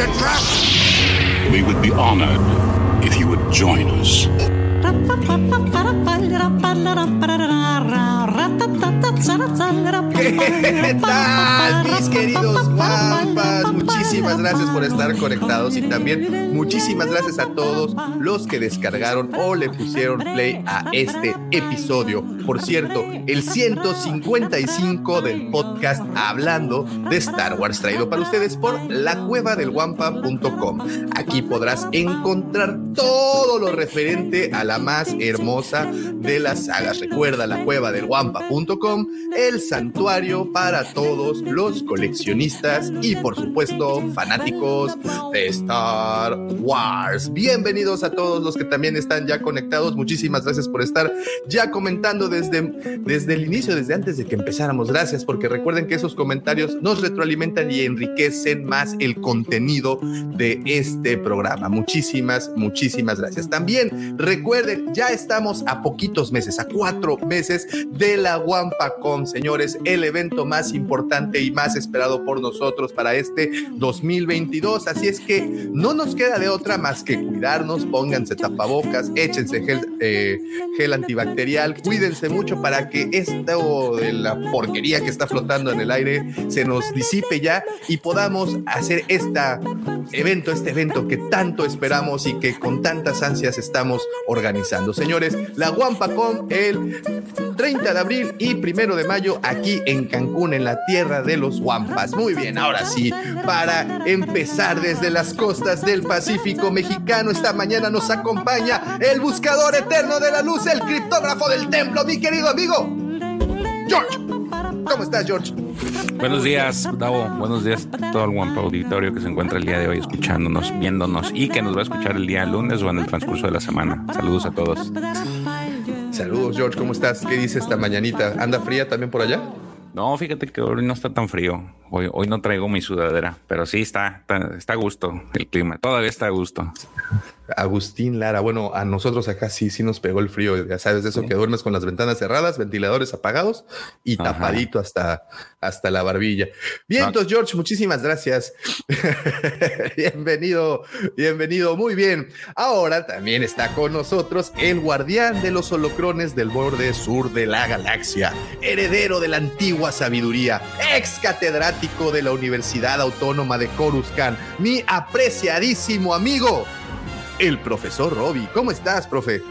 It's a trap! We would be honored if you would join us. ¿Qué tal, mis queridos guampas? Muchísimas gracias por estar conectados y también muchísimas gracias a todos los que descargaron o le pusieron play a este episodio. Por cierto, el 155 del podcast hablando de Star Wars traído para ustedes por lacuevadelguampa.com. Aquí podrás encontrar todo lo referente a la más hermosa de las sagas. Recuerda lacuevadelguampa.com, el santuario para todos los coleccionistas y por supuesto fanáticos de Star Wars. Bienvenidos a todos los que también están ya conectados. Muchísimas gracias por estar ya comentando desde, desde el inicio, desde antes de que empezáramos. Gracias porque recuerden que esos comentarios nos retroalimentan y enriquecen más el contenido de este programa. Muchísimas, muchísimas gracias. También recuerden, ya estamos a poquitos meses, a cuatro meses de la WampaCon, señores, el evento más importante y más esperado por nosotros para este 2022. Así es que no nos queda de otra más que cuidarnos, pónganse tapabocas, échense gel, eh, gel antibacterial, cuídense mucho para que esto de la porquería que está flotando en el aire se nos disipe ya y podamos hacer este evento, este evento que tanto esperamos y que con tantas ansias estamos organizando. Señores, la WampaCon el 30 de abril y primero de mayo aquí en Cancún, en la tierra de los Wampas. Muy bien, ahora sí, para empezar desde las costas del Pacífico mexicano, esta mañana nos acompaña el buscador eterno de la luz, el criptógrafo del templo, mi querido amigo, George. ¿Cómo estás, George? Buenos días, Davo. Buenos días a todo el Wampa auditorio que se encuentra el día de hoy escuchándonos, viéndonos y que nos va a escuchar el día lunes o en el transcurso de la semana. Saludos a todos. Saludos, George. ¿Cómo estás? ¿Qué dice esta mañanita? ¿Anda fría también por allá? No, fíjate que hoy no está tan frío. Hoy, hoy no traigo mi sudadera, pero sí está, está, está a gusto el clima. Todavía está a gusto. Agustín Lara, bueno, a nosotros acá sí, sí nos pegó el frío, ya sabes, eso que duermes con las ventanas cerradas, ventiladores apagados y Ajá. tapadito hasta, hasta la barbilla. Bien, No. entonces, George, muchísimas gracias. bienvenido, bienvenido, muy bien. Ahora también está con nosotros el guardián de los holocrones del borde sur de la galaxia, heredero de la antigua sabiduría, ex catedrático de la Universidad Autónoma de Coruscant, mi apreciadísimo amigo, el profesor Robbie. ¿Cómo estás, profe?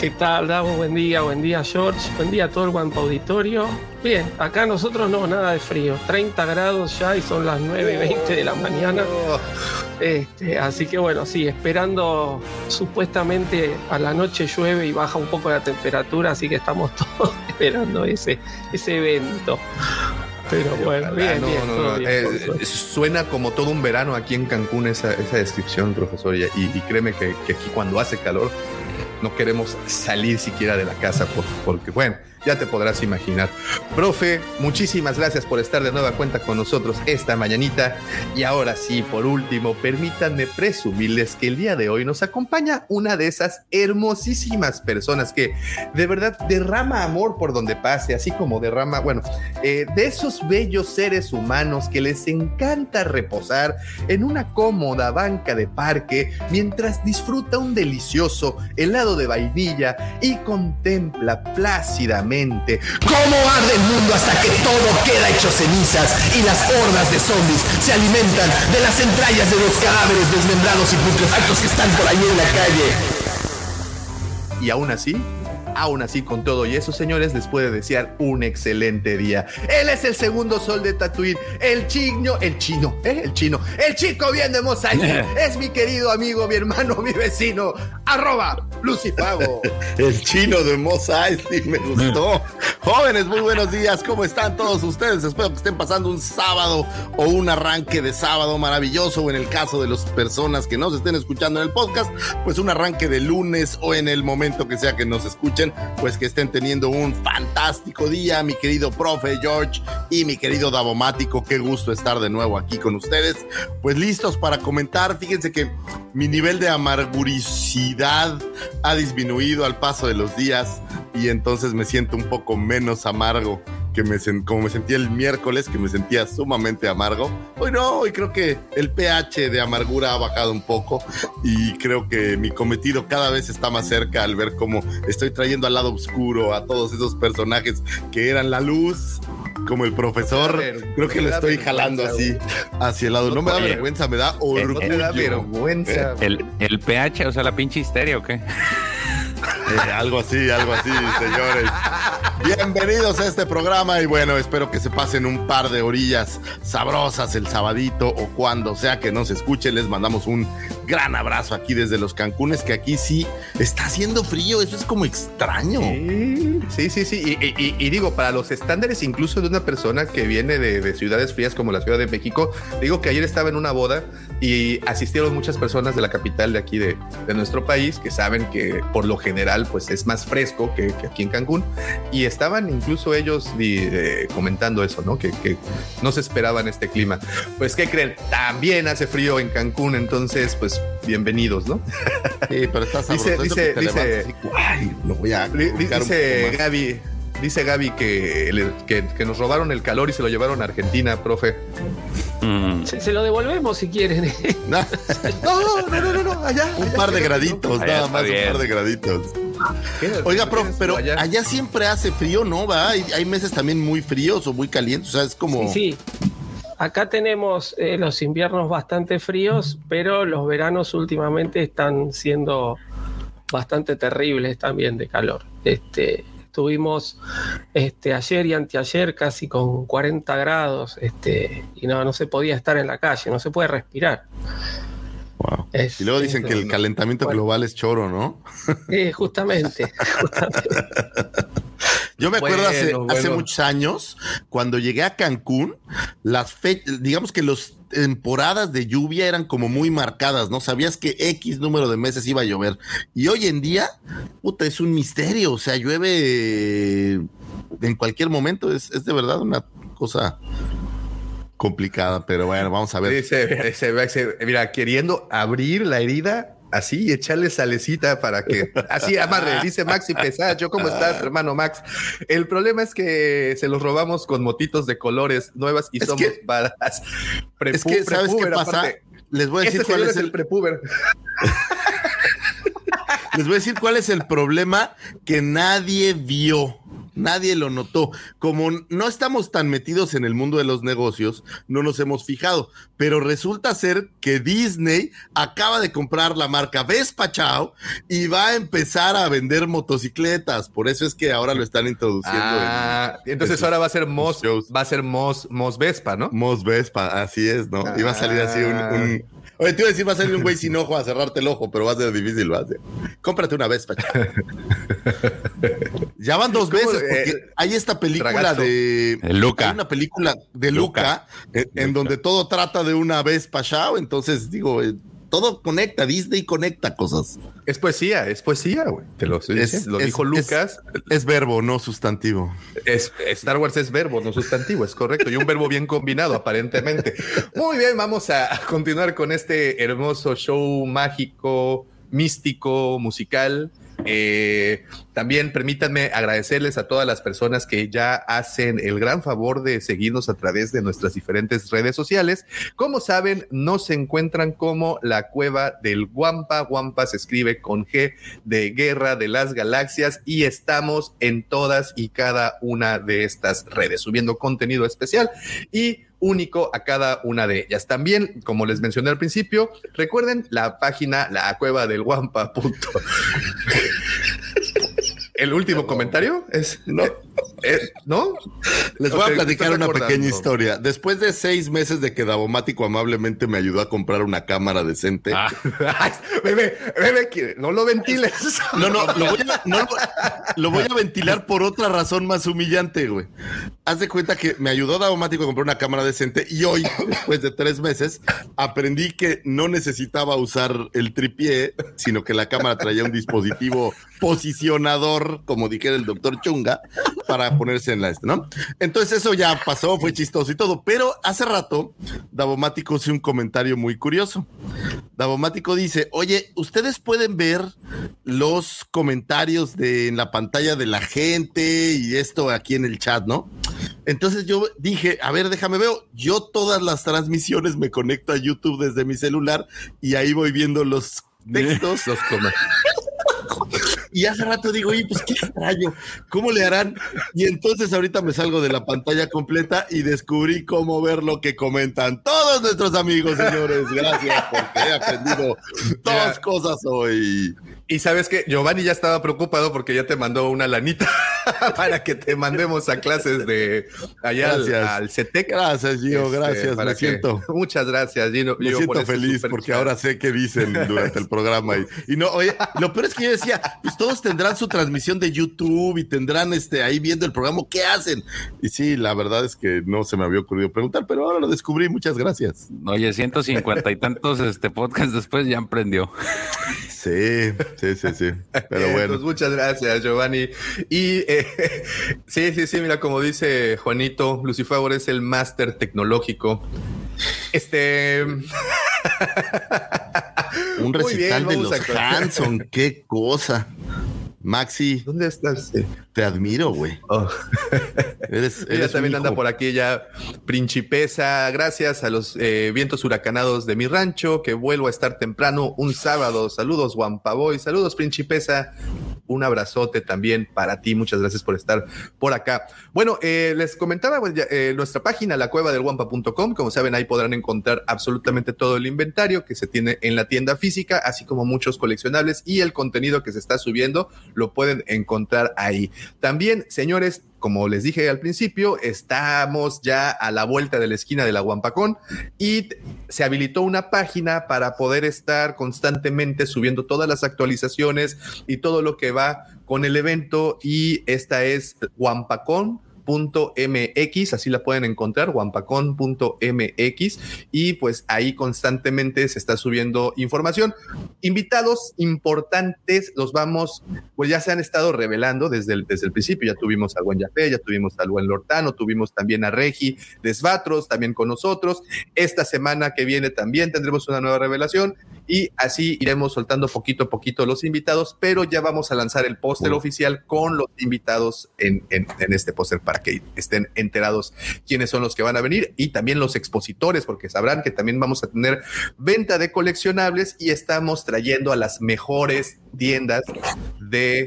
¿Qué tal, Davo? Buen día, buen día, George. Buen día a todo el Guampa Auditorio. Bien, acá nosotros no, nada de frío. 30 grados ya y son las 9.20 de la mañana. Oh, Este, así que bueno, sí, esperando supuestamente a la noche llueve y baja un poco la temperatura, así que estamos todos esperando ese, ese evento. Pero bueno, bien, No, bien, no, no, bien, eh, suena como todo un verano aquí en Cancún esa, esa descripción, profesor. Y, y créeme que, que aquí cuando hace calor no queremos salir siquiera de la casa por- porque, bueno, ya te podrás imaginar. Profe, muchísimas gracias por estar de nueva cuenta con nosotros esta mañanita. Y ahora sí, por último, permítanme presumirles que el día de hoy nos acompaña una de esas hermosísimas personas que de verdad derrama amor por donde pase, así como derrama, bueno, eh, de esos bellos seres humanos que les encanta reposar en una cómoda banca de parque mientras disfruta un delicioso helado de vainilla y contempla plácidamente cómo arde el mundo hasta que todo queda hecho cenizas y las hordas de zombies se alimentan de las entrañas de los cadáveres desmembrados y putrefactos que están por ahí en la calle. Y aún así, Aún así, con todo y eso, señores, les puede desear un excelente día. Él es el segundo sol de Tatooine, el chino, el chino, ¿eh? el chino, el chico bien de Mos Eisley. es mi querido amigo, mi hermano, mi vecino, arroba Lucifago. el chino de Mos Eisley me gustó. Jóvenes, muy buenos días, ¿cómo están todos ustedes? Espero que estén pasando un sábado o un arranque de sábado maravilloso, o en el caso de las personas que nos estén escuchando en el podcast, pues un arranque de lunes o en el momento que sea que nos escuchen, pues que estén teniendo un fantástico día, mi querido profe George y mi querido Davomático, qué gusto estar de nuevo aquí con ustedes, pues listos para comentar, fíjense que mi nivel de amarguricidad ha disminuido al paso de los días y entonces me siento un poco menos amargo que me como me sentía el miércoles, que me sentía sumamente amargo. Hoy no, hoy creo que el pH de amargura ha bajado un poco y creo que mi cometido cada vez está más cerca al ver cómo estoy trayendo al lado oscuro a todos esos personajes que eran la luz, como el profesor. Creo que lo estoy jalando así hacia el lado. No me da vergüenza, me da orgullo. Me da vergüenza. El, el pH, o sea, la pinche histeria o qué? Eh, algo así, algo así, señores. Bienvenidos a este programa y bueno, espero que se pasen un par de orillas sabrosas el sabadito o cuando sea que nos escuchen. Les mandamos un gran abrazo aquí desde los Cancunes, que aquí sí está haciendo frío, eso es como extraño. Sí, sí, sí. Y, digo, para los estándares incluso de una persona que viene de, ciudades frías como la Ciudad de México, digo que ayer estaba en una boda y asistieron muchas personas de la capital de aquí de, nuestro país que saben que por lo general pues es más fresco que, aquí en Cancún y estaban incluso ellos eh, comentando eso, ¿no? Que, que no se esperaban este clima. Pues, ¿qué creen? También hace frío en Cancún, entonces pues bienvenidos, ¿no? Sí, pero está Dice, dice, dice, ay, lo voy a dice Gaby, dice Gaby que, que, nos robaron el calor y se lo llevaron a Argentina, profe. Mm. Se, lo devolvemos si quieren. no, no, no, no, allá. Un par de graditos, nada más, un par de graditos. Oiga, profe, pero allá? siempre hace frío, ¿no? ¿Va? Hay, hay, meses también muy fríos o muy calientes, o sea, es como... Sí, sí. Acá tenemos eh, los inviernos bastante fríos, pero los veranos últimamente están siendo bastante terribles también de calor. Este, estuvimos este, ayer y anteayer casi con 40 grados este, y no, no se podía estar en la calle, no se puede respirar. Y luego dicen que el calentamiento global es choro, ¿no? Sí, justamente. justamente. Yo me acuerdo hace, muchos años, cuando llegué a Cancún, las digamos que las temporadas de lluvia eran como muy marcadas, ¿no? Sabías que X número de meses iba a llover. Y hoy en día, puta, es un misterio. O sea, llueve en cualquier momento. Es, de verdad una cosa complicada, pero bueno, vamos a ver. mira, queriendo abrir la herida así y echarle salecita para que así amarre, dice Maxi yo ¿cómo estás, hermano Max? El problema es que se los robamos con motitos de colores nuevas y somos baratas. es que, ¿sabes qué pasa? Les voy a decir este cuál es el, prepuber. Les voy a decir cuál es el problema que nadie vio nadie lo notó. Como no estamos tan metidos en el mundo de los negocios, no nos hemos fijado, pero resulta ser que Disney acaba de comprar la marca Vespa Chao y va a empezar a vender motocicletas. Por eso es que ahora lo están introduciendo. Ah, entonces ahora va a ser Mos, va a ser Mos, Mos Vespa, ¿no? Mos Vespa, así es, ¿no? Y va a salir así un ah. Oye, te iba a decir, va a salir un güey sin ojo a cerrarte el ojo, pero va a ser difícil, va a ser. Cómprate una vez, Ya van dos veces, porque eh, hay esta película de. Luca. Hay una película de Luca, en, donde todo trata de una vez Chao. Entonces, digo, eh, todo conecta, Disney conecta cosas. Es poesía, es poesía, güey. Te lo, lo dijo Lucas. Es, verbo, no sustantivo. Es, Star Wars es verbo, no sustantivo, es correcto. Y un verbo bien combinado, aparentemente. Muy bien, vamos a continuar con este hermoso show mágico, místico, musical eh, también permítanme agradecerles a todas las personas que ya hacen el gran favor de seguirnos a través de nuestras diferentes redes sociales. Como saben, nos encuentran como la cueva del Guampa. Guampa se escribe con G de Guerra de las Galaxias y estamos en todas y cada una de estas redes subiendo contenido especial y único a cada una de ellas. También, como les mencioné al principio, recuerden la página la cueva del guampa. el último comentario es no, eh, ¿no? Les voy a platicar ¿estás una pequeña historia. Después de seis meses de que Davomático amablemente me ayudó a comprar una cámara decente. Ah, bebé, no lo ventiles. No, no, lo voy, a, no, lo voy a ventilar por otra razón más humillante, güey. Haz de cuenta que me ayudó Davomático a comprar una cámara decente y hoy, después de tres meses, aprendí que no necesitaba usar el tripié, sino que la cámara traía un dispositivo posicionador, como dijera el doctor Chunga, para ponerse en la este, ¿no? Entonces eso ya pasó, fue chistoso y todo, pero hace rato Davomático hizo un comentario muy curioso. Davomático dice, oye, ustedes pueden ver los comentarios de en la pantalla de la gente y esto aquí en el chat, ¿no? Entonces yo dije, a ver, déjame veo, yo todas las transmisiones me conecto a YouTube desde mi celular y ahí voy viendo los textos. Los come- Y hace rato digo, oye, pues qué extraño, ¿cómo le harán? Y entonces ahorita me salgo de la pantalla completa y descubrí cómo ver lo que comentan todos nuestros amigos, señores. Gracias, porque he aprendido dos cosas hoy. Y sabes que Giovanni ya estaba preocupado porque ya te mandó una lanita para que te mandemos a clases de allá al, Gracias. al CETEC. Gracias, Gio, Este, gracias, para me que- siento. Muchas gracias, Gino. Me Gio, siento feliz porque chat. ahora sé qué dicen durante el programa. Y, y no, oye, lo peor es que yo decía, pues todos tendrán su transmisión de YouTube y tendrán este ahí viendo el programa, ¿qué hacen? Y sí, la verdad es que no se me había ocurrido preguntar, pero ahora lo descubrí, muchas gracias. oye, 150 y tantos este podcast después ya emprendió. Sí, sí, sí, sí. Pero Eh, bueno. pues muchas gracias, Giovanni. Y eh, sí, sí, sí, mira, como dice Juanito, Lucifer es el máster tecnológico. Este. Un bien, recital de los. Hanson, qué cosa. Maxi, ¿Dónde estás? Sí. te admiro, güey. Oh. Eres, Ella también anda por aquí ya, Principesa. Gracias a los eh, vientos huracanados de mi rancho, que vuelvo a estar temprano un sábado. Saludos, Guampaboy. Saludos, Principesa. Un abrazote también para ti. Muchas gracias por estar por acá. Bueno, eh, les comentaba pues, ya, eh, nuestra página, la cueva del guampa.com. Como saben, ahí podrán encontrar absolutamente todo el inventario que se tiene en la tienda física, así como muchos coleccionables y el contenido que se está subiendo lo pueden encontrar ahí. También, señores, como les dije al principio, estamos ya a la vuelta de la esquina de la Guampacón y se habilitó una página para poder estar constantemente subiendo todas las actualizaciones y todo lo que va con el evento y esta es Guampacón mx así la pueden encontrar, guampacon.mx, y pues ahí constantemente se está subiendo información. Invitados importantes, los vamos, pues ya se han estado revelando desde el, desde el principio. Ya tuvimos al buen Yafé, ya tuvimos al buen Lortano, tuvimos también a Regi Desvatros, también con nosotros. Esta semana que viene también tendremos una nueva revelación y así iremos soltando poquito a poquito los invitados, pero ya vamos a lanzar el póster oficial con los invitados en, en- en este póster para que estén enterados quiénes son los que van a venir y también los expositores, porque sabrán que también vamos a tener venta de coleccionables y estamos trayendo a las mejores tiendas de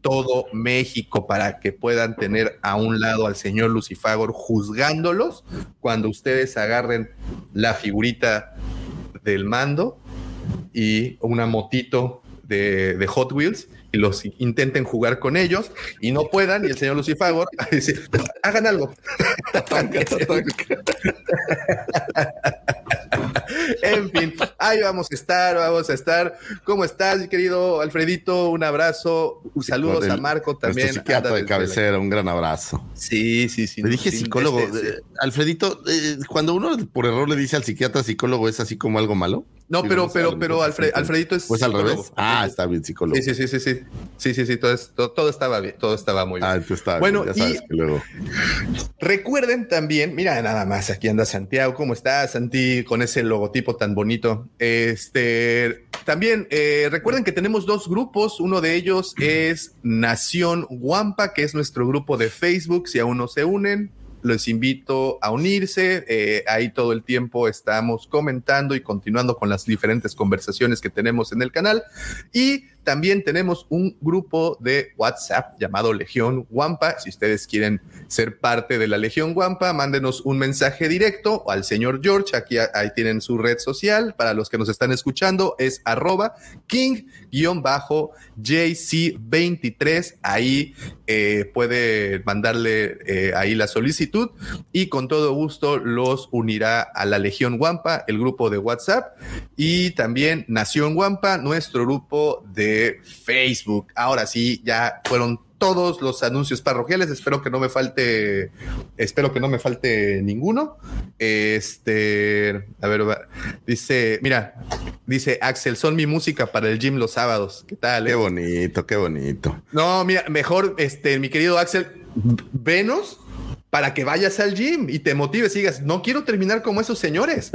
todo México para que puedan tener a un lado al señor Lucifagor juzgándolos cuando ustedes agarren la figurita del mando y una motito de, de Hot Wheels y los intenten jugar con ellos y no puedan y el señor Lucifagor dice, hagan algo. en fin, ahí vamos a estar, vamos a estar. ¿Cómo estás, querido Alfredito? Un abrazo, saludos a Marco también. psiquiatra de cabecera, un gran abrazo. Sí, sí, sí. Le dije psicólogo. este, sí. eh, Alfredito, eh, cuando uno por error le dice al psiquiatra psicólogo, ¿es así como algo malo? No, pero, pero, pero Alfred-. Alfredito es. Pues al revés. Ah, está bien, psicólogo. Sí, sí, sí, sí, sí. Sí, sí, sí, todo, es- todo, todo estaba bien, todo estaba muy bien. Ah, está Bueno, bien, ya sabes y- que luego. Recuerden también, mira nada más, aquí anda Santiago, ¿cómo estás, Santi? Con ese logotipo tan bonito. Este, también eh, recuerden que tenemos dos grupos, uno de ellos es Nación Guampa, que es nuestro grupo de Facebook, si aún no se unen. Los invito a unirse. Eh, ahí todo el tiempo estamos comentando y continuando con las diferentes conversaciones que tenemos en el canal. Y también tenemos un grupo de WhatsApp llamado Legión Wampa. Si ustedes quieren ser parte de la Legión Wampa, mándenos un mensaje directo al señor George. Aquí ahí tienen su red social. Para los que nos están escuchando, es arroba king-jc23. Ahí eh, puede mandarle eh, ahí la solicitud y con todo gusto los unirá a la Legión Wampa, el grupo de WhatsApp y también Nación Wampa, nuestro grupo de Facebook. Ahora sí, ya fueron todos los anuncios parroquiales. Espero que no me falte, espero que no me falte ninguno. Este, a ver, dice, mira, dice Axel, son mi música para el gym los sábados. ¿Qué tal? Qué bonito, qué bonito. No, mira, mejor, este, mi querido Axel, venos para que vayas al gym y te motives y digas, no quiero terminar como esos señores.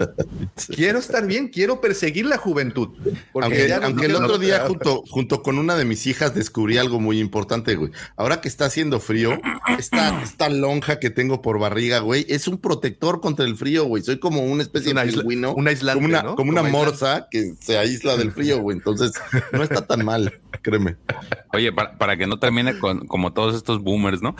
quiero estar bien, quiero perseguir la juventud. Porque aunque, el otro día junto, junto con una de mis hijas descubrí algo muy importante, güey. Ahora que está haciendo frío, esta, esta lonja que tengo por barriga, güey, es un protector contra el frío, güey. Soy como una especie de pingüino. Un aislante, como una, como una morsa que se aísla del frío, güey. Entonces, no está tan mal, créeme. Oye, para, para que no termine con, como todos estos boomers, ¿no?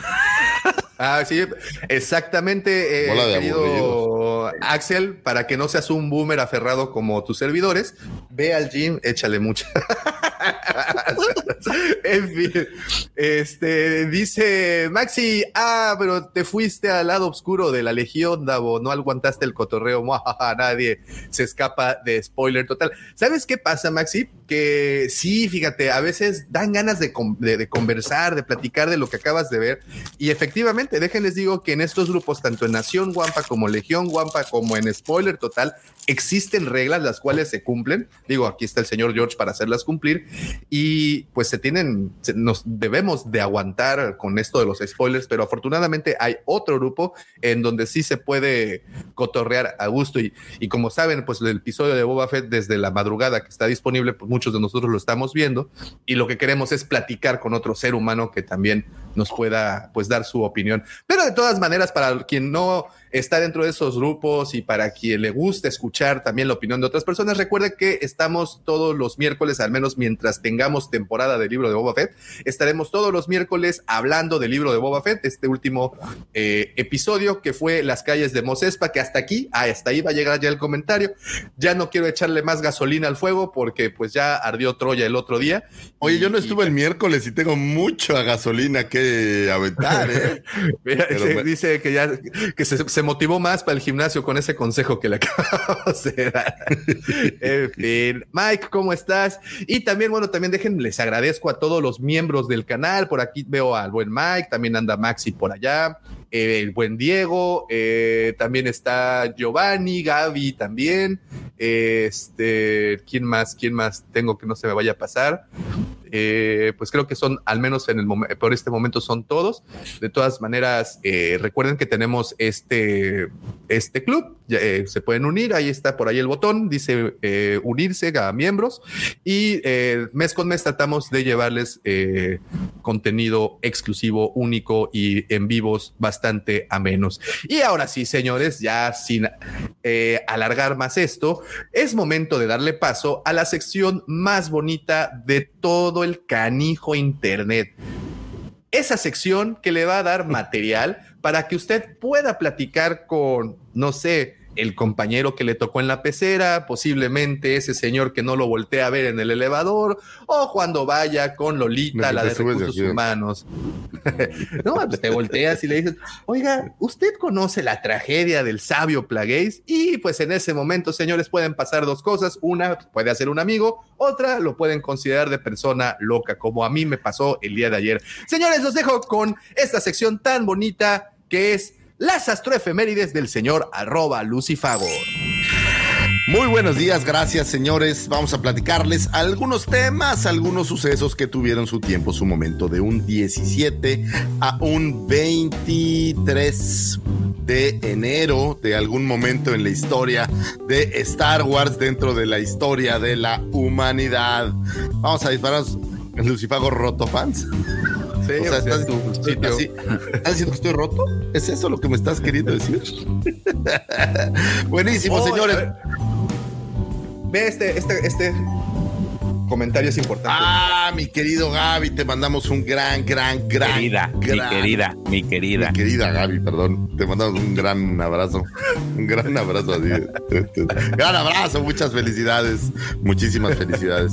Ah, sí, exactamente, eh, querido Axel, para que no seas un boomer aferrado como tus servidores, ve al gym, échale mucha. en fin, este dice Maxi, ah, pero te fuiste al lado oscuro de la Legión, Davo, no aguantaste el cotorreo, nadie se escapa de spoiler total. ¿Sabes qué pasa, Maxi? Que sí, fíjate, a veces dan ganas de, de conversar, de platicar de lo que acabas de ver, y efectivamente, déjenles digo que en estos grupos, tanto en Nación Guampa como Legión Guampa, como en Spoiler Total, existen reglas las cuales se cumplen. Digo, aquí está el señor George para hacerlas cumplir y pues se tienen, nos debemos de aguantar con esto de los spoilers, pero afortunadamente hay otro grupo en donde sí se puede cotorrear a gusto y, y como saben, pues el episodio de Boba Fett desde la madrugada que está disponible, pues muchos de nosotros lo estamos viendo y lo que queremos es platicar con otro ser humano que también nos pueda pues dar su opinión. Pero de todas maneras, para quien no está dentro de esos grupos y para quien le gusta escuchar también la opinión de otras personas, recuerde que estamos todos los miércoles, al menos mientras tengamos temporada del libro de Boba Fett, estaremos todos los miércoles hablando del libro de Boba Fett, este último eh, episodio que fue Las calles de Mosespa, que hasta aquí, ah, hasta ahí va a llegar ya el comentario. Ya no quiero echarle más gasolina al fuego porque pues ya ardió Troya el otro día. Oye, yo no estuve el miércoles y tengo mucha gasolina que aventar, ¿eh? dice, que ya que se motivó más para el gimnasio con ese consejo que le acabamos de dar. en fin, Mike, ¿cómo estás? Y también, bueno, también dejen, les agradezco a todos los miembros del canal. Por aquí veo al buen Mike, también anda Maxi por allá, eh, el buen Diego, eh, también está Giovanni, Gaby también. Este, ¿quién más? ¿Quién más tengo que no se me vaya a pasar? Eh, pues creo que son, al menos en el por este momento son todos. De todas maneras, eh, recuerden que tenemos este, este club, eh, se pueden unir, ahí está por ahí el botón, dice unirse a miembros y mes con mes tratamos de llevarles contenido exclusivo, único y en vivos bastante a menos. Y ahora sí, señores, ya sin alargar más esto, es momento de darle paso a la sección más bonita de todo el canijo Internet. Esa sección que le va a dar material para que usted pueda platicar con, no sé, el compañero que le tocó en la pecera, posiblemente ese señor que no lo voltea a ver en el elevador, o cuando vaya con Lolita, la de recursos humanos. no, pues te volteas y le dices, oiga, ¿usted conoce la tragedia del sabio Plagueis? Y pues en ese momento, señores, pueden pasar dos cosas. Una puede hacer un amigo, otra lo pueden considerar de persona loca, como a mí me pasó el día de ayer. Señores, los dejo con esta sección tan bonita que es las astroefemérides del señor arroba Lucifago. Muy buenos días, gracias señores. Vamos a platicarles algunos temas, algunos sucesos que tuvieron su tiempo, su momento, de un 17 a un 23 de enero, de algún momento en la historia de Star Wars, dentro de la historia de la humanidad. Vamos a disparar en Lucifago Roto Fans. Sí, o sea, estás, diciendo que estoy roto? ¿Es eso lo que me estás queriendo decir? Buenísimo, señores. Ve este, este, este. Comentarios importantes. Ah, mi querido Gaby, te mandamos un gran, gran, gran. Querida, gran, mi querida, mi querida. Mi querida Gaby, perdón. Te mandamos un gran abrazo. Un gran abrazo. Así. Gran abrazo, muchas felicidades. Muchísimas felicidades.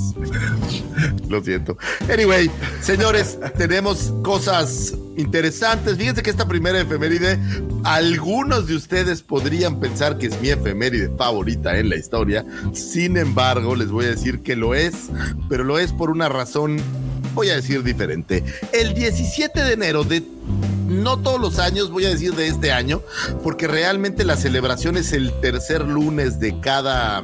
Lo siento. Anyway, señores, tenemos cosas interesantes. Fíjense que esta primera efeméride, algunos de ustedes podrían pensar que es mi efeméride favorita en la historia. Sin embargo, les voy a decir que lo es, pero lo es por una razón, voy a decir diferente. El 17 de enero de no todos los años, voy a decir de este año, porque realmente la celebración es el tercer lunes de cada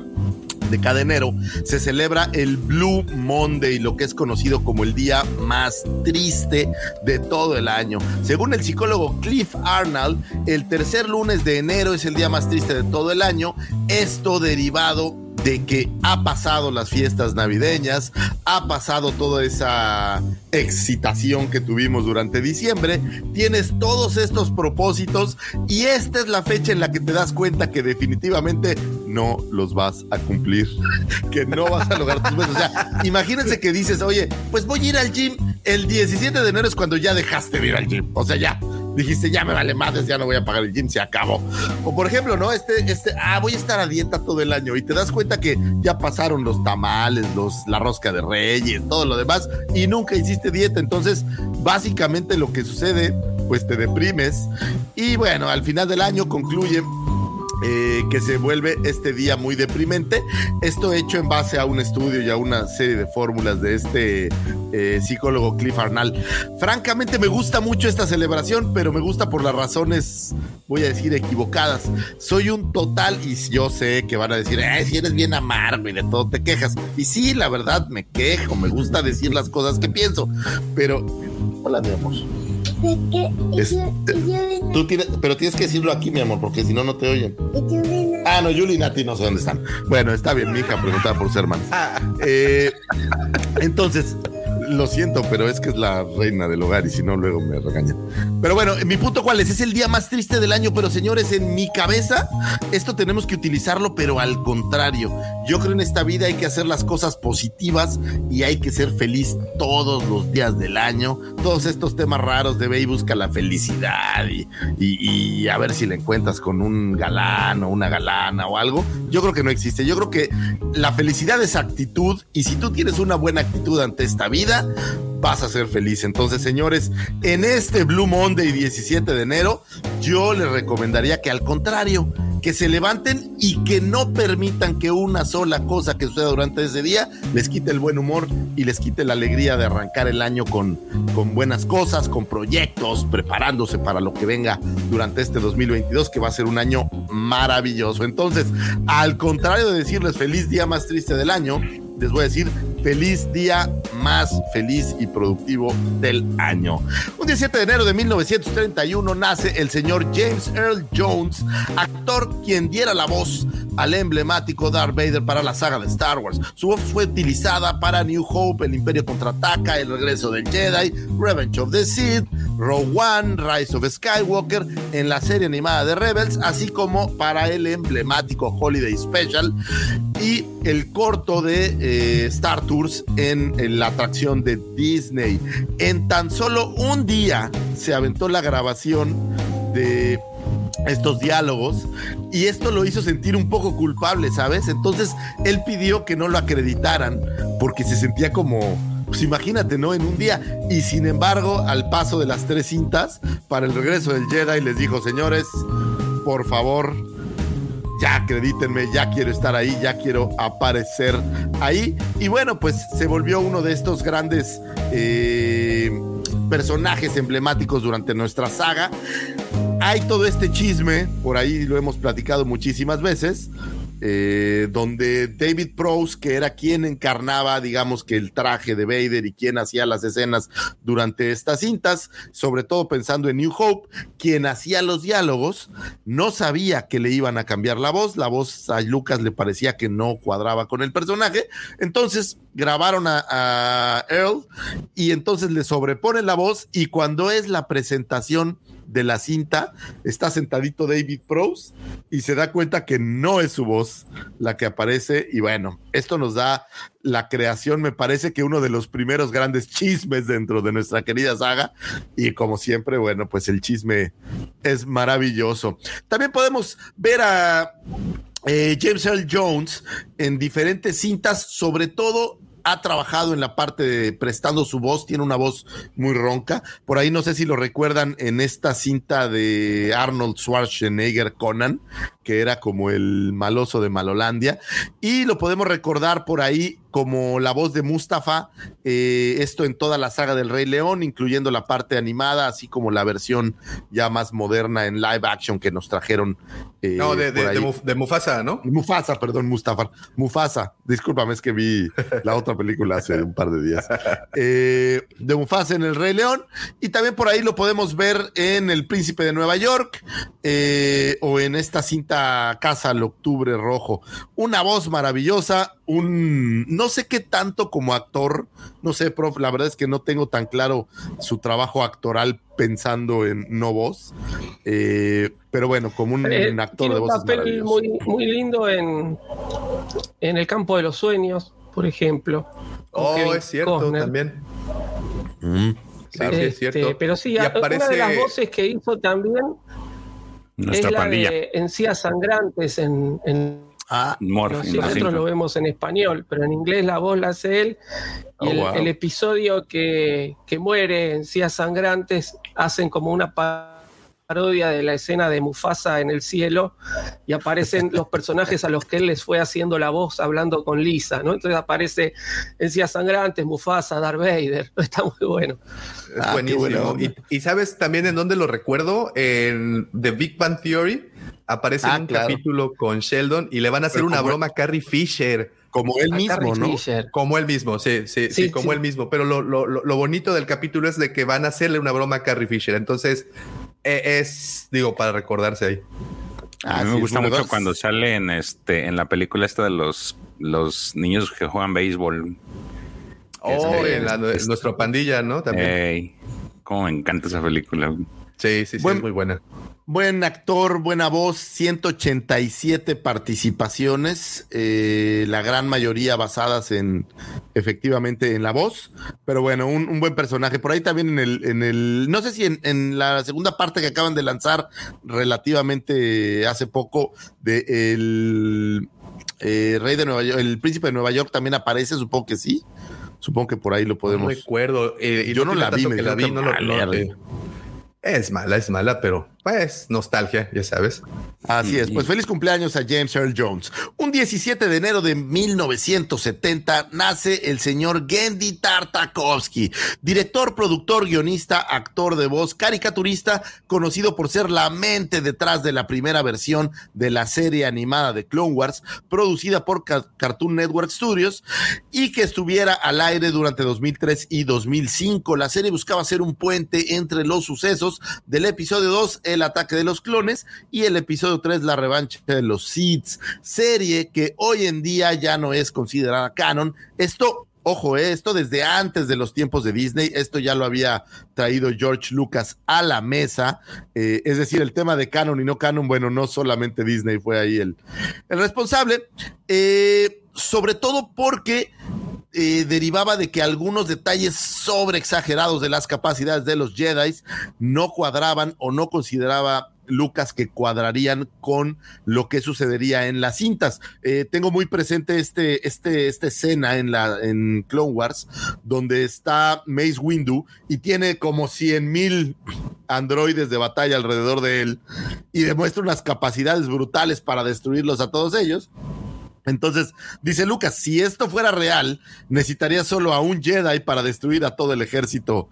de cada enero se celebra el Blue Monday, lo que es conocido como el día más triste de todo el año. Según el psicólogo Cliff Arnold, el tercer lunes de enero es el día más triste de todo el año. Esto derivado de que ha pasado las fiestas navideñas, ha pasado toda esa excitación que tuvimos durante diciembre, tienes todos estos propósitos y esta es la fecha en la que te das cuenta que definitivamente no los vas a cumplir, que no vas a lograr tus metas. O sea, imagínense que dices, oye, pues voy a ir al gym, el 17 de enero es cuando ya dejaste de ir al gym, o sea, ya dijiste, ya me vale madres, ya no voy a pagar el gym, se acabó. O por ejemplo, ¿no? Este, este, ah, voy a estar a dieta todo el año y te das cuenta que ya pasaron los tamales, los, la rosca de reyes, todo lo demás y nunca hiciste dieta. Entonces, básicamente lo que sucede, pues te deprimes y bueno, al final del año concluye eh, que se vuelve este día muy deprimente. Esto hecho en base a un estudio y a una serie de fórmulas de este eh, psicólogo Cliff Arnall. Francamente me gusta mucho esta celebración, pero me gusta por las razones, voy a decir, equivocadas. Soy un total, y yo sé que van a decir, eh, si eres bien amargo y de todo te quejas. Y sí, la verdad, me quejo, me gusta decir las cosas que pienso, pero... Hola, mi amor. Es- tú tienes, pero tienes que decirlo aquí, mi amor, porque si no, no te oyen. Ah, no, Yuli y Nati no sé dónde están. Bueno, está bien, mi hija preguntaba por ser hermanos. Eh, entonces, lo siento, pero es que es la reina del hogar y si no, luego me regañan. Pero bueno, mi punto cuál es, es el día más triste del año, pero señores, en mi cabeza, esto tenemos que utilizarlo, pero al contrario. Yo creo en esta vida hay que hacer las cosas positivas y hay que ser feliz todos los días del año. Todos estos temas raros de ve y busca la felicidad y, y- y a ver si la encuentras con un galán o una galana o algo. Yo creo que no existe. Yo creo que la felicidad es actitud y si tú tienes una buena actitud ante esta vida, vas a ser feliz. Entonces, señores, en este Blue Monday 17 de enero, yo les recomendaría que al contrario, que se levanten y que no permitan que una sola cosa que suceda durante ese día les quite el buen humor y les quite la alegría de arrancar el año con, con buenas cosas, con proyectos, preparándose para lo que venga durante este 2022, que va a ser un año maravilloso. Entonces, al contrario de decirles feliz día más triste del año, les voy a decir feliz día más feliz y productivo del año. Un 17 de enero de 1931 nace el señor James Earl Jones, actor quien diera la voz al emblemático Darth Vader para la saga de Star Wars. Su voz fue utilizada para New Hope, El Imperio Contraataca, El Regreso del Jedi, Revenge of the Sith, Rogue One, Rise of Skywalker, en la serie animada de Rebels, así como para el emblemático Holiday Special y el corto de eh, Star Tours en, en la atracción de Disney. En tan solo un día se aventó la grabación de estos diálogos y esto lo hizo sentir un poco culpable, ¿sabes? Entonces él pidió que no lo acreditaran porque se sentía como, pues imagínate, ¿no? En un día. Y sin embargo, al paso de las tres cintas, para el regreso del Jedi les dijo, señores, por favor, ya acredítenme, ya quiero estar ahí, ya quiero aparecer ahí. Y bueno, pues se volvió uno de estos grandes eh, personajes emblemáticos durante nuestra saga. Hay todo este chisme, por ahí lo hemos platicado muchísimas veces, eh, donde David Prowse, que era quien encarnaba, digamos que el traje de Vader y quien hacía las escenas durante estas cintas, sobre todo pensando en New Hope, quien hacía los diálogos, no sabía que le iban a cambiar la voz, la voz a Lucas le parecía que no cuadraba con el personaje, entonces grabaron a, a Earl y entonces le sobreponen la voz y cuando es la presentación de la cinta está sentadito David Prose y se da cuenta que no es su voz la que aparece y bueno, esto nos da la creación, me parece que uno de los primeros grandes chismes dentro de nuestra querida saga y como siempre, bueno, pues el chisme es maravilloso. También podemos ver a eh, James Earl Jones en diferentes cintas, sobre todo ha trabajado en la parte de prestando su voz, tiene una voz muy ronca. Por ahí no sé si lo recuerdan en esta cinta de Arnold Schwarzenegger Conan, que era como el maloso de Malolandia. Y lo podemos recordar por ahí como la voz de Mustafa, eh, esto en toda la saga del Rey León, incluyendo la parte animada, así como la versión ya más moderna en live action que nos trajeron. Eh, no, de, de, Mufasa, ¿no? Mufasa, perdón, Mustafa. Mufasa, discúlpame, es que vi la otra película hace un par de días. Eh, de Mufasa en el Rey León. Y también por ahí lo podemos ver en El Príncipe de Nueva York o en esta cinta Casa al Octubre Rojo. Una voz maravillosa, un no sé qué tanto como actor, no sé, prof, la verdad es que no tengo tan claro su trabajo actoral pensando en no voz, eh, pero bueno, como un, eh, actor de voz. Un papel muy, muy lindo en, en el campo de los sueños, por ejemplo. Oh, es cierto, también. Mm. Claro, es este, cierto. Pero sí, aparece... una de las voces que hizo también Nuestra es la pandilla. de Encías Sangrantes en, en Ah, nosotros lo vemos en español, pero en inglés la voz la hace él. Y oh, el, episodio que, muere en Cías Sangrantes hacen como una parodia de la escena de Mufasa en el cielo y aparecen los personajes a los que él les fue haciendo la voz hablando con Lisa, ¿no? Entonces aparece en Cías Sangrantes, Mufasa, Darth Vader. Está muy bueno. Es ah, buenísimo. Y, sabes también en dónde lo recuerdo? En The Big Bang Theory aparece en ah, un capítulo con Sheldon y le van a hacer una broma a Carrie Fisher. Como él mismo, ¿no? Como él mismo, sí, sí, sí, como él mismo. Pero lo, bonito del capítulo es de que van a hacerle una broma a Carrie Fisher. Entonces, es, digo, para recordarse ahí. A mí me gusta mucho cuando sale en este en la película esta de los, los niños que juegan béisbol. Oh, en, nuestra pandilla, ¿no? También. cómo me encanta esa película. Sí, sí, sí, es muy buena. Buen actor, buena voz, 187 participaciones, eh, la gran mayoría basadas en efectivamente en la voz, pero bueno, un, buen personaje. Por ahí también en el, en el no sé si en, la segunda parte que acaban de lanzar relativamente hace poco de el eh, Rey de Nueva York, el Príncipe de Nueva York también aparece, supongo que sí. Supongo que por ahí lo podemos. No recuerdo. Eh, yo no la vi, me la vi, no, es mala, es mala, pero pues nostalgia, ya sabes. Así es, pues feliz cumpleaños a James Earl Jones. Un 17 de enero de 1970 nace el señor Gendy Tartakovsky, director, productor, guionista, actor de voz, caricaturista, conocido por ser la mente detrás de la primera versión de la serie animada de Clone Wars, producida por Cartoon Network Studios y que estuviera al aire durante 2003 y 2005. La serie buscaba ser un puente entre los sucesos del episodio 2, el ataque de los clones y el episodio 3, la revancha de los Seeds, serie que hoy en día ya no es considerada canon. Esto Ojo, eh, esto desde antes de los tiempos de Disney, esto ya lo había traído George Lucas a la mesa, eh, es decir, el tema de canon y no canon, bueno, no solamente Disney fue ahí el, el responsable, eh, sobre todo porque derivaba de que algunos detalles sobre exagerados de las capacidades de los Jedi no cuadraban o no consideraba Lucas que cuadrarían con lo que sucedería en las cintas. Eh, tengo muy presente este, este, esta escena en, la, en Clone Wars, donde está Mace Windu y tiene como cien mil androides de batalla alrededor de él y demuestra unas capacidades brutales para destruirlos a todos ellos. Entonces, dice Lucas, si esto fuera real, necesitaría solo a un Jedi para destruir a todo el ejército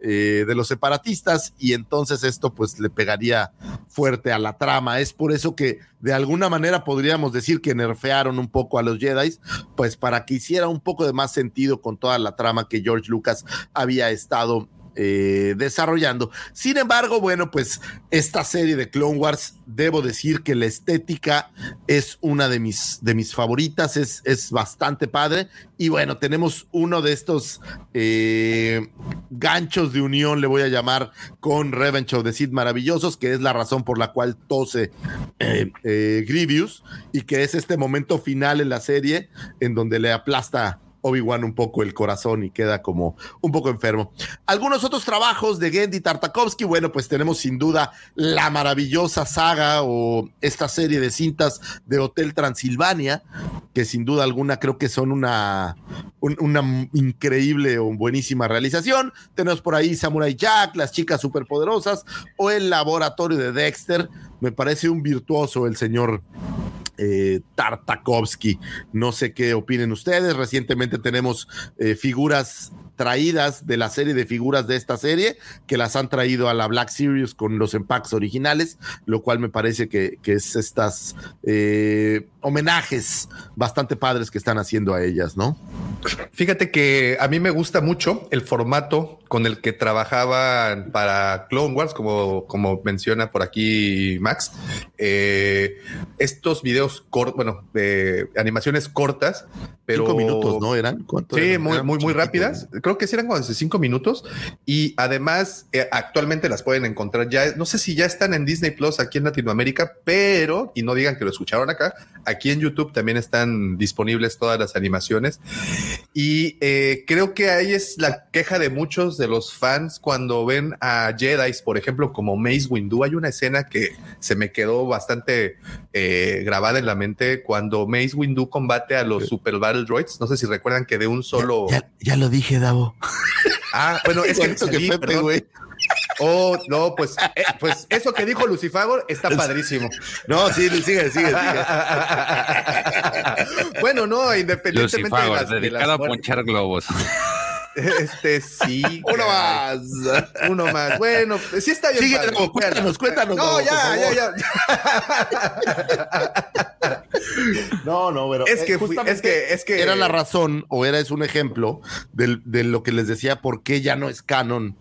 eh, de los separatistas y entonces esto pues le pegaría fuerte a la trama. Es por eso que de alguna manera podríamos decir que nerfearon un poco a los Jedi, pues para que hiciera un poco de más sentido con toda la trama que George Lucas había estado eh, desarrollando. Sin embargo, bueno, pues esta serie de Clone Wars, debo decir que la estética es una de mis, de mis favoritas, es, es bastante padre. Y bueno, tenemos uno de estos eh, ganchos de unión, le voy a llamar, con Revenge of the Sith maravillosos, que es la razón por la cual tose eh, Grievous y que es este momento final en la serie en donde le aplasta Obi-Wan un poco el corazón y queda como un poco enfermo. Algunos otros trabajos de Gendy Tartakovsky, bueno, pues tenemos sin duda la maravillosa saga o esta serie de cintas de Hotel Transilvania, que sin duda alguna creo que son una, un- una increíble o buenísima realización. Tenemos por ahí Samurai Jack, Las Chicas Superpoderosas o El Laboratorio de Dexter. Me parece un virtuoso el señor eh, Tartakovsky. No sé qué opinen ustedes. Recientemente tenemos eh, figuras traídas de la serie de figuras de esta serie que las han traído a la Black Series con los empacks originales, lo cual me parece que, que es estas eh, homenajes bastante padres que están haciendo a ellas, ¿no? Fíjate que a mí me gusta mucho el formato con el que trabajaban para Clone Wars, como, como menciona por aquí Max. Estos videos cortos, bueno, de animaciones cortas, pero. Cinco minutos, ¿no? ¿Eran? ¿Cuánto Sí, eran? muy, Eran muy, muy rápidas. Creo que sí eran como cinco minutos. Y además, eh, actualmente las pueden encontrar ya. No sé si ya están en Disney Plus aquí en Latinoamérica, pero, y no digan que lo escucharon acá, aquí en YouTube también están disponibles todas las animaciones. Y eh, creo que ahí es la queja de muchos de los fans cuando ven a Jedi, por ejemplo, como Mace Windu. Hay una escena que se me quedó bastante eh, grabada en la mente cuando Mace Windu combate a los Super Battle Droids. No sé si recuerdan que de un solo. Ya, ya lo dije, Davo. Ah, bueno, es que, Igualito que Pepe, güey. Oh, no, pues, eh, pues eso que dijo Lucifago está padrísimo. No, sí, sigue, sigue, sigue. bueno, no, independientemente de las, de dedicado las a ponchar globos. Este sí. Uno caray. más. Uno más. Bueno, pues, sí está bien. Sigue, cuéntanos, cuéntanos, No, Davo, ya, ya, ya. No, no, pero Es eh, que, fui- es que, es que era la razón o era es un ejemplo del- de, lo que les decía por qué ya no es canon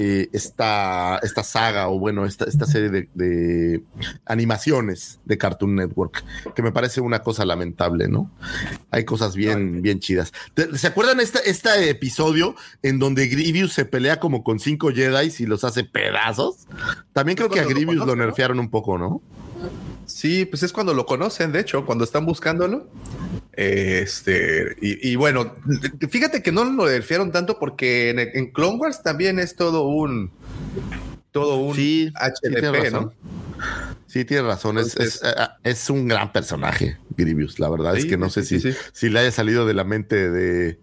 eh, esta, esta saga o bueno, esta, esta serie de, de animaciones de Cartoon Network, que me parece una cosa lamentable, ¿no? Hay cosas bien, bien chidas. ¿Te- ¿Se acuerdan este, este episodio en donde Grievous se pelea como con cinco Jedi y los hace pedazos? También creo que a Grievous lo nerfearon un poco, ¿no? Sí, pues es cuando lo conocen, de hecho, cuando están buscándolo. Este, y, y bueno, fíjate que no lo nerfearon tanto porque en, en Clone Wars también es todo un todo un Sí, HDP, ¿no? razón. Sí, tienes razón. Es, es, eh, es un gran personaje, Grievous. La verdad es que no sé si, si le haya salido de la mente de,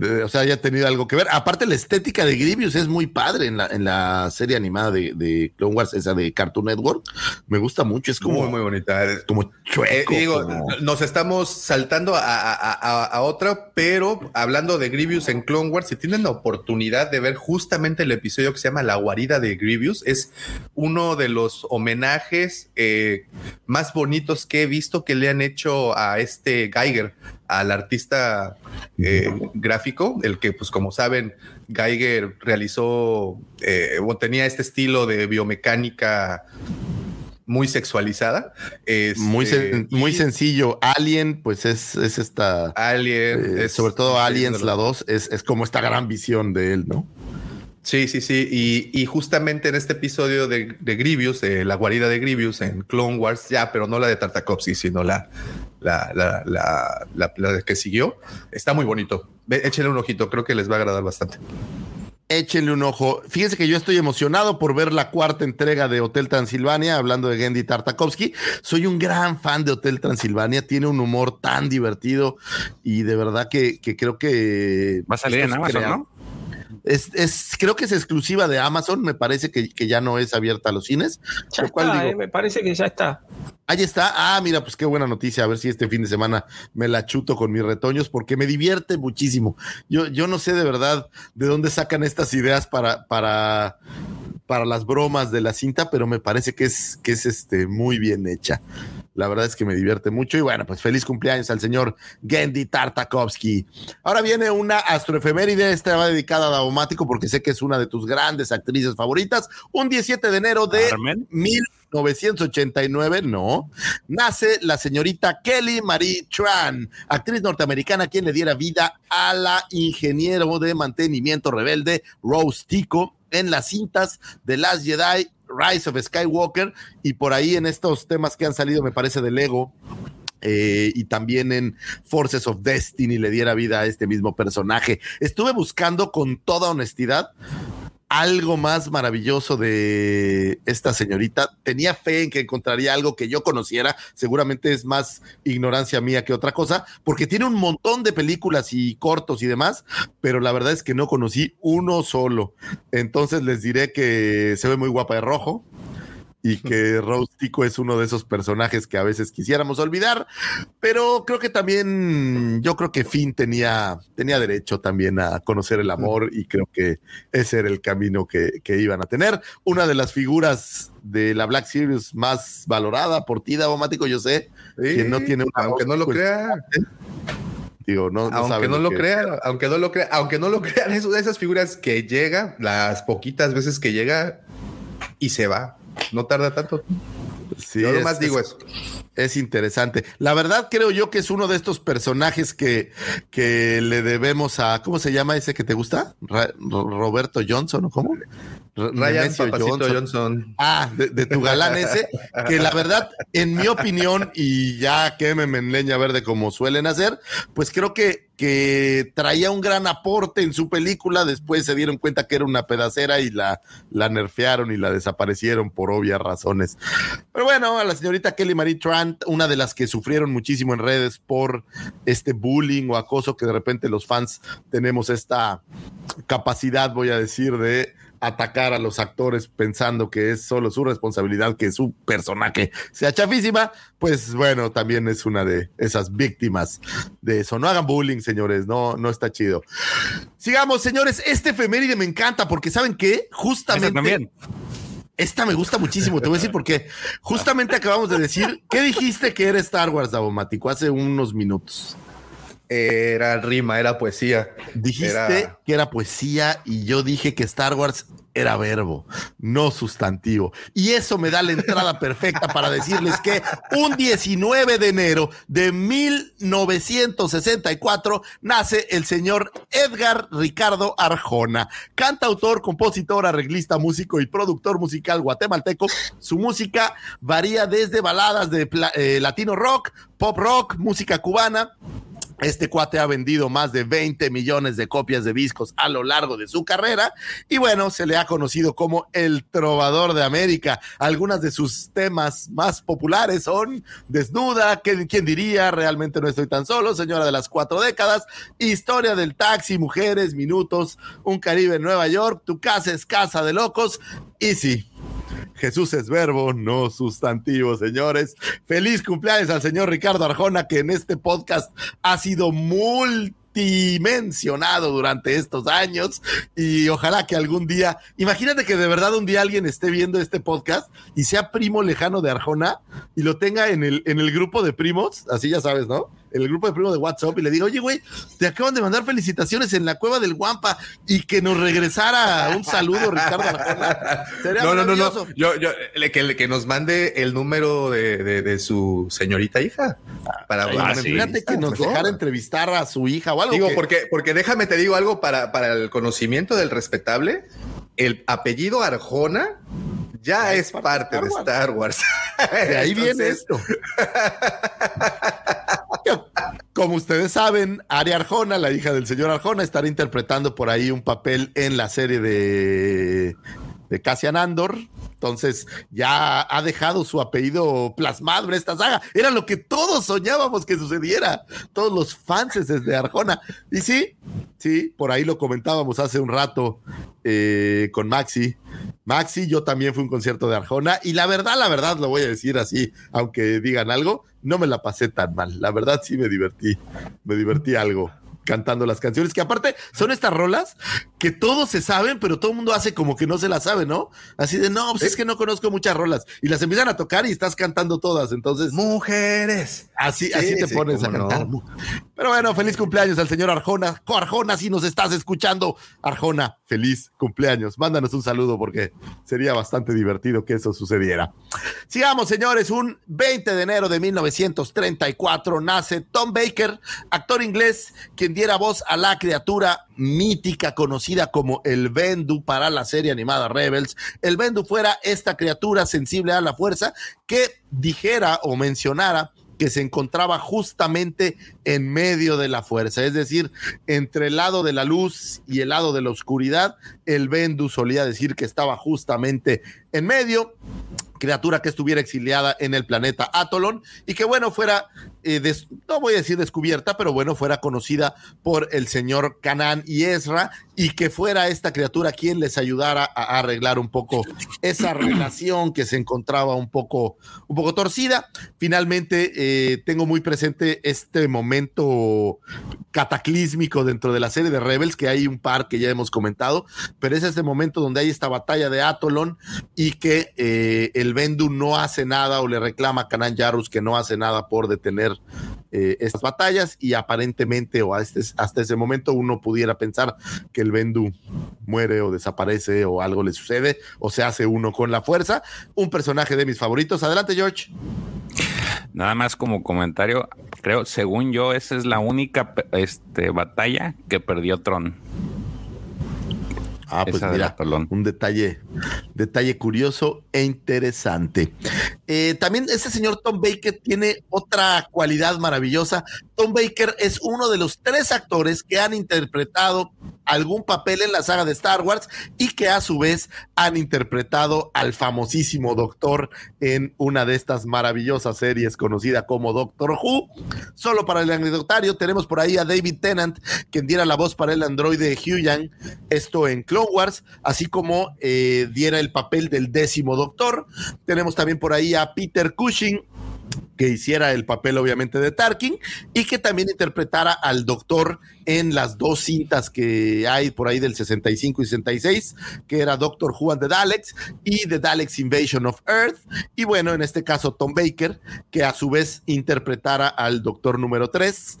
de- O sea, haya tenido algo que ver. Aparte, la estética de Grievous es muy padre en la, en la serie animada de, de Clone Wars, esa de Cartoon Network. Me gusta mucho. Es como, muy, muy bonita. como Eh, chueco. digo, como- nos estamos saltando a, a- a- a otra, pero hablando de Grievous en Clone Wars, si tienen la oportunidad de ver justamente el episodio que se llama La guarida de Grievous, es uno de los homenajes eh, más bonitos que he visto que le han hecho a este Geiger, al artista eh, gráfico, el que, pues como saben, Geiger realizó eh, o tenía este estilo de biomecánica muy sexualizada. muy, Este, sen- muy sencillo. Alien, pues es, es esta. Alien, eh, es- sobre todo es Aliens, la lo- 2, es, es como esta gran visión de él, ¿no? Sí, sí, sí. Y, y justamente en este episodio de, de Grievous, de la guarida de Grievous en Clone Wars, ya, pero no la de Tartakovsky, sino la, la, la, la, la- la que siguió, está muy bonito. Ve, Échenle un ojito, creo que les va a agradar bastante. Échenle un ojo. Fíjense que yo estoy emocionado por ver la cuarta entrega de Hotel Transilvania, hablando de Gendy Tartakovsky. Soy un gran fan de Hotel Transilvania, tiene un humor tan divertido y de verdad que, que creo que... Va a salir en Amazon, ¿no? Es, es- creo que es exclusiva de Amazon, me parece que, que ya no es abierta a los cines. Ya Lo cual está, digo, eh, me parece que ya está. Ahí está. Ah, mira, pues qué buena noticia. A ver si este fin de semana me la chuto con mis retoños porque me divierte muchísimo. Yo, yo no sé de verdad de dónde sacan estas ideas para, para, para las bromas de la cinta, pero me parece que es, que es este, muy bien hecha. La verdad es que me divierte mucho. Y bueno, pues feliz cumpleaños al señor Gendy Tartakovsky. Ahora viene una astroefeméride. Esta va dedicada a Daumático porque sé que es una de tus grandes actrices favoritas. Un 17 de enero de Carmen. 1989, no, nace la señorita Kelly Marie Tran, actriz norteamericana quien le diera vida a la ingeniero de mantenimiento rebelde Rose Tico en las cintas de Last Jedi, Rise of Skywalker y por ahí en estos temas que han salido, me parece, de Lego. eh, y también en Forces of Destiny le diera vida a este mismo personaje. Estuve buscando con toda honestidad algo más maravilloso de esta señorita. Tenía fe en que encontraría algo que yo conociera. Seguramente es más ignorancia mía que otra cosa, porque tiene un montón de películas y cortos y demás, pero la verdad es que no conocí uno solo. Entonces les diré que se ve muy guapa de rojo y que Rose Tico es uno de esos personajes que a veces quisiéramos olvidar, pero creo que también, yo creo que Finn tenía, tenía derecho también a conocer el amor y creo que ese era el camino que, que iban a tener. Una de las figuras de la Black Series más valorada por ti, Davomático, yo sé, Sí, que no tiene una aunque no lo crea. Digo, no, no aunque no lo que- crean, aunque no lo crean, aunque no lo crean, es una de esas figuras que llega, las poquitas veces que llega y se va. No tarda tanto. Sí, Yo es- nomás digo es- eso. Es interesante. La verdad creo yo que es uno de estos personajes que, que le debemos a, ¿cómo se llama ese que te gusta? Ra- Roberto Johnson, ¿o cómo? Ryan Papacito Johnson. Ah, de, de tu galán ese, que la verdad, en mi opinión, y ya quémeme en leña verde como suelen hacer, pues creo que, que traía un gran aporte en su película, después se dieron cuenta que era una pedacera y la, la nerfearon y la desaparecieron por obvias razones. Pero bueno, a la señorita Kelly Marie Trant, una de las que sufrieron muchísimo en redes por este bullying o acoso que de repente los fans tenemos esta capacidad, voy a decir, de atacar a los actores pensando que es solo su responsabilidad que su personaje sea chafísima, pues bueno, también es una de esas víctimas de eso. No hagan bullying, señores, no, no está chido. Sigamos, señores, este efeméride me encanta porque ¿saben qué? Justamente también. esta me gusta muchísimo, te voy a decir porque justamente acabamos de decir, ¿qué dijiste que era Star Wars, Davomático, hace unos minutos? Era rima, era poesía. Dijiste Era- que era poesía y yo dije que Star Wars era verbo, no sustantivo. Y eso me da la entrada perfecta para decirles que un 19 de enero de 1964 nace el señor Edgar Ricardo Arjona, cantautor, compositor, arreglista, músico y productor musical guatemalteco. Su música varía desde baladas de eh, latino rock, pop rock, música cubana, este cuate ha vendido más de 20 millones de copias de discos a lo largo de su carrera y bueno, se le ha conocido como el trovador de América. Algunas de sus temas más populares son Desnuda, ¿quién, diría? Realmente no estoy tan solo, Señora de las cuatro décadas, Historia del taxi, Mujeres, Minutos, Un Caribe en Nueva York, Tu casa es casa de locos y sí. Jesús es verbo, no sustantivo, señores. Feliz cumpleaños al señor Ricardo Arjona, que en este podcast ha sido multimensionado durante estos años y ojalá que algún día, imagínate que de verdad un día alguien esté viendo este podcast y sea primo lejano de Arjona y lo tenga en el, en el grupo de primos, así ya sabes, ¿no? En el grupo de primos de WhatsApp y le diga, oye, güey, te acaban de mandar felicitaciones en la cueva del Guampa y que nos regresara un saludo, Ricardo. Sería No, no, no, no. Yo, yo, le- que, le- que nos mande el número de, de- de su señorita hija. Para Ah, sí. imagínate que nos Mejor. dejara entrevistar a su hija o algo. Digo, que- porque, porque déjame te digo algo para, para el conocimiento del respetable. El apellido Arjona ya es parte de Star Wars. de ahí viene esto. Como ustedes saben, Ari Arjona, la hija del señor Arjona, estará interpretando por ahí un papel en la serie de, de Cassian Andor. Entonces ya ha dejado su apellido plasmado en esta saga. Era lo que todos soñábamos que sucediera. Todos los fans desde Arjona. Y sí, sí, por ahí lo comentábamos hace un rato eh, con Maxi. Maxi, yo también fui a un concierto de Arjona y la verdad, la verdad, lo voy a decir así, aunque digan algo, no me la pasé tan mal. La verdad sí me divertí, me divertí algo cantando las canciones, que aparte son estas rolas que todos se saben, pero todo el mundo hace como que no se la sabe, ¿no? Así de, no, pues es que no conozco muchas rolas. Y las empiezan a tocar y estás cantando todas. Entonces, Mujeres. así, Sí, así te sí, pones a no. cantar. Pero bueno, feliz cumpleaños al señor Arjona. Arjona, si nos estás escuchando, Arjona, feliz cumpleaños. Mándanos un saludo porque sería bastante divertido que eso sucediera. Sigamos, señores. Un 20 de enero de 1934 nace Tom Baker, actor inglés, quien diera voz a la criatura mítica conocida como el Bendu para la serie animada Rebels. El Bendu fuera esta criatura sensible a la fuerza que dijera o mencionara que se encontraba justamente en medio de la fuerza, es decir, entre el lado de la luz y el lado de la oscuridad, el Bendu solía decir que estaba justamente en medio, criatura que estuviera exiliada en el planeta Atolon y que bueno fuera, eh, no voy a decir descubierta, pero bueno, fuera conocida por el señor Canán y Ezra y que fuera esta criatura quien les ayudara a, a arreglar un poco esa relación que se encontraba un poco, un poco torcida. Finalmente, eh, tengo muy presente este momento cataclísmico dentro de la serie de Rebels, que hay un par que ya hemos comentado, pero es este momento donde hay esta batalla de Atolon y que eh, el Bendu no hace nada o le reclama a Kanan Yarrus que no hace nada por detener eh, estas batallas y aparentemente o hasta, hasta ese momento uno pudiera pensar que el Bendu muere o desaparece o algo le sucede o se hace uno con la fuerza. Un personaje de mis favoritos. Adelante, George. Nada más como comentario, creo, según yo, esa es la única este, batalla que perdió Tron. Ah, pues mira, un detalle, detalle curioso e interesante. Eh, también este señor Tom Baker tiene otra cualidad maravillosa. Tom Baker es uno de los tres actores que han interpretado algún papel en la saga de Star Wars y que a su vez han interpretado al famosísimo Doctor en una de estas maravillosas series conocida como Doctor Who. Solo para el anecdotario tenemos por ahí a David Tennant, quien diera la voz para el androide Huyang, esto en Clone Wars, así como eh, diera el papel del décimo Doctor. Tenemos también por ahí a Peter Cushing, que hiciera el papel obviamente de Tarkin y que también interpretara al doctor en las dos cintas que hay por ahí del 65 y 66, que era Doctor Who and the Daleks y The Daleks Invasion of Earth. Y bueno, en este caso Tom Baker, que a su vez interpretara al doctor número 3.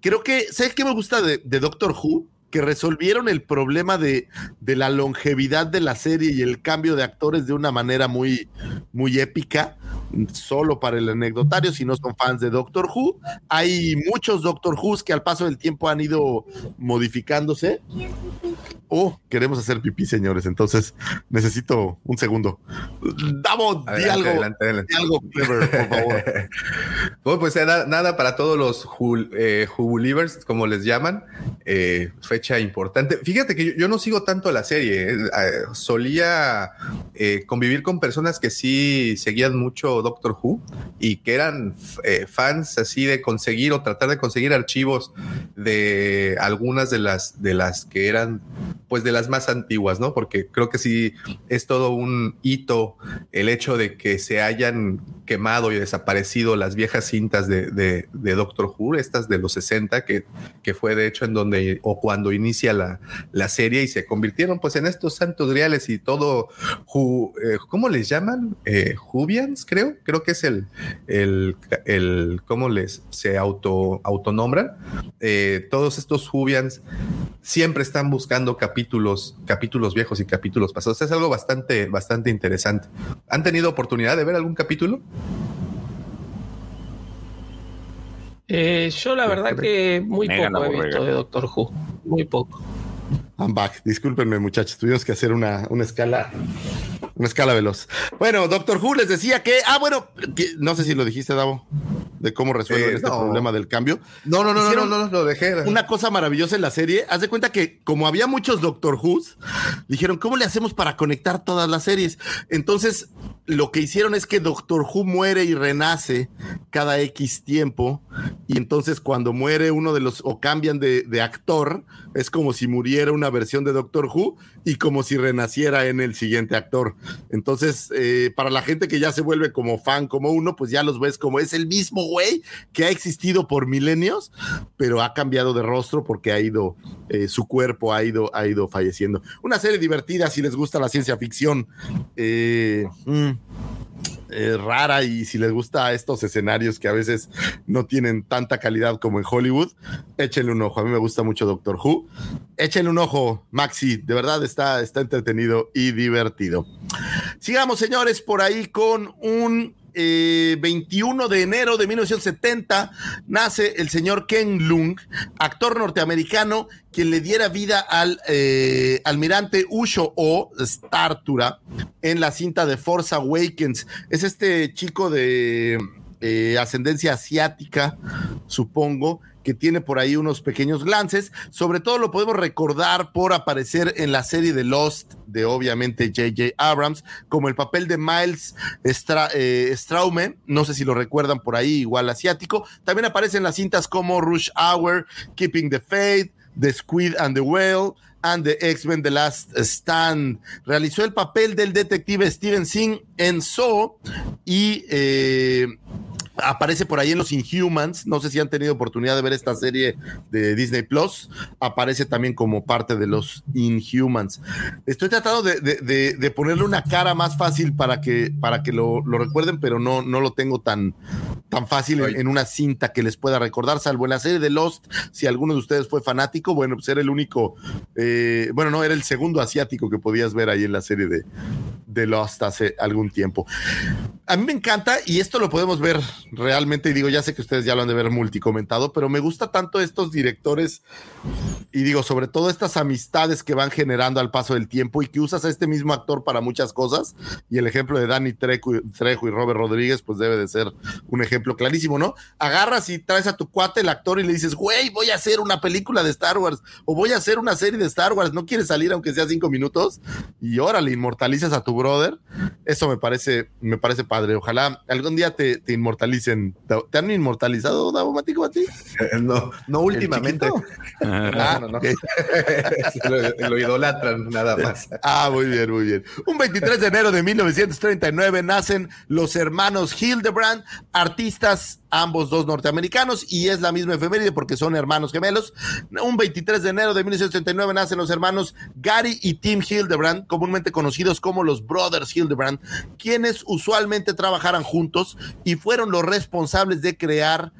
Creo que, ¿sabes qué me gusta de, de Doctor Who? Que resolvieron el problema de, de, la longevidad de la serie y el cambio de actores de una manera muy, muy épica, solo para el anecdotario, si no son fans de Doctor Who. Hay muchos Doctor Who's que al paso del tiempo han ido modificándose. Oh, queremos hacer pipí, señores, entonces necesito un segundo. Davo, di algo, adelante, adelante. di algo clever, por favor. Bueno, pues nada, nada para todos los Who, eh, Who believers, como les llaman. Eh, fecha importante. Fíjate que yo, no sigo tanto la serie. Eh, solía eh, convivir con personas que sí seguían mucho Doctor Who y que eran eh, fans así de conseguir o tratar de conseguir archivos de algunas de las de las que eran pues de las más antiguas, ¿no? Porque creo que sí es todo un hito el hecho de que se hayan quemado y desaparecido las viejas cintas de, de, Doctor Who, estas de los 60, que, que, fue de hecho en donde o cuando inicia la, la serie y se convirtieron pues en estos santos reales y todo, eh, ¿cómo les llaman? Eh, Jubians, creo, creo que es el, el, el ¿cómo les se auto, autonombran? Eh, todos estos Jubians siempre están buscando capítulos, capítulos viejos y capítulos pasados. Es algo bastante, bastante interesante. ¿Han tenido oportunidad de ver algún capítulo? Eh, yo la verdad que muy poco he visto de Doctor Who. Muy poco. I'm back. Discúlpenme, muchachos. Tuvimos que hacer una, una escala. Una escala veloz. Bueno, Doctor Who les decía que. Ah, bueno, que- no sé si lo dijiste, Davo, de cómo resuelven Eh, este no. problema del cambio. No, no, no, no, no, no, lo dejé. Una cosa maravillosa en la serie. Haz de cuenta que, como había muchos Doctor Who's, dijeron, ¿cómo le hacemos para conectar todas las series? Entonces, lo que hicieron es que Doctor Who muere y renace cada X tiempo y entonces cuando muere uno de los o cambian de, actor, es como si muriera una versión de Doctor Who y como si renaciera en el siguiente actor. Entonces, eh, para la gente que ya se vuelve como fan, como uno, pues ya los ves como es el mismo güey que ha existido por milenios, pero ha cambiado de rostro porque ha ido, eh, su cuerpo ha ido, ha ido falleciendo. Una serie divertida si les gusta la ciencia ficción. Eh, mm, eh, rara y si les gusta estos escenarios que a veces no tienen tanta calidad como en Hollywood, échenle un ojo. A mí me gusta mucho Doctor Who. Échenle un ojo, Maxi. De verdad está, está entretenido y divertido. Sigamos, señores, por ahí con un eh, 21 de enero de 1970 nace el señor Ken Lung, actor norteamericano, quien le diera vida al eh, almirante Usho O Startura en la cinta de Force Awakens. Es este chico de eh, ascendencia asiática, supongo, que tiene por ahí unos pequeños lances. Sobre todo lo podemos recordar por aparecer en la serie de Lost de obviamente J.J. Abrams, como el papel de Miles Stra eh, Straume, no sé si lo recuerdan por ahí, igual asiático. También aparecen las cintas como Rush Hour, Keeping the Faith, The Squid and the Whale, and the X-Men The Last Stand. Realizó el papel del detective Steven Singh en Saw y eh, aparece por ahí en los Inhumans. No sé si han tenido oportunidad de ver esta serie de Disney Plus. Aparece también como parte de los Inhumans. Estoy tratando de, de, de, de ponerle una cara más fácil para que, para que lo, lo recuerden, pero no, no lo tengo tan, tan fácil en, en, una cinta que les pueda recordar, salvo en la serie de Lost. Si alguno de ustedes fue fanático, bueno, pues era el único, eh, bueno, no, era el segundo asiático que podías ver ahí en la serie de, de Lost hace algún tiempo. A mí me encanta, y esto lo podemos ver realmente, y digo, ya sé que ustedes ya lo han de ver multicomentado, pero me gusta tanto estos directores, y digo, sobre todo estas amistades que van generando al paso del tiempo y que usas a este mismo actor para muchas cosas, y el ejemplo de Danny Trejo, y Robert Rodríguez, pues debe de ser un ejemplo clarísimo, ¿no? Agarras y traes a tu cuate, el actor, y le dices, güey, voy a hacer una película de Star Wars, o voy a hacer una serie de Star Wars, ¿no quieres salir aunque sea cinco minutos? Y órale, inmortalizas a tu brother. Eso me parece, me parece padre. Ojalá algún día te, te inmortalicen. ¿Te han inmortalizado, Davo Matico, a ti? No, no últimamente. Ah, no, no, no. lo, lo, idolatran nada más. Ah, muy bien, muy bien. Un 23 de enero de 1939 nacen los hermanos Hildebrand, artistas ambos dos norteamericanos, y es la misma efeméride porque son hermanos gemelos. Un 23 de enero de 1939 nacen los hermanos Gary y Tim Hildebrand, comúnmente conocidos como los Brothers Hildebrand, quienes usualmente trabajaran juntos y fueron los responsables de crear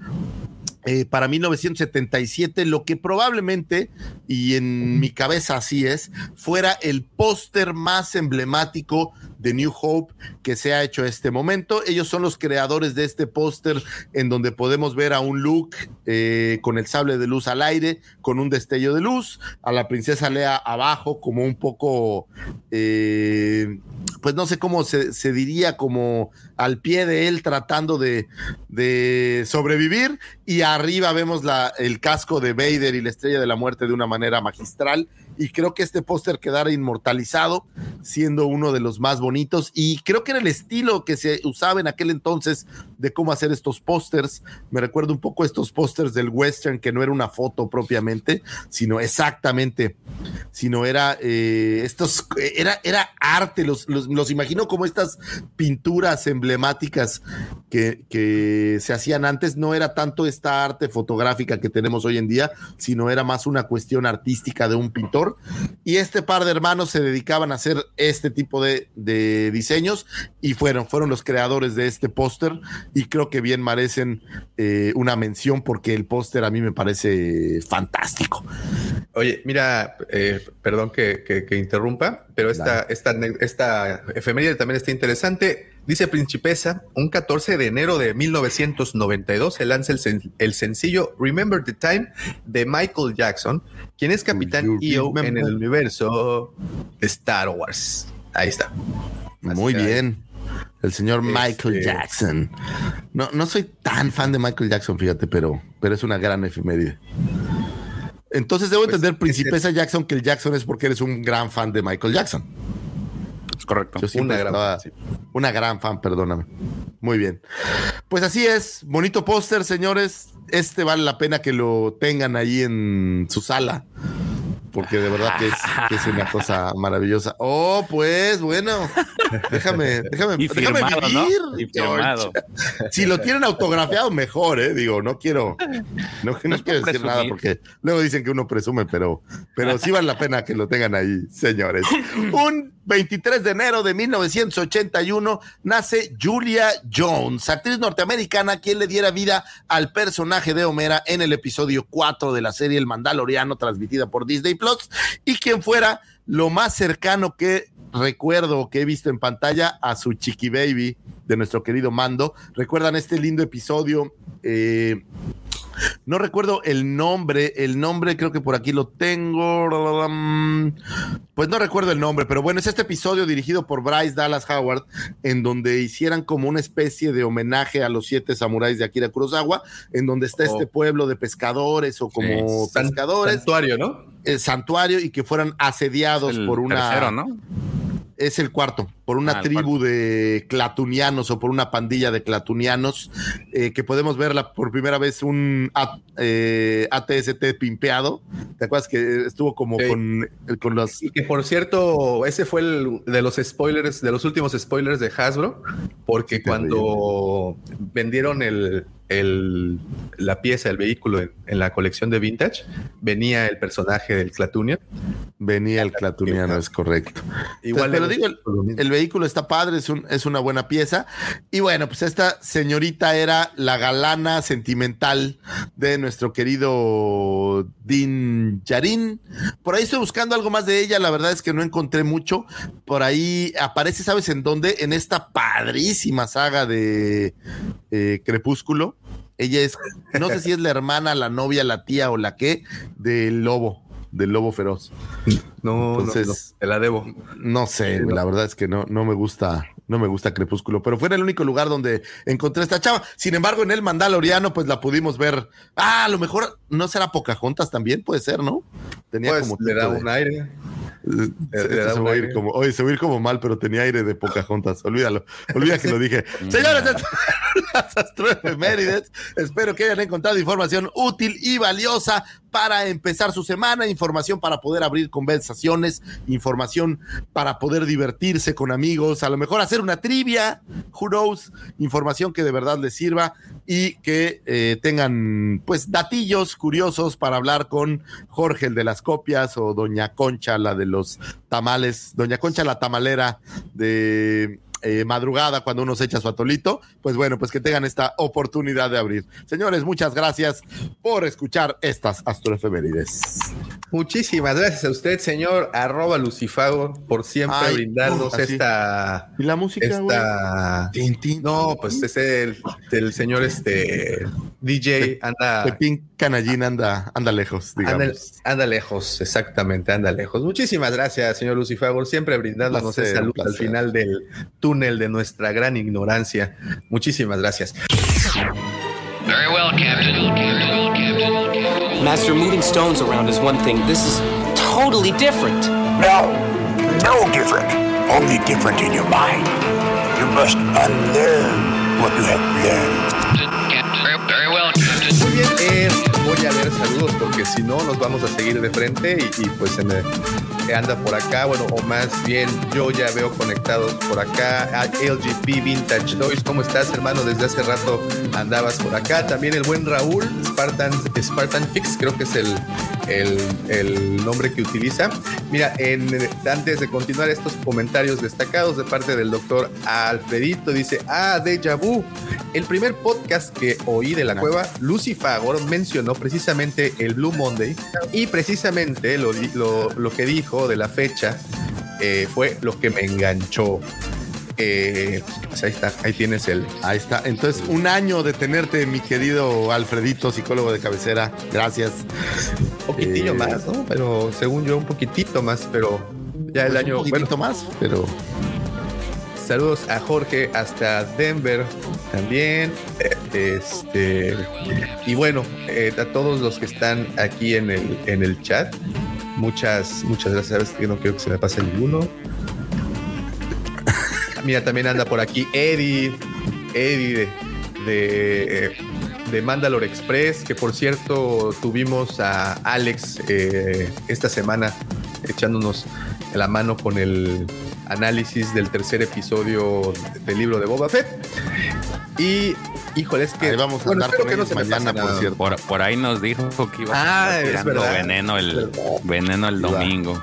eh, para 1977, lo que probablemente, y en mi cabeza así es, fuera el póster más emblemático de New Hope que se ha hecho a este momento. Ellos son los creadores de este póster en donde podemos ver a un Luke eh, con el sable de luz al aire, con un destello de luz, a la princesa Lea abajo como un poco, eh, pues no sé cómo se, se, diría, como al pie de él tratando de, de sobrevivir y arriba vemos la, el casco de Vader y la estrella de la muerte de una manera magistral y creo que este póster quedara inmortalizado, siendo uno de los más bonitos. Y creo que era el estilo que se usaba en aquel entonces de cómo hacer estos pósters. Me recuerdo un poco estos pósters del western, que no era una foto propiamente, sino exactamente, sino era eh, estos, era, era arte. Los, los, los, imagino como estas pinturas emblemáticas que, que se hacían antes. No era tanto esta arte fotográfica que tenemos hoy en día, sino era más una cuestión artística de un pintor y este par de hermanos se dedicaban a hacer este tipo de, de diseños y fueron, fueron los creadores de este póster y creo que bien merecen eh, una mención porque el póster a mí me parece fantástico. Oye, mira, eh, perdón que, que, que, interrumpa, pero esta, esta, esta efeméride también está interesante. Dice Principesa, un 14 de enero de 1992 se lanza el, sen el, sencillo Remember the Time de Michael Jackson, quien es Capitán EO en el universo Star Wars. Ahí está. Muy bien. El señor Michael este... Jackson. No, no soy tan fan de Michael Jackson, fíjate, pero, pero es una gran efeméride. Entonces debo pues, entender, Principesa este... Jackson, que el Jackson es porque eres un gran fan de Michael Jackson correcto. Yo una gran, estaba, fan, sí. una gran fan, perdóname. Muy bien. Pues así es, bonito póster, señores. este vale la pena que lo tengan ahí en su sala porque de verdad que es, que es una cosa maravillosa. Oh, pues bueno, déjame, déjame, Y déjame firmado, ¿no? vivir. Y firmado. George. Si lo tienen autografiado, mejor, eh. Digo, no quiero, no, no No quiero decir nada presumir. porque luego dicen que uno presume, pero, pero sí vale la pena que lo tengan ahí, señores. Un 23 de enero de 1981 nace Julia Jones, actriz norteamericana, quien le diera vida al personaje de Homera en el episodio 4 de la serie El Mandaloriano, transmitida por Disney Plus, y quien fuera lo más cercano que recuerdo que he visto en pantalla a su chiqui baby de nuestro querido Mando. ¿Recuerdan este lindo episodio? Eh, no recuerdo el nombre, el nombre creo que por aquí lo tengo. mm, Pues no recuerdo el nombre, pero bueno, es este episodio dirigido por Bryce Dallas Howard, en donde hicieran como una especie de homenaje a los siete samuráis de Akira Kurosawa, en donde está este Oh. pueblo de pescadores o como San- pescadores, Santuario, ¿no? el santuario y que fueran asediados El por una tercero, ¿no? Es el cuarto, por una Ah, tribu de clatunianos o por una pandilla de clatunianos, eh, que podemos verla por primera vez un A- eh, ATST pimpeado. ¿Te acuerdas que estuvo como Sí. con, con los... Y que por cierto, ese fue el de los spoilers, de los últimos spoilers de Hasbro, porque cuando vendieron el, el- la pieza, el vehículo en, en la colección de Vintage, venía el personaje del Clatunian. Venía el clatuniano, es correcto. Igual pero digo, el, el vehículo está padre, es, un- es una buena pieza. Y bueno, pues esta señorita era la galana sentimental de nuestro querido Din Yarin. Por ahí estoy buscando algo más de ella, la verdad es que no encontré mucho. Por ahí aparece, ¿sabes en dónde? En esta padrísima saga de eh, Crepúsculo. Ella es, no sé si es la hermana, la novia, la tía o la qué, del lobo, del lobo feroz. No, Entonces- no, no, te la debo. No sé, la verdad es que no, no me gusta, no me gusta Crepúsculo, pero fue en el único lugar donde encontré esta chava. Sin embargo, en el Mandaloriano, pues la pudimos ver. Ah, a lo mejor no será Pocahontas también, puede ser, ¿no? Tenía Pues, como le da de- un aire. Eh, le esto da se un va a ir aire. como, oye, se va a ir como mal, pero tenía aire de Pocahontas. Olvídalo. Olvida que lo dije. Señores, las astroefemérides. Espero que hayan encontrado información útil y valiosa para empezar su semana, información para poder abrir conversaciones, información para poder divertirse con amigos, a lo mejor hacer una trivia, who knows, información que de verdad les sirva y que eh, tengan pues datillos curiosos para hablar con Jorge el de las copias o doña Concha la de los tamales, doña Concha la tamalera de eh, madrugada cuando uno se echa su atolito, pues bueno, pues que tengan esta oportunidad de abrir. Señores, muchas gracias por escuchar estas astroefemérides. Muchísimas gracias a usted, señor arroba Lucifago, por siempre Ay, brindarnos esta. ¿Y la música, esta... Tin, No, pues es el, el señor este DJ anda, Pepín Canallín anda, anda lejos, digamos. anda, anda lejos, exactamente, anda lejos. Muchísimas gracias, señor Lucifago, siempre brindándonos Placer, esa luz al final del túnel de nuestra gran ignorancia. Muchísimas gracias. Very well, Captain. Master, moving stones around is one thing. This is totally different. No, no different. Only different in your mind. You must unlearn what you have learned. Very, well, Captain. Muy bien, eh, voy a leer saludos porque si no nos vamos a seguir de frente y, y, pues se me anda por acá, bueno, o más bien yo ya veo conectados por acá a LGP Vintage Toys. ¿Cómo estás, hermano? Desde hace rato andabas por acá. También el buen Raúl, Spartan, Spartan Fix, creo que es el, el, el nombre que utiliza. Mira, en, antes de continuar estos comentarios destacados de parte del doctor Alfredito, dice, ah, déjà vu. El primer podcast que oí de la cueva, Lucy Fagor mencionó precisamente el Blue Monday y precisamente lo, lo, lo que dijo de la fecha eh, fue lo que me enganchó. Eh, pues ahí está, ahí tienes el, Ahí está. Entonces, un año de tenerte, mi querido Alfredito, psicólogo de cabecera. Gracias. poquitillo Eh, más, ¿no? Pero según yo, un poquitito más, pero ya el Pues año. Un Bueno, más, pero saludos a Jorge hasta Denver también. Este, y bueno, a todos los que están aquí en el, en el chat. Muchas, muchas gracias. Sabes que no quiero que se me pase ninguno. Mira, también anda por aquí Eddie. Eddie de, de, eh, de Mandalore Express, que por cierto tuvimos a Alex eh, esta semana echándonos la mano con el análisis del tercer episodio del libro de Boba Fett. Y, híjole, es que Ahí vamos a bueno, andar con que no ellos mañana, por cierto. Por, por ahí nos dijo que iba Ah, a es estar veneno el, verdad. veneno el domingo.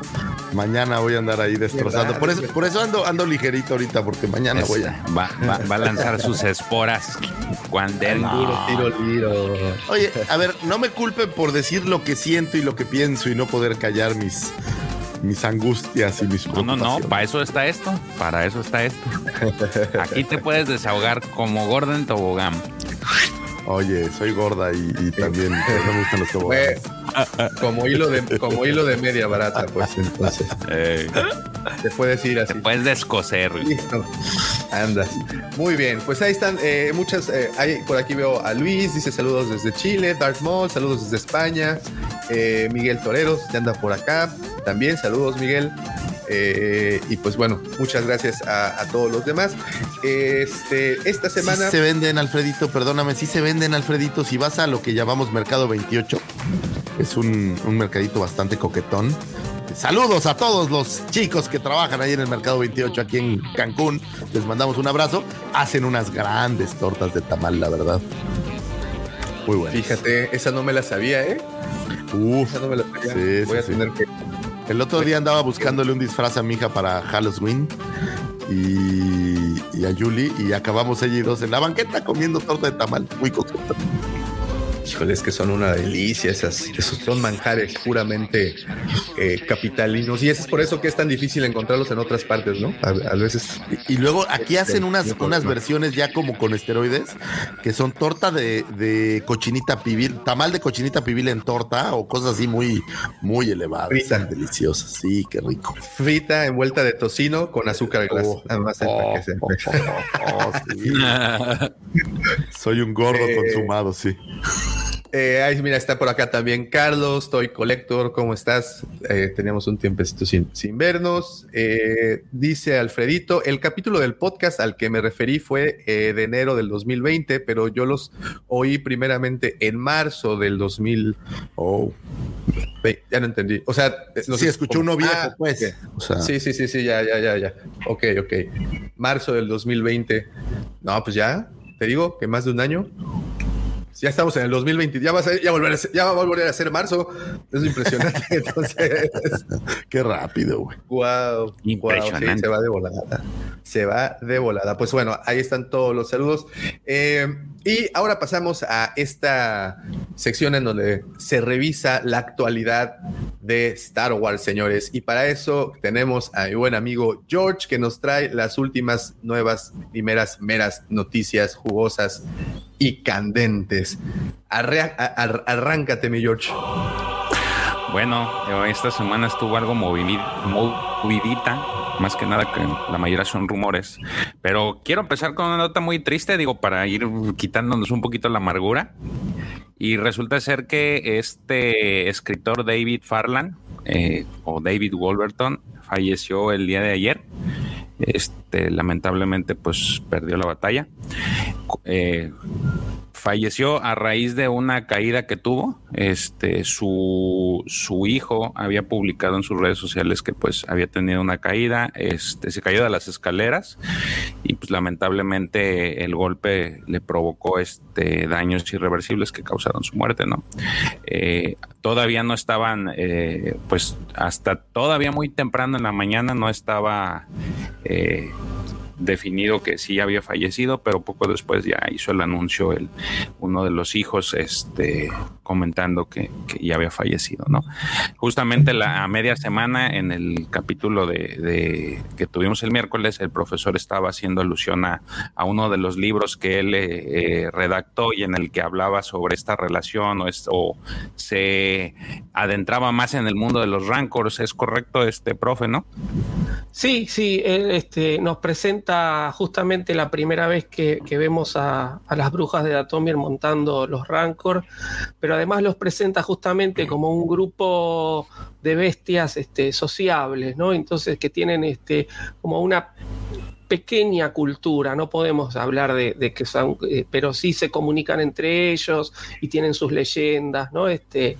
Mañana voy a andar ahí destrozando. Por eso, por eso ando, ando ligerito ahorita, porque mañana Es- voy a. va, va- va a lanzar sus esporas cuando él Duro, tiro, tiro. Oye, a ver, no me culpen por decir lo que siento y lo que pienso y no poder callar mis, mis angustias y mis No, no, no, preocupaciones. para eso está esto, para eso está esto. Aquí te puedes desahogar como Gordon Tobogán. Oye, soy gorda y, y también no me gustan los toboganes. Como hilo de como hilo de media barata, pues entonces Eh, te puedes ir así. te puedes descoser. güey. Listo. Andas. Muy bien, pues ahí están eh, muchas. eh, ahí, por aquí veo a Luis, dice saludos desde Chile, Darth Maul, saludos desde España. eh, Miguel Toreros, ya anda por acá. También saludos, Miguel. Eh, y pues bueno, muchas gracias a, a todos los demás. Este, esta semana. Sí se venden, Alfredito, perdóname, sí se venden, Alfredito. Si vas a lo que llamamos Mercado 28, es un, un mercadito bastante coquetón. Saludos a todos los chicos que trabajan ahí en el Mercado 28 aquí en Cancún. Les mandamos un abrazo. Hacen unas grandes tortas de tamal, la verdad. Muy buenas. Fíjate, esa no me la sabía, ¿eh? Uf, Esa no me la sabía. Sí, Voy sí, a sí. tener que. El otro día andaba buscándole un disfraz a mi hija para Halloween y, y a Julie y acabamos ella y dos en la banqueta comiendo torta de tamal. Muy coqueto. Híjole, es que son una delicia esas, esos son manjares puramente eh, capitalinos y es por eso que es tan difícil encontrarlos en otras partes, ¿no? A, a veces. Y luego aquí hacen unas, unas versiones ya como con esteroides, que son torta de, de cochinita pibil, tamal de cochinita pibil en torta o cosas así muy, muy elevadas. Frita. Deliciosas. Sí, qué rico. Frita envuelta de tocino con azúcar glass. Oh, Nada más oh, que se- oh, oh, oh, sí. Soy un gordo Eh, consumado, sí. Eh, ahí, mira, está por acá también Carlos, Toy Collector, ¿cómo estás? Eh, teníamos un tiempecito sin, sin vernos. Eh, dice Alfredito, el capítulo del podcast al que me referí fue eh, de enero del 2020, pero yo los oí primeramente en marzo del 2000. Oh. Ya no entendí. O sea, eh, no Sí, sé escuchó uno viejo, Ah, pues. ok. O sea, Sí, sí, sí, sí, ya, ya, ya, ya. Ok, ok. Marzo del 2020. No, pues ya, te digo que más de un año. Ya estamos en el 2020, ya va a ser, ya volver a ser, ya va a volver a ser marzo. Es impresionante. Entonces, qué rápido, güey. wow, Impresionante. se va de volada. Se va de volada. Pues bueno, ahí están todos los saludos. Eh, y ahora pasamos a esta sección en donde se revisa la actualidad de Star Wars, señores. Y para eso tenemos a mi buen amigo George que nos trae las últimas nuevas, primeras, meras noticias jugosas y candentes. Arráncate, mi George. Bueno, esta semana estuvo algo movidita, más que nada que la mayoría son rumores. Pero quiero empezar con una nota muy triste, digo, para ir quitándonos un poquito la amargura. Y resulta ser que este escritor David Farland, eh, o David Wolverton, falleció el día de ayer. Este, lamentablemente, pues perdió la batalla. Eh, falleció a raíz de una caída que tuvo. Este, su, su hijo había publicado en sus redes sociales que pues había tenido una caída, este, se cayó de las escaleras y pues lamentablemente el golpe le provocó este, daños irreversibles que causaron su muerte, ¿no? Eh, todavía no estaban, eh, pues hasta todavía muy temprano en la mañana no estaba... eh, definido que sí había fallecido, pero poco después ya hizo el anuncio el, uno de los hijos este, comentando que, ya había fallecido, ¿no? Justamente la, a media semana en el capítulo de, que tuvimos el miércoles, el profesor estaba haciendo alusión a, a uno de los libros que él eh, eh, redactó y en el que hablaba sobre esta relación o, es- se adentraba más en el mundo de los rancors, ¿es correcto este profe, no? Sí, sí, él este, nos presenta justamente la primera vez que, que vemos a, a las brujas de Datomir montando los Rancor, pero además los presenta justamente como un grupo de bestias este, sociables, ¿no? Entonces que tienen este, como una pequeña cultura, no podemos hablar de, de que son, eh, pero sí se comunican entre ellos y tienen sus leyendas, ¿no? Este,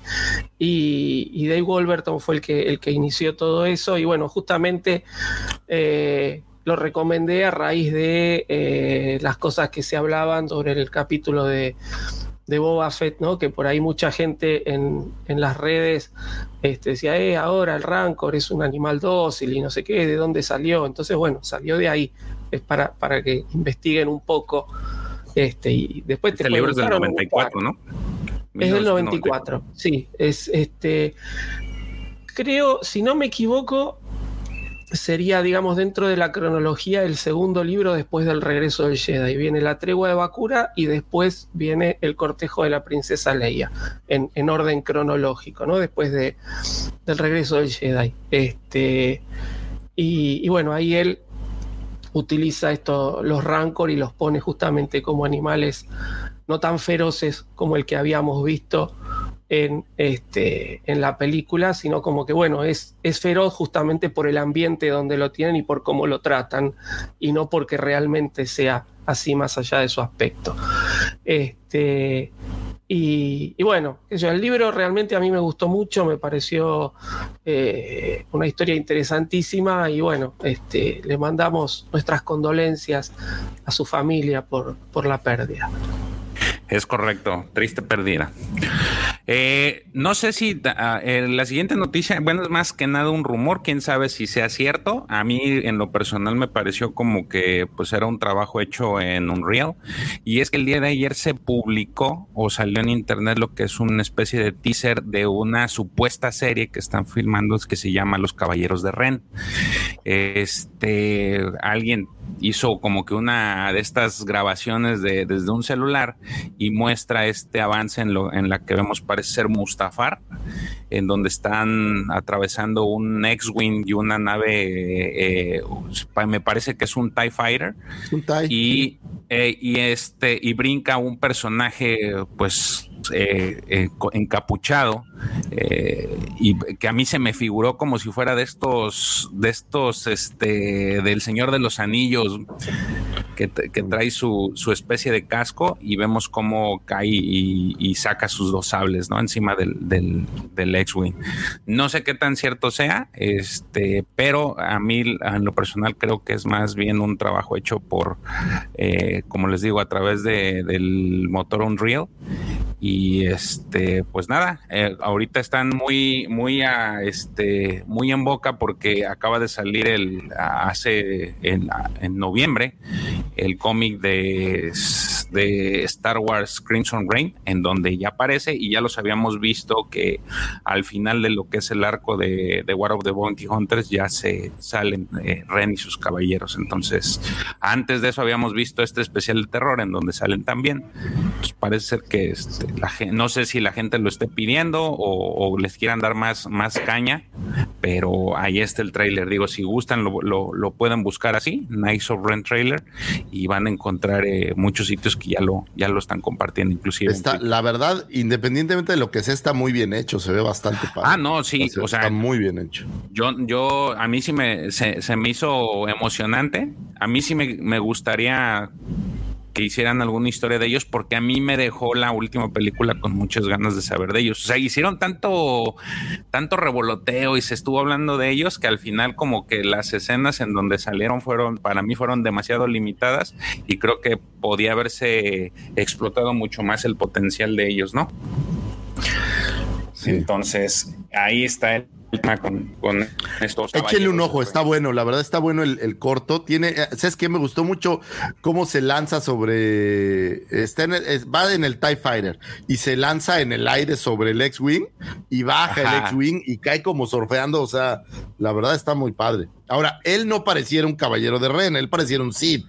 y, y Dave Wolverton fue el que, el que inició todo eso, y bueno, justamente eh, lo recomendé a raíz de eh, las cosas que se hablaban sobre el capítulo de, de Boba Fett, ¿no? Que por ahí mucha gente en, en las redes este, decía, eh, ahora el Rancor es un animal dócil y no sé qué, de dónde salió. Entonces, bueno, salió de ahí. Es para, para que investiguen un poco. Este, y después te Este libro es del preguntaron, 94, ¿no? Es del 94, sí. Es este. Creo, si no me equivoco, sería, digamos, dentro de la cronología el segundo libro después del regreso del Jedi. Viene la tregua de Bakura y después viene el cortejo de la princesa Leia, en, en orden cronológico, ¿no? Después de, del regreso del Jedi. Este, y, y bueno, ahí él utiliza esto, los Rancor y los pone justamente como animales no tan feroces como el que habíamos visto en, este, en la película, sino como que, bueno, es, feroz justamente por el ambiente donde lo tienen y por cómo lo tratan, y no porque realmente sea así más allá de su aspecto. Este, y, y bueno, el libro realmente a mí me gustó mucho, me pareció eh, una historia interesantísima y bueno, este, le mandamos nuestras condolencias a su familia por, por la pérdida. Es correcto, triste pérdida. Eh, no sé si ah, eh, la siguiente noticia, bueno, es más que nada un rumor, quién sabe si sea cierto. A mí en lo personal me pareció como que pues era un trabajo hecho en Unreal. Y es que el día de ayer se publicó o salió en internet lo que es una especie de teaser de una supuesta serie que están filmando que se llama Los Caballeros de Ren. Este, alguien hizo como que una de estas grabaciones de, desde un celular y muestra este avance en, lo, en la que vemos parece ser Mustafar, en donde están atravesando un X-Wing y una nave, eh, me parece que es un TIE Fighter. Un TIE. Y, eh, y, este, y brinca un personaje, pues, eh, eh, encapuchado eh, y que a mí se me figuró como si fuera de estos de estos este del Señor de los Anillos que, que trae su, su, especie de casco y vemos cómo cae y, saca sus dos sables no encima del, del, del X-Wing. No sé qué tan cierto sea este pero a mí en lo personal creo que es más bien un trabajo hecho por como les digo a través de, del motor Unreal y este pues nada eh, ahorita están muy muy a, este muy en boca porque acaba de salir el hace en, en noviembre el cómic de, de Star Wars Crimson Reign en donde ya aparece y ya los habíamos visto que al final de lo que es el arco de, de War of the Bounty Hunters ya se salen eh, Ren y sus caballeros. Entonces antes de eso habíamos visto este especial de terror en donde salen también. Pues parece ser que este, la gente, no sé si la gente lo esté pidiendo o, o, les quieran dar más, más caña, pero ahí está el trailer. Digo, si gustan, lo, lo, lo pueden buscar así, Nice of Rent Trailer, y van a encontrar eh, muchos sitios que ya lo, ya lo están compartiendo, inclusive. Está, la verdad, independientemente de lo que sea, está muy bien hecho, se ve bastante padre. Ah, no, sí, o sea, está muy bien hecho. Yo, yo, a mí sí me, se, se me hizo emocionante. A mí sí me, me gustaría que hicieran alguna historia de ellos, porque a mí me dejó la última película con muchas ganas de saber de ellos. O sea, hicieron tanto, tanto revoloteo y se estuvo hablando de ellos que al final como que las escenas en donde salieron fueron, para mí fueron demasiado limitadas y creo que podía haberse explotado mucho más el potencial de ellos, ¿no? Sí. Entonces, ahí está el con, con estos. Échenle un ojo, está bueno, la verdad está bueno el, el, corto. Tiene, ¿sabes qué? Me gustó mucho cómo se lanza sobre. Está en el, va en el TIE Fighter y se lanza en el aire sobre el X-Wing y baja Ajá. el X-Wing y cae como surfeando. O sea, la verdad está muy padre. Ahora, él no pareciera un caballero de Ren, él pareciera un Sith.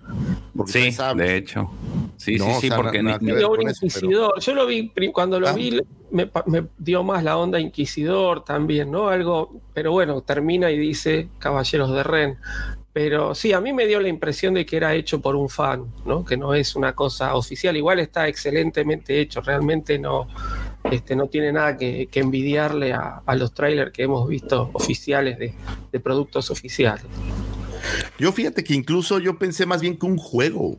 Sí, de hecho. Sí, no, sí, sí, o sea, porque no, ni, ni un inquisidor. Eso, Yo lo vi, cuando lo ah. vi, me, me, dio más la onda inquisidor también, ¿no? Algo, pero bueno, termina y dice Caballeros de Ren. Pero sí, a mí me dio la impresión de que era hecho por un fan, ¿no? Que no es una cosa oficial. Igual está excelentemente hecho, realmente no, este, no tiene nada que, envidiarle a, los trailers que hemos visto oficiales de productos oficiales. Yo fíjate que incluso yo pensé más bien que un juego.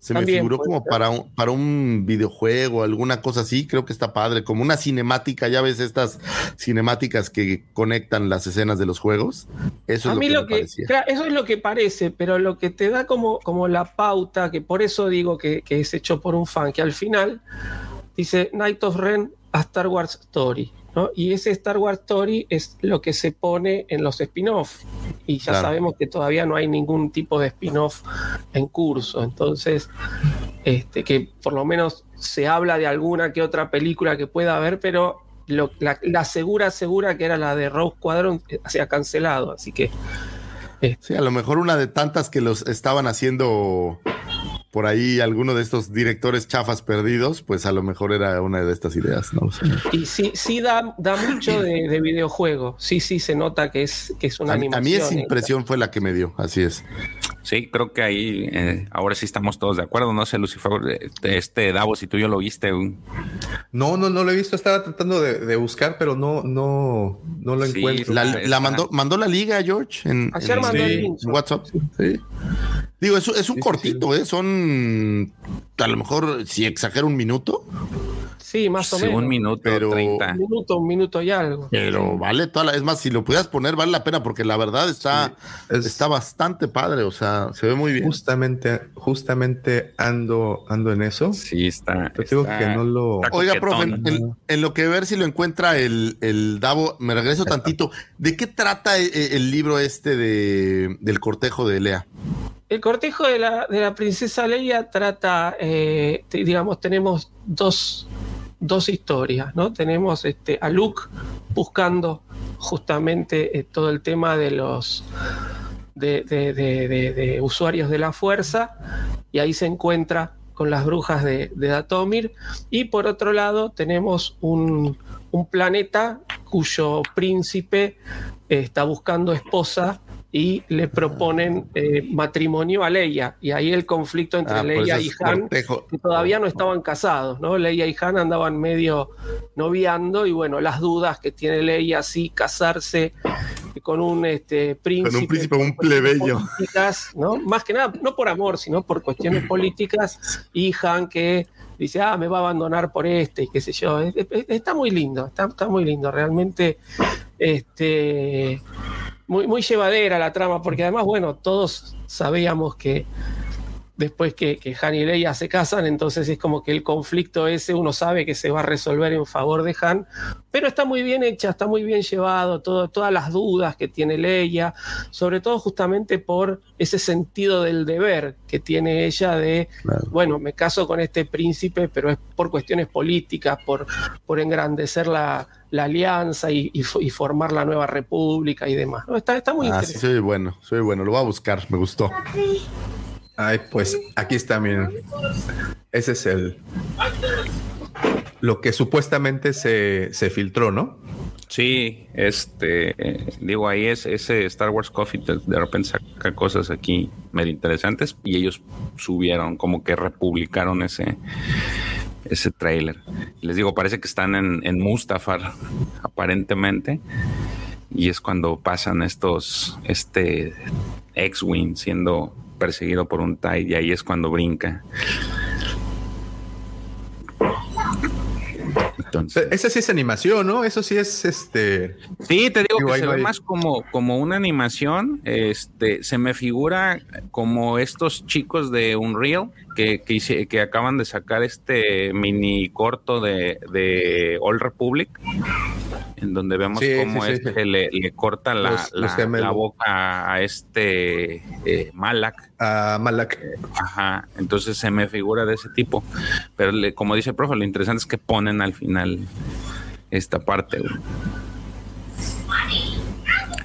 Se me figuró como para un, para un videojuego, alguna cosa así. Creo que está padre, como una cinemática. Ya ves estas cinemáticas que conectan las escenas de los juegos. Eso a es lo que lo que, claro, eso es lo que parece, pero lo que te da como, como la pauta, que por eso digo que, que es hecho por un fan, que al final dice Night of Ren a Star Wars Story, ¿no? Y ese Star Wars Story es lo que se pone en los spin-off. Y ya Claro. sabemos que todavía no hay ningún tipo de spin-off en curso. Entonces, este, que por lo menos se habla de alguna que otra película que pueda haber, pero lo- la, la segura, segura que era la de Rogue Squadron eh, se ha cancelado. Así que Sí, a lo mejor una de tantas que los estaban haciendo por ahí alguno de estos directores chafas perdidos, pues a lo mejor era una de estas ideas, no. Y sí, sí da, da mucho de, de videojuego. Sí, sí, se nota que es, que es una A, mí- a mí esa eh. impresión fue la que me dio, así es. Sí, creo que ahí eh, ahora sí estamos todos de acuerdo. No sé, Lucifer, eh, este Davos, si tú ya lo viste. un- No, no, no lo he visto. Estaba tratando de, de buscar, pero no, no, no lo Sí, encuentro. La, mandó, mandó la liga, George, en, Ayer en- mandó el sí, link. en WhatsApp. Sí. Digo, es, es un Sí, sí, cortito, ¿eh? Son a lo mejor, si exagero, un minuto, Sí, más o sí, menos. un minuto, Pero- 30. Un minuto, un minuto y algo. pero vale toda la. Es más, si lo pudieras poner, vale la pena, porque la verdad está, Es- está bastante padre, o sea, se ve muy bien. Justamente, justamente ando, ando en eso. Sí, está. Digo está- que no lo. Oiga, profe, en, en- en lo que ver si lo encuentra el, el Davo, me regreso tantito. ¿De qué trata el, el libro este de, del cortejo de Lea? El cortejo de la, de la princesa Leia trata, eh, digamos, tenemos dos, historias, ¿no? Tenemos este, a Luke buscando justamente eh, todo el tema de los de, usuarios de la fuerza y ahí se encuentra con las brujas de, Datomir y por otro lado tenemos un, un planeta cuyo príncipe eh, está buscando esposa y le proponen eh, matrimonio a Leia y ahí el conflicto entre Ah, Leia y Han cortejo. que todavía no estaban casados, ¿no? Leia y Han andaban medio noviando y bueno, las dudas que tiene Leia si casarse con un este, príncipe, Con un príncipe, un plebeyo. políticas, ¿no? Más que nada, no por amor, sino por cuestiones políticas y Han que dice, ah, me va a abandonar por este y qué sé yo. Es- es- Está muy lindo, está, está muy lindo, realmente este, muy, muy llevadera la trama, porque además, bueno, todos sabíamos que después que, que Han y Leia se casan, entonces es como que el conflicto ese uno sabe que se va a resolver en favor de Han, pero está muy bien hecha, está muy bien llevado, todo, todas las dudas que tiene Leia, sobre todo justamente por ese sentido del deber que tiene ella de, bueno, me caso con este príncipe, pero es por cuestiones políticas, por, por engrandecer la, la alianza y, y fo- y formar la nueva república y demás. ¿no? Está, está muy Ah, sí, soy bueno, soy bueno, lo voy a buscar, me gustó. Ay, pues aquí está, miren. Ese es el. Lo que supuestamente se, se filtró, ¿no? Sí, este, digo, ahí es ese Star Wars Coffee, de, de repente saca cosas aquí medio interesantes y ellos subieron, como que republicaron ese, ese trailer. Les digo, parece que están en, en Mustafar, aparentemente, y es cuando pasan estos, este X-Wing siendo perseguido por un TIE y ahí es cuando brinca. Entonces, Esa sí es animación, ¿no? Eso sí es este. Sí, te digo Digo, que se no ve hay- más como, como una animación. Este, se me figura como estos chicos de Unreal que, que, hice- que acaban de sacar este mini corto de, de All Republic, en donde vemos Sí, cómo sí, sí. este Le, le corta la, Los- la boca a este eh, Malak. A Malak. Ajá, entonces se me figura de ese tipo. Pero le- como dice el profe, lo interesante es que ponen al final esta parte.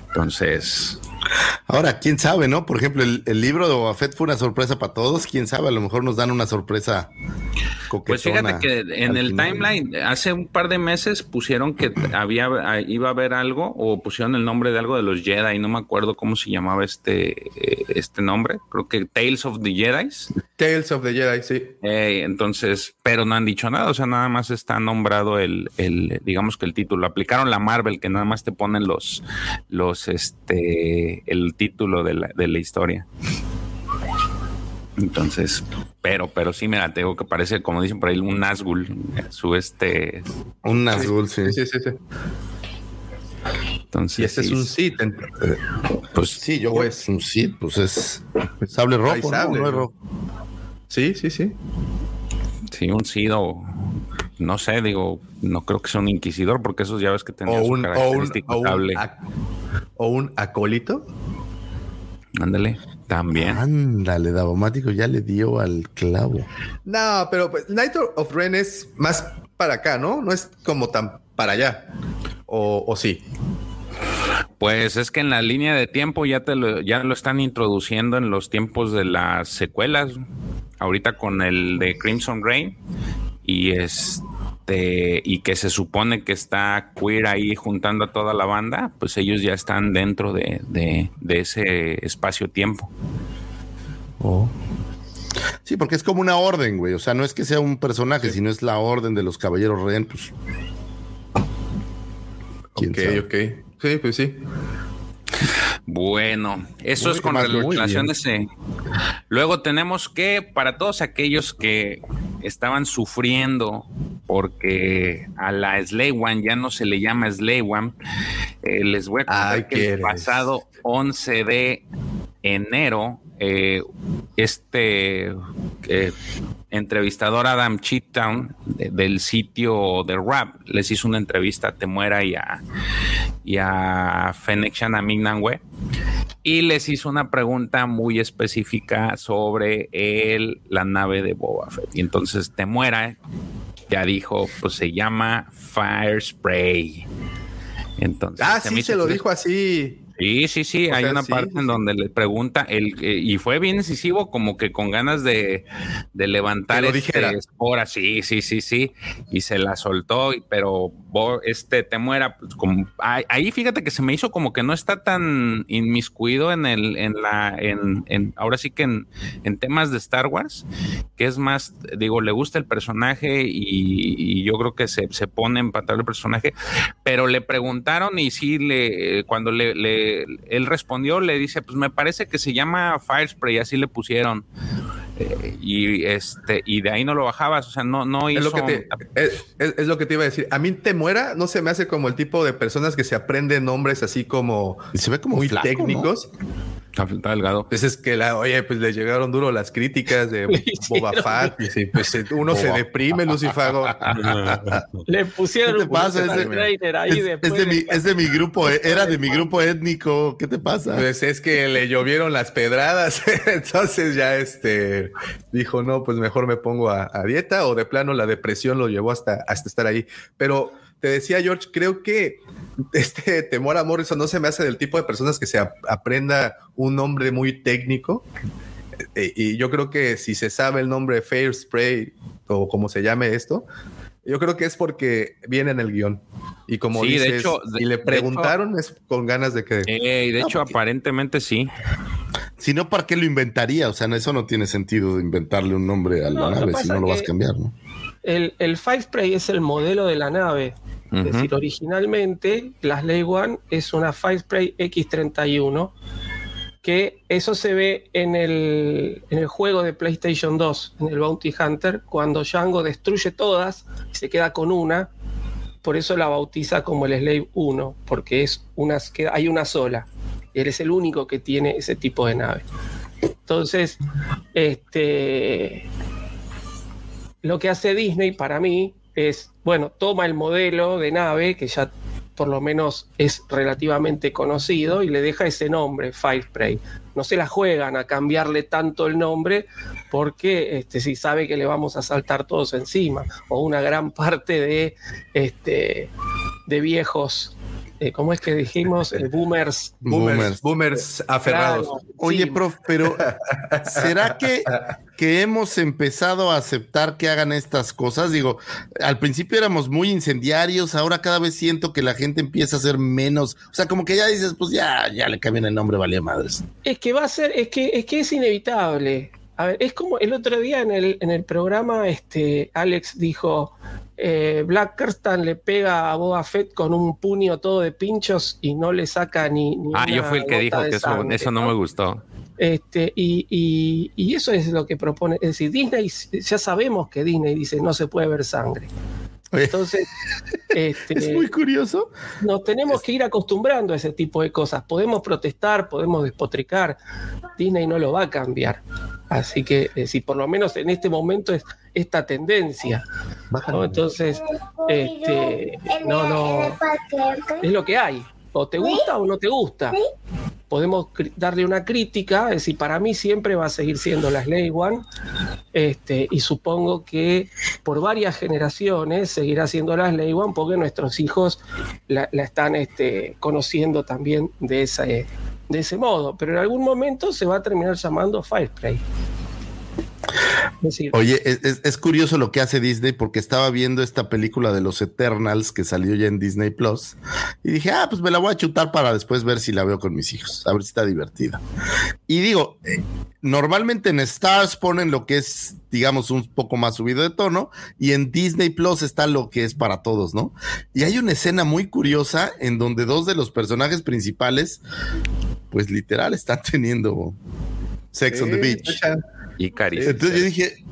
Entonces, Ahora, quién sabe, ¿no? Por ejemplo, el, el libro de Boba Fett fue una sorpresa para todos. Quién sabe, a lo mejor nos dan una sorpresa Pues fíjate que en el timeline hace un par de meses pusieron que había iba a haber algo o pusieron el nombre de algo de los Jedi, no me acuerdo cómo se llamaba este este nombre, creo que Tales of the Jedi. Tales of the Jedi, sí. entonces, pero no han dicho nada, o sea, nada más está nombrado el, el digamos que el título. Aplicaron la Marvel que nada más te ponen los los este el título de la, de la historia. Entonces, pero, pero sí, me tengo que parece, como dicen por ahí, un Nazgul, su este. Un Nazgul, sí. Sí, sí, sí. Entonces, y este es un Sith. Pues sí, yo creo es un Sith, pues es sable rojo, sable, ¿no? rojo. Sí, sí, sí. Sí, un Sith o no sé, digo, no creo que sea un inquisidor porque esos ya ves que tenían o un, su o un, o un, o un acólito. Ándale, también. Ándale, Davomático ya le dio al clavo. No, pero pues, Night of Ren es más para acá, ¿no? No es como tan para allá. O, o sí. Pues es que en la línea de tiempo ya te lo, ya lo están introduciendo en los tiempos de las secuelas. Ahorita con el de Crimson Rain y este y que se supone que está queer ahí juntando a toda la banda, pues ellos ya están dentro de, de, de ese espacio-tiempo. Oh. Sí, porque es como una orden, güey. O sea, no es que sea un personaje, sino es la orden de los caballeros Ren, pues. ¿Quién Ok, sabe? ok. Sí, pues sí. Bueno, eso Muy es con relación a ese. Luego tenemos que, para todos aquellos que estaban sufriendo porque a la Slay One ya no se le llama Slay One, eh, les voy a contar Ay, que el pasado 11 de enero, eh, este eh, entrevistador Adam Cheatown de- del sitio de Rap les hizo una entrevista a Temuera y a, y a Fennec Shanamignawe y les hizo una pregunta muy específica sobre el, la nave de Boba Fett. Y entonces Temuera ya dijo, pues se llama Fire Spray. Entonces, Ah, se sí, se lo dijo así. Sí, sí, sí. O Hay sea, una sí, parte sí, en donde le pregunta el eh, y fue bien decisivo, como que con ganas de, de levantar este dijera. espora, sí, sí, sí, sí, y se la soltó, pero Este Temuera, pues, como ahí, fíjate que se me hizo como que no está tan inmiscuido en el, en la, en, en ahora sí que en, en temas de Star Wars, que es más, digo, le gusta el personaje y, yo creo que se, se pone en pantalla el personaje, pero le preguntaron y sí, le, cuando le, le- él respondió, le dice, pues me parece que se llama Fire Spray, así le pusieron. Eh, y este y de ahí no lo bajabas, o sea, no, no hizo... Es lo, que te, es, es- lo que te iba a decir. A mí Temuera no se me hace como el tipo de personas que se aprenden nombres así como Y se ve como muy flaco, ¿no? Está delgado. Pues es que la, oye, pues le llegaron duro las críticas de Boba Fett. y sí, pues uno se deprime, Lucifago. Le pusieron ¿Qué te pasa? Es de ahí Es, después. es de mi, es de mi grupo, eh, era de mi grupo étnico. ¿Qué te pasa? Pues es que le llovieron las pedradas. Entonces ya este dijo, no, pues mejor me pongo a, a dieta o de plano la depresión lo llevó hasta, hasta estar ahí. Pero te decía, George, creo que este temor a Morrison no se me hace del tipo de personas que se ap- aprenda un nombre muy técnico. Eh, y yo creo que si se sabe el nombre Fair Spray o como se llame esto, yo creo que es porque viene en el guion. Y como Sí, de dices, hecho, de- y le de preguntaron es con ganas de que... Eh, y de No, hecho, porque- aparentemente sí. Si no, ¿para qué lo inventaría? O sea, no, eso no tiene sentido de inventarle un nombre a la No, nave si no lo vas a cambiar, ¿no? El, el Five Spray es el modelo de la nave. Es decir, originalmente la Slay One es una Five Spray X31, que eso se ve en el, en el juego de PlayStation 2, en el Bounty Hunter, cuando Django destruye todas y se queda con una. Por eso la bautiza como el Slave 1, porque es una, que hay una sola. Él es el único que tiene ese tipo de nave. Entonces, este, lo que hace Disney para mí es, bueno, toma el modelo de nave que ya por lo menos es relativamente conocido y le deja ese nombre, Fire Spray. No se la juegan a cambiarle tanto el nombre porque este, si sabe que le vamos a saltar todos encima o una gran parte de, este, de viejos eh, ¿cómo es que dijimos? Eh, boomers. Boomers, boomers aferrados. Claro, Oye, sí. prof, pero ¿será que, que hemos empezado a aceptar que hagan estas cosas? Digo, al principio éramos muy incendiarios, ahora cada vez siento que la gente empieza a ser menos, o sea, como que ya dices, pues ya, ya le cambian el nombre, valía madres. Es que va a ser, es que es que es inevitable. A ver, es como el otro día en el, en el programa, este, Alex dijo, eh, Black Kirsten le pega a Boba Fett con un puño todo de pinchos y no le saca ni, ni Ah, yo fui el que dijo que eso, sangre, eso no me gustó. Este, y, y- y eso es lo que propone. Es decir, Disney, ya sabemos que Disney dice no se puede ver sangre. Entonces, este, es muy curioso. nos tenemos que ir acostumbrando a ese tipo de cosas. Podemos protestar, podemos despotricar. Disney no lo va a cambiar. Así que, eh, si por lo menos en este momento es esta tendencia. ¿no? Entonces, este, no, no, es lo que hay. O te gusta o no te gusta. Podemos darle una crítica, es decir, para mí siempre va a seguir siendo la Slay One, este, y supongo que por varias generaciones seguirá siendo la Slay One porque nuestros hijos la, la están este, conociendo también de, esa, de ese modo, pero en algún momento se va a terminar llamando Fireplay. Oye, es, es- es curioso lo que hace Disney porque estaba viendo esta película de los Eternals que salió ya en Disney Plus y dije, ah, pues me la voy a chutar para después ver si la veo con mis hijos, a ver si está divertida. Y digo, eh, normalmente en Stars ponen lo que es, digamos, un poco más subido de tono y en Disney Plus está lo que es para todos, ¿no? Y hay una escena muy curiosa en donde dos de los personajes principales, pues literal, están teniendo Sex on the Beach. Y Caris. Entonces yo dije,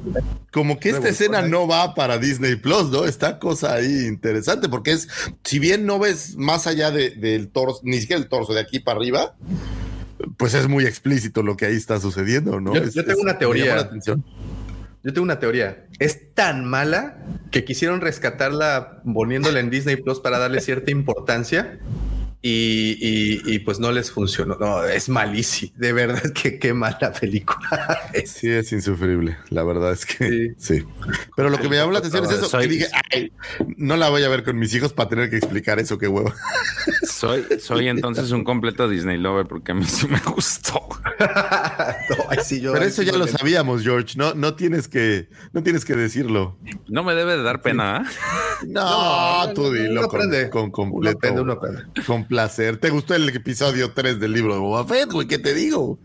como que esta escena no va para Disney Plus, ¿no? Está cosa ahí interesante, porque es, si bien no ves más allá de- del torso, ni siquiera el torso, de aquí para arriba, pues es muy explícito lo que ahí está sucediendo, ¿no? Yo- Es- yo tengo es- una me teoría. la atención. Yo tengo una teoría. Es tan mala que quisieron rescatarla poniéndola en Disney Plus para darle cierta importancia y, y- y, pues no les funcionó. No, es malísimo. De verdad que qué mala película. es. Sí, es insufrible, la verdad es que sí. Pero lo que me llamó la atención es eso, Soy- que dije, "Ay, no la voy a ver con mis hijos para tener que explicar eso, qué huevo. Soy, soy entonces un completo Disney lover porque a mí sí me gustó. No, ay, sí, yo- Pero eso ya lo sabíamos, George, no, no tienes que, no tienes que decirlo. No me debe de dar pena. ¿ah? No, No, tú dilo uno con, aprende. con Uno completo. aprende, uno aprende. Con placer. ¿Te gustó el episodio 3 del libro de Boba Fett, güey? ¿Qué te digo?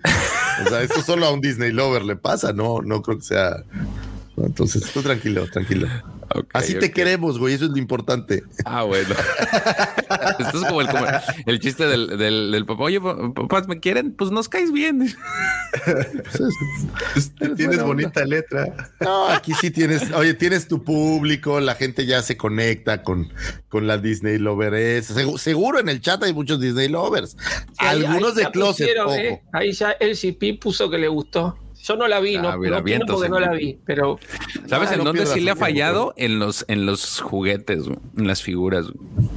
O sea, esto solo a un Disney lover le pasa, no, no creo que sea. entonces, tú tranquilo, tranquilo. Así te queremos, güey, eso es lo importante. Ah, bueno. Esto es como el, como el chiste del, del, del papá. Oye, pa- papás, ¿me quieren? Pues nos caes bien. Pues, Tienes onda. bonita letra. No, aquí sí tienes, oye, tienes tu público, la gente ya se conecta con, con la Disney lover. Seguro en el chat hay muchos Disney lovers. Algunos ahí de closet, pusieron, ojo. eh, ahí ya el GP puso que le gustó. Yo no la vi, Ah, no, mira, no opino porque no la vi, pero ¿Sabes Ah, en no dónde sí le ha fallado? En los, en los juguetes, güey, en las figuras. güey.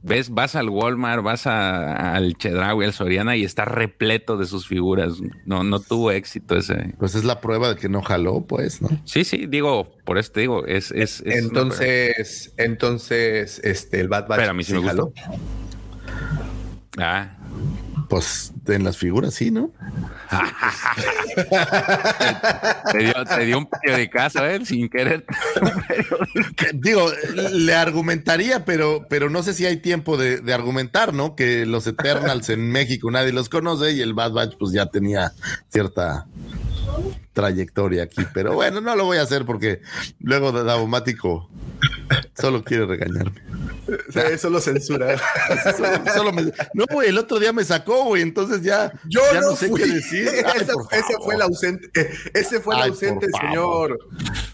Ves, vas al Walmart, vas a- al Chedraui, al Soriana y está repleto de sus figuras. No, no tuvo éxito ese. Pues es la prueba de que no jaló, pues, ¿no? Sí, sí, digo, por eso te digo, es, es, es Entonces, entonces, este, el Bad Batch. Pero a mí sí me jaló. Ah, Pues en las figuras sí, ¿no? te dio, te dio un periodicazo, ¿eh? Sin querer. Que, Digo, le argumentaría, pero, pero no sé si hay tiempo de, de argumentar, ¿no? Que los Eternals en México nadie los conoce y el Bad Batch pues ya tenía cierta trayectoria aquí. Pero bueno, no lo voy a hacer porque luego Davomático solo quiere regañarme. Sí, Eso lo censura. Solo, solo me- no, güey, el otro día me sacó, güey, entonces ya, Yo ya no, no, sé fui. qué decir. Ay, Ese- fue el ausente. eh, Ese fue el Ay, ausente, señor.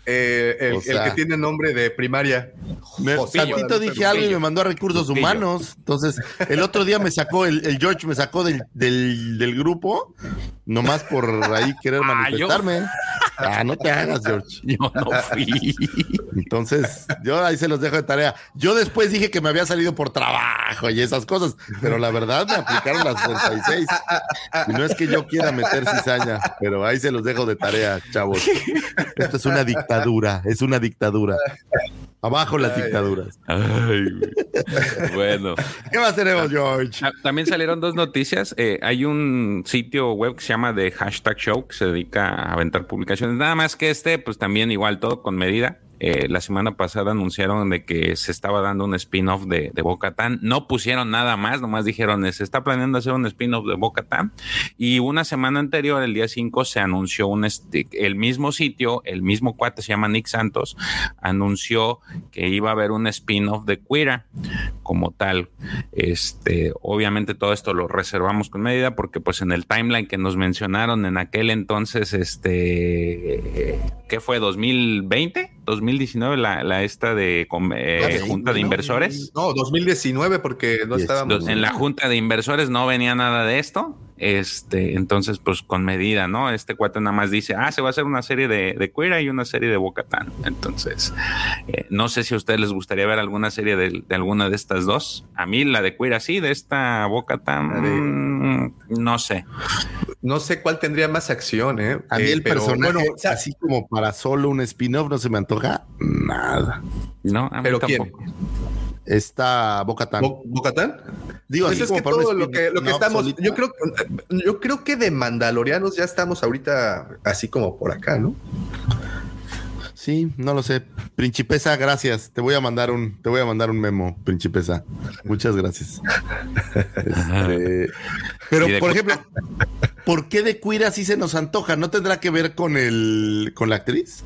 eh, el, O el que tiene nombre de primaria. Me- tantito dije algo y me mandó a recursos humanos. Entonces, el otro día me sacó, el, el George me sacó del, del, del grupo, nomás por ahí querer Ah, yo-. Ah, no te hagas, George. Yo no fui. Entonces, yo ahí se los dejo de tarea. Yo después dije que me había salido por trabajo y esas cosas, pero la verdad me aplicaron las 36. Y no es que yo quiera meter cizaña, pero ahí se los dejo de tarea, chavos. Esto es una dictadura, es una dictadura. Abajo las dictaduras. Ay, bueno. ¿Qué más tenemos, George? Ah, También salieron dos noticias. Eh, hay un sitio web que se llama The Hashtag Show que se dedica a aventar publicaciones. Nada más que este, pues también igual todo con medida. Eh, la semana pasada anunciaron de que se estaba dando un spin-off de, de Boca-Tan. No pusieron nada más, nomás dijeron, se está planeando hacer un spin-off de Boca-Tan. Y una semana anterior, el día 5, se anunció un este, el mismo sitio, el mismo cuate, se llama Nick Santos, anunció que iba a haber un spin-off de Queera como tal. Este, obviamente todo esto lo reservamos con medida porque pues en el timeline que nos mencionaron en aquel entonces, este, ¿qué fue? ¿2020? 2019 la, la esta de eh, junta de inversores. No, 2019 porque no estábamos. En la junta de inversores no venía nada de esto. Este, entonces, pues con medida, ¿no? Este cuate nada más dice, ah, se va a hacer una serie de, de Queera y una serie de Bocatán. Entonces, eh, no sé si a ustedes les gustaría ver alguna serie de, de alguna de estas dos. A mí la de Queera sí, de esta Bocatán, no sé. No sé cuál tendría más acción, ¿eh? A mí Eh, el pero, personaje, bueno, o sea, así como para solo un spin-off, no se me antoja nada. No, a mí ¿Pero tampoco. Está Bocatán. Bo- ¿Bocatán? Digo, Pues así es como que todo lo que, lo que no estamos, yo creo, yo creo que de Mandalorianos ya estamos ahorita así como por acá, ¿no? Sí, no lo sé. Principesa, gracias. Te voy a mandar un, te voy a mandar un memo, Principesa. Muchas gracias. Este, pero, por ejemplo, ¿por qué de Queer así se nos antoja? ¿No tendrá que ver con el, con la actriz?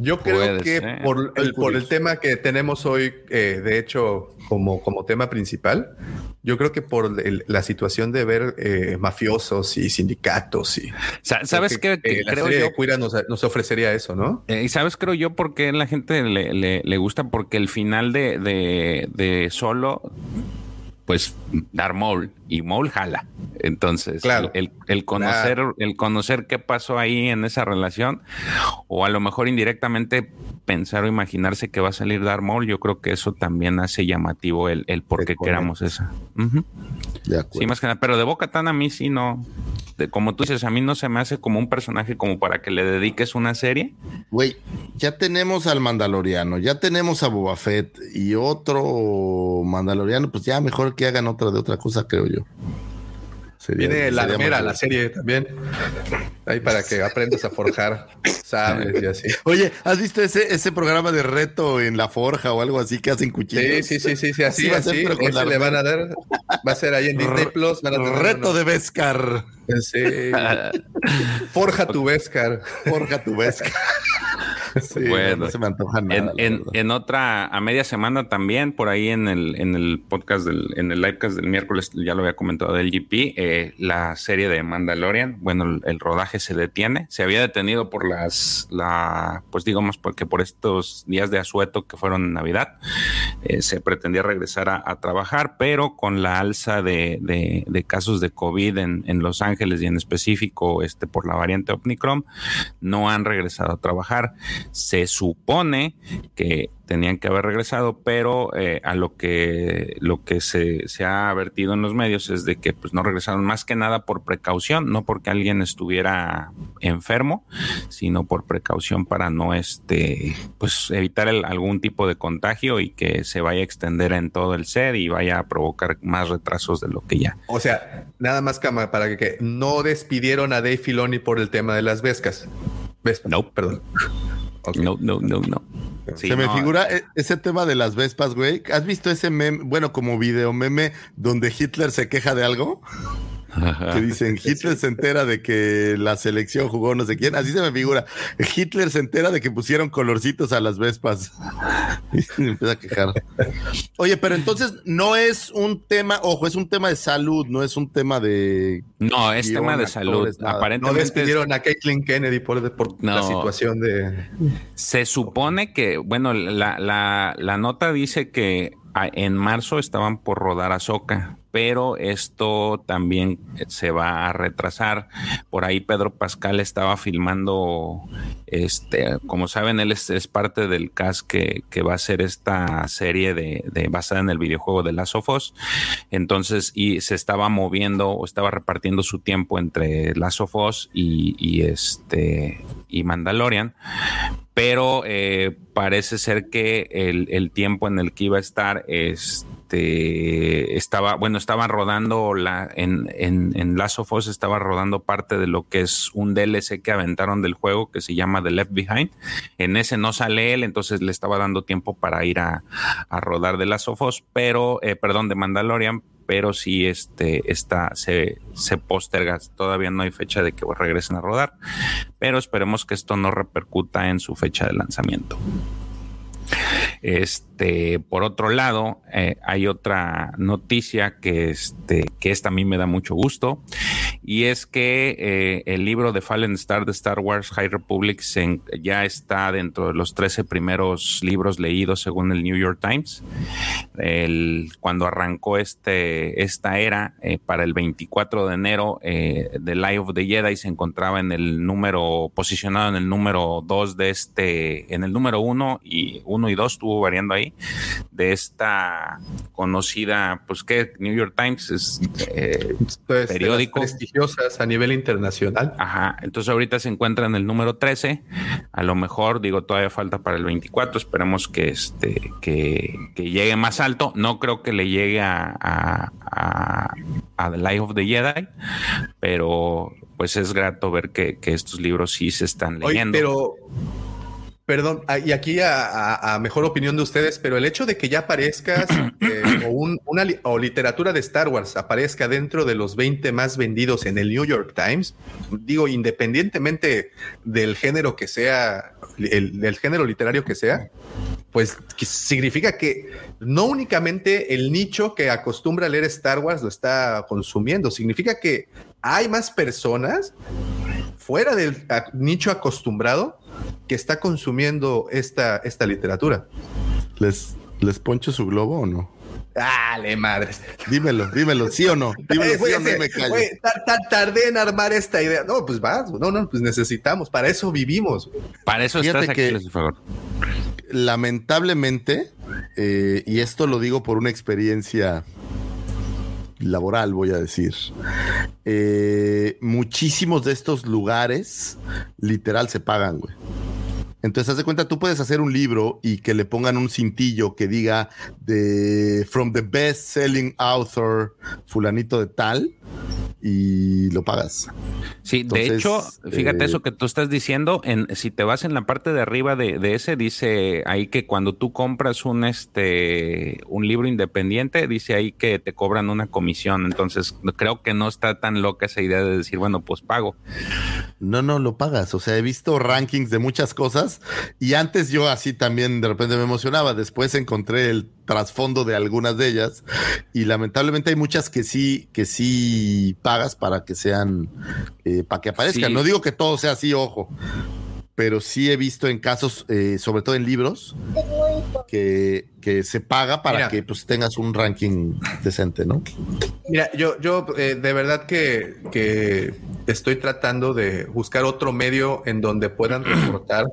Yo creo que por el, por tema que tenemos hoy, eh, de hecho, como, como tema principal, yo creo que por el- la situación de ver eh, mafiosos y sindicatos y Sa- ¿Sabes qué? que, Que eh, la creo serie yo de Cuira nos, nos ofrecería eso, ¿no? Eh, ¿Y sabes, creo yo, por qué la gente le, le- le gusta? Porque el final de, de, de Solo, pues, dar Maul y Maul jala. Entonces, Claro. el, el conocer, el conocer qué pasó ahí en esa relación, o a lo mejor indirectamente pensar o imaginarse que va a salir Darth Maul, yo creo que eso también hace llamativo el, el por qué queramos esa. De acuerdo. Sí, más que nada. Pero de Boca Tan a mí sí no. de- como tú dices, a mí no se me hace como un personaje como para que le dediques una serie. Güey, ya tenemos al Mandaloriano, ya tenemos a Boba Fett y otro Mandaloriano, pues ya mejor que hagan otra de otra cosa, creo yo. Sería- Viene la mejor. la serie también. Ahí para que aprendas a forjar sables y así. Oye, ¿has visto ese, ese programa de reto en la forja o algo así que hacen cuchillos? Sí, sí, sí, sí, sí, así, va a ser, así. pero con Ese la le van a dar, va a ser ahí en Disney Plus. Van a tener Reto uno. de Beskar. Sí. Forja tu Vescar. Forja tu Beskar. Sí, Bueno. no se me antoja nada. En, otra, a media semana también, por ahí en el, en el podcast, del, en el livecast del miércoles, ya lo había comentado del GP, eh, la serie de Mandalorian, bueno, el, el rodaje se detiene, se había detenido por las, la, pues digamos, porque por estos días de asueto que fueron en Navidad, eh, se pretendía regresar a, a trabajar, pero con la alza de, de- de casos de COVID en, en Los Ángeles y en específico este, por la variante Omicron, no han regresado a trabajar. Se supone que tenían que haber regresado, pero eh, a lo que lo que se, se ha vertido en los medios es de que pues no regresaron más que nada por precaución, no porque alguien estuviera enfermo, sino por precaución para no este pues evitar el- algún tipo de contagio y que se vaya a extender en todo el set y vaya a provocar más retrasos de lo que ya. O sea, nada más cama para que, que no despidieron a Dave Filoni por el tema de las Vescas. Vespas, No. perdón. No, no, no, no. Sí, Se me no, figura e- ese tema de las Vespas, güey. ¿Has visto ese meme, bueno, como video meme donde Hitler se queja de algo? Que dicen, Hitler se entera de que la selección jugó no sé quién. Así se me figura. Hitler se entera de que pusieron colorcitos a las Vespas. Y se empieza a quejar. Oye, pero entonces no es un tema, ojo, es un tema de salud, no es un tema de... No, es guion, tema de actores, salud. nada. No Aparentemente despidieron a Caitlyn Kennedy por, por la situación de. Se supone que, bueno, la, la, la nota dice que en marzo estaban por rodar a Soca, pero esto también se va a retrasar. Por ahí Pedro Pascal estaba filmando, este, como saben, él es, parte del cast que, va a hacer esta serie de, de basada en el videojuego de Last of Us. Entonces, y se estaba moviendo o estaba repartiendo su tiempo entre Last of Us y, y este y Mandalorian pero eh, parece ser que el, el, tiempo en el que iba a estar este, estaba, bueno, estaba rodando en, en, en Last of Us estaba rodando parte de lo que es un DLC que aventaron del juego que se llama The Left Behind. En ese no sale él, entonces le estaba dando tiempo para ir a, a rodar de Last of Us, pero, eh, perdón, de Mandalorian, pero sí este, está, se, se posterga. Todavía no hay fecha de que regresen a rodar, pero esperemos que esto no repercuta en su fecha de lanzamiento. Este, por otro lado, eh, hay otra noticia que, este, que esta a mí me da mucho gusto, y es que eh, el libro de Fallen Star de Star Wars High Republic se, ya está dentro de los 13 primeros libros leídos según el New York Times. Cuando arrancó este, esta era, eh, para el 24 de enero, The Life of the Jedi se encontraba en el número, posicionado en el número 2 de este, en el número 1 y 1 y 2 estuvo variando ahí, de esta conocida, pues que New York Times es eh, Pues, periódico. prestigiosas a nivel internacional. Ajá, entonces ahorita se encuentra en el número 13, a lo mejor, digo, todavía falta para el 24, esperemos que, este, que, que llegue más alto, no creo que le llegue a, a, a, a The Life of the Jedi, pero pues es grato ver que, que estos libros sí se están Oye, leyendo. pero, perdón, ah, y aquí a, mejor opinión de ustedes, pero el hecho de que ya aparezcas eh, o, un- una o literatura de Star Wars aparezca dentro de los 20 más vendidos en el New York Times, digo, independientemente del género que sea, el, del género literario que sea, pues significa que no únicamente el nicho que acostumbra a leer Star Wars lo está consumiendo, significa que hay más personas fuera del nicho acostumbrado que está consumiendo esta, esta literatura. ¿Les, ¿Les poncho su globo o no? Dale, madres. Dímelo, dímelo, sí o no. Dímelo, Eh, sí o no me callo. tardé en armar esta idea. No, pues vas. No, no, pues necesitamos. Para eso vivimos. Para eso Fíjate estás aquí, que- Luis, por favor. lamentablemente, eh, y esto lo digo por una experiencia laboral, voy a decir, eh, muchísimos de estos lugares literal se pagan, güey. Entonces, haz de cuenta, tú puedes hacer un libro y que le pongan un cintillo que diga de From the Best Selling Author, fulanito de tal, y lo pagas. Sí, de hecho, fíjate eh, eso que tú estás diciendo, en, si te vas en la parte de arriba de, de ese, dice ahí que cuando tú compras un este un libro independiente, dice ahí que te cobran una comisión. Entonces, creo que no está tan loca esa idea de decir, bueno, pues pago. No, no lo pagas. O sea, he visto rankings de muchas cosas y antes yo así también de repente me emocionaba. Después encontré el trasfondo de algunas de ellas y lamentablemente hay muchas que sí, que sí pagas para que sean, eh, para que aparezcan. Sí. No digo que todo sea así, ojo, pero sí he visto en casos, eh, sobre todo en libros, que, que se paga para Mira. que pues tengas un ranking decente, ¿no? Mira, yo, yo eh, de verdad que, que estoy tratando de buscar otro medio en donde puedan reportar,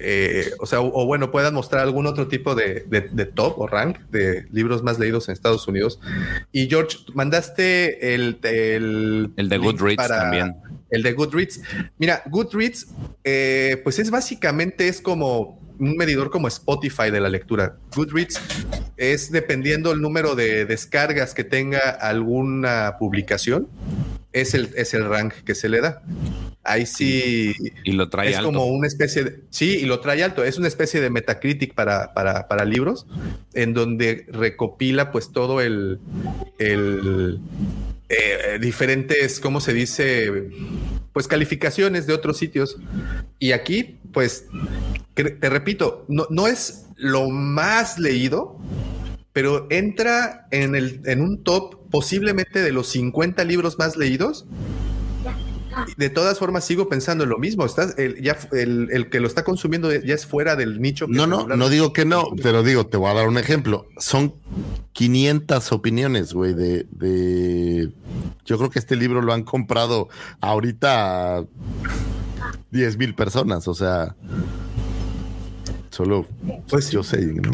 eh, o sea, o, o bueno, puedan mostrar algún otro tipo de, de- de top o rank de libros más leídos en Estados Unidos. Y George, mandaste el, el, El de Goodreads también. El de Goodreads. Mira, Goodreads, eh, pues es básicamente es como un medidor como Spotify de la lectura. Goodreads es dependiendo el número de descargas que tenga alguna publicación, es el, es el rank que se le da. Ahí sí Y lo trae es alto. como una especie de. Sí, y lo trae alto. Es una especie de Metacritic para, para, para libros, en donde recopila pues todo el. el eh, diferentes, ¿cómo se dice? Pues calificaciones de otros sitios. Y aquí, pues, te repito, no, no es lo más leído, pero entra en, el, en un top posiblemente de los 50 libros más leídos. De todas formas, sigo pensando en lo mismo. Estás, el, ya, el, el que lo está consumiendo ya es fuera del nicho. que No, no, no digo que no, pero digo, te voy a dar un ejemplo. Son 500 opiniones, güey, de, de... Yo creo que este libro lo han comprado ahorita a 10 mil personas, o sea... Solo, Pues yo sé, ¿no?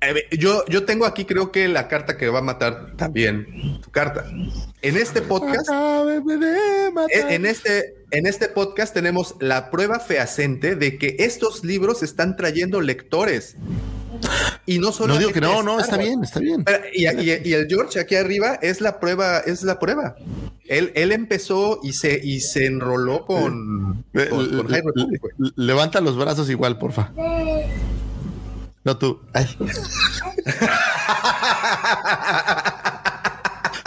Eh, yo, yo tengo aquí, creo que la carta que va a matar también tu carta. En este podcast, en, en este, en este podcast tenemos la prueba fehaciente de que estos libros están trayendo lectores. Y no solo. No digo que no, no, está bien, está bien. Y, y, y, el George aquí arriba es la prueba, es la prueba. Él, él empezó y se, y se enroló con, con, con High Republic. güey. Levanta los brazos igual, porfa. No tú. Ay.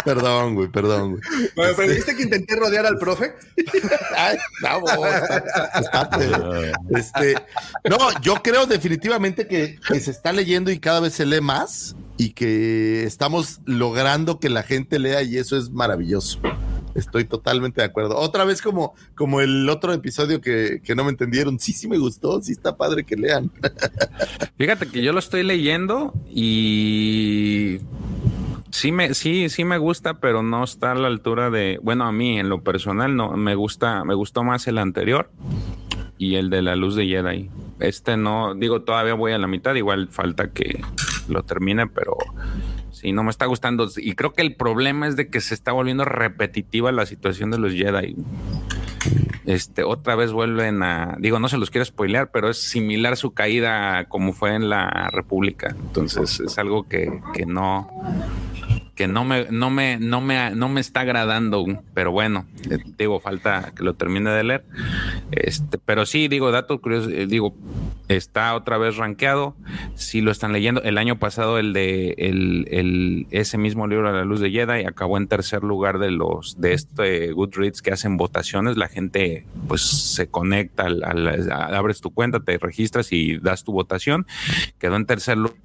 Perdón, güey, perdón, güey. Bueno, pero viste que intenté rodear al profe. Ay, parte. Este, no, yo creo definitivamente que, que se está leyendo y cada vez se lee más y que estamos logrando que la gente lea y eso es maravilloso. Estoy totalmente de acuerdo. Otra vez como, como el otro episodio que, que no me entendieron. Sí, sí me gustó. Sí está padre que lean. Fíjate que yo lo estoy leyendo y sí me, sí, sí me gusta, pero no está a la altura de, bueno, a mí en lo personal no me gusta, me gustó más el anterior y el de la luz de Jedi. Este no, digo, todavía voy a la mitad, igual falta que lo termine, pero sí, no me está gustando. Y creo que el problema es de que se está volviendo repetitiva la situación de los Jedi. Este, otra vez vuelven a, digo, no se los quiero spoilear, pero es similar su caída como fue en la República. Entonces es algo que, que no, que no me, no me, no me, no me está agradando, pero bueno, eh, digo, falta que lo termine de leer. Este, pero sí, digo, dato curioso, eh, digo, está otra vez rankeado, sí lo están leyendo. El año pasado el de el, el, ese mismo libro a la luz de Jedi acabó en tercer lugar de los de este Goodreads que hacen votaciones. La gente pues se conecta, al, al, abres tu cuenta, te registras y das tu votación. Quedó en tercer lugar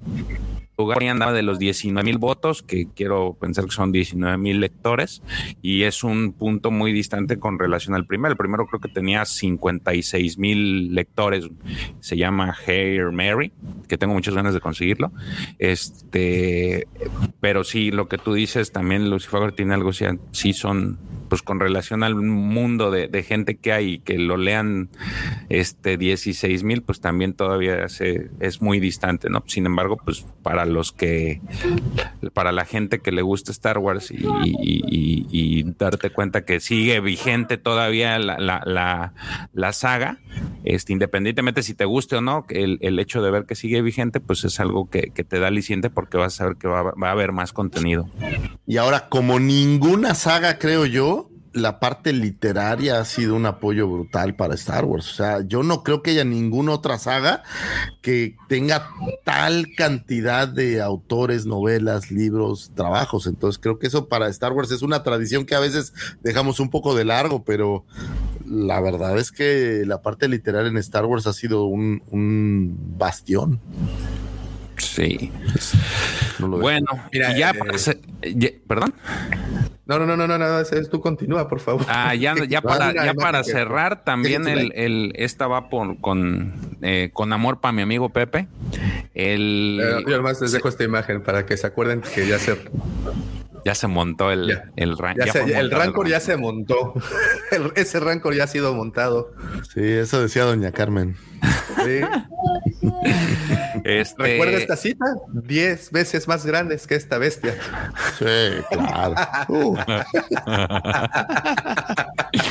lugar andaba de los 19 mil votos, que quiero pensar que son 19 mil lectores, y es un punto muy distante con relación al primero. El primero creo que tenía 56 mil lectores, se llama Hair Mary, que tengo muchas ganas de conseguirlo. Este, pero sí, lo que tú dices también, Lucifer tiene algo, sí son pues con relación al mundo de, de, gente que hay que lo lean este 16 mil, pues también todavía se, es muy distante, ¿no? Sin embargo, pues para los que, para la gente que le gusta Star Wars y, y, y, y darte cuenta que sigue vigente todavía la, la, la, la, saga, este, independientemente si te guste o no, el, el, hecho de ver que sigue vigente, pues es algo que, que te da aliciente porque vas a saber que va, va a haber más contenido. Y ahora, como ninguna saga, creo yo, la parte literaria ha sido un apoyo brutal para Star Wars. O sea, yo no creo que haya ninguna otra saga que tenga tal cantidad de autores, novelas, libros, trabajos. Entonces creo que eso para Star Wars es una tradición que a veces dejamos un poco de largo, pero la verdad es que la parte literaria en Star Wars ha sido un, un bastión. Sí. No bueno, Mira, ya, eh, para, ya, perdón. No, no, no, no, no, no, es, tú continúa, por favor. Ah, ya, ya para, ya para cerrar, también el, el, esta va por, con, eh, con amor para mi amigo Pepe. El, Pero yo además les dejo esta imagen para que se acuerden que ya se ya se montó el, ya, el, ya se, el Rancor el ya se montó. El, ese Rancor ya ha sido montado. Sí, eso decía doña Carmen. Sí. Este... ¿Recuerda esta cita? Diez veces más grandes que esta bestia. Sí, claro. Uh.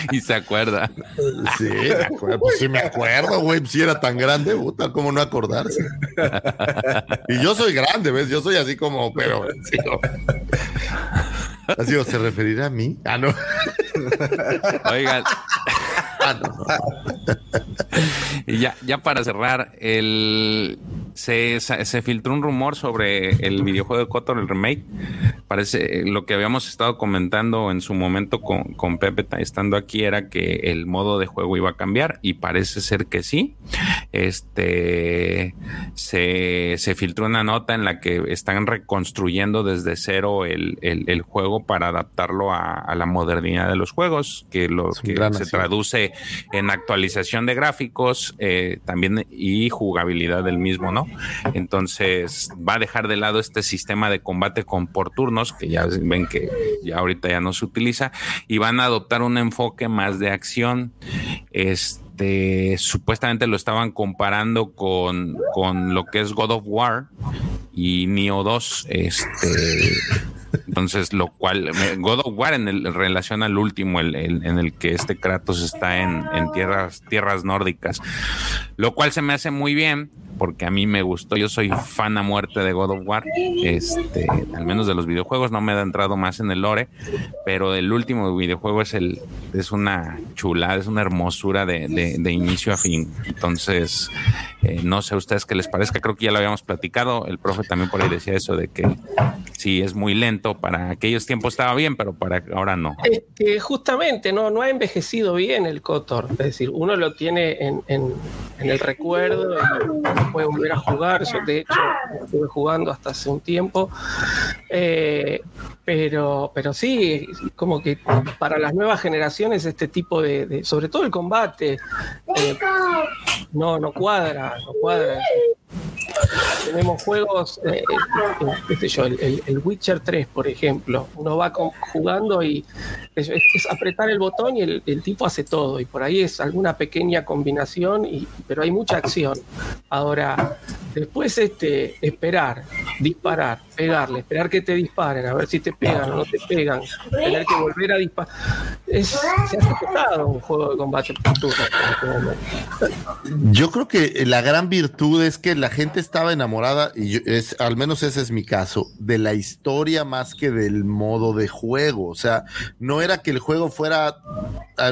y se acuerda. Sí, me acuerdo. Pues sí me acuerdo, güey. Si era tan grande, puta, ¿cómo no acordarse? y yo soy grande, ¿ves? Yo soy así como, pero... Sí, no. Así, ¿se referirá a mí? Ah, no. Oigan. Ah, no. y ya, ya para cerrar, el se, se, filtró un rumor sobre el videojuego de Kotor, el remake. Parece lo que habíamos estado comentando en su momento con, con Pepe estando aquí era que el modo de juego iba a cambiar y parece ser que sí. Este se, se filtró una nota en la que están reconstruyendo desde cero el, el, el juego para adaptarlo a, a, la modernidad de los juegos, que lo que se traduce en actualización de gráficos eh, también y jugabilidad del mismo, ¿no? Entonces va a dejar de lado este sistema de combate con por turnos, que ya ven que ya ahorita ya no se utiliza, y van a adoptar un enfoque más de acción. Este, supuestamente lo estaban comparando con, con lo que es God of War y Neo 2. Este Entonces, lo cual, me- God of War en, el, relación al último, el- en el que este Kratos está en, en tierras, tierras nórdicas, lo cual se me hace muy bien porque a mí me gustó, yo soy fan a muerte de God of War, este, al menos de los videojuegos, no me he entrado más en el lore, pero el último videojuego es el, es una chulada, es una hermosura de, de- de inicio a fin. Entonces, eh, no sé a ustedes qué les parezca, creo que ya lo habíamos platicado, el profe también por ahí decía eso de que sí es muy lento, para aquellos tiempos estaba bien, pero para ahora no. Es que justamente no, no ha envejecido bien el Cotor. Es decir, uno lo tiene en, en- en el recuerdo lo puede volver a jugar. Yo, de hecho, estuve jugando hasta hace un tiempo. Eh, pero, pero sí, como que para las nuevas generaciones, este tipo de. de- sobre todo el combate, eh, no, no cuadra, no cuadra. Tenemos juegos, eh, eh, yo, el, el- Witcher 3, por ejemplo. Uno va jugando y es apretar el botón y el, el tipo hace todo. Y por ahí es alguna pequeña combinación, y, pero hay mucha acción. Ahora, después este, esperar, disparar, pegarle, esperar que te disparen, a ver si te pegan o no te pegan, tener que volver a disparar. Es, se hace pesado un juego de combate este. Yo creo que la gran virtud es que la gente estaba enamorada, y yo- es, al menos ese es mi caso, de la historia más que del modo de juego. O sea, no era que el juego fuera,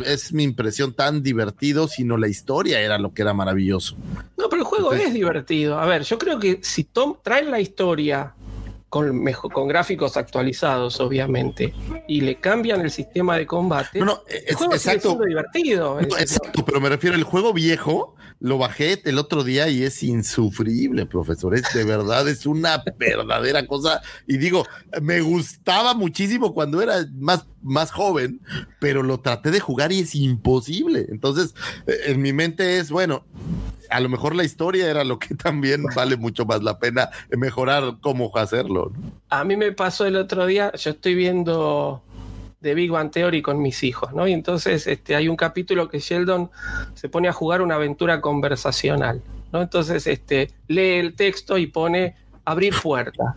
es mi impresión, tan divertido, sino la historia era lo que era maravilloso. No, pero el juego Entonces- es divertido. A ver, yo creo que si Tom traen la historia con, mejo- con gráficos actualizados, obviamente, y le cambian el sistema de combate, No, no, el es- juego sigue exacto. siendo divertido. No, Es exacto, pero me refiero al juego viejo, lo bajé el otro día y es insufrible, profesor. Es de verdad, es una verdadera cosa. Y digo, me gustaba muchísimo cuando era más, más joven, pero lo traté de jugar y es imposible. Entonces, eh, en mi mente es, bueno, a lo mejor la historia era lo que también vale mucho más la pena mejorar cómo hacerlo. A mí me pasó el otro día, yo estoy viendo The Big Bang Theory con mis hijos, ¿no? Y entonces este, hay un capítulo que Sheldon se pone a jugar una aventura conversacional, ¿no? Entonces este, lee el texto y pone abrir puerta.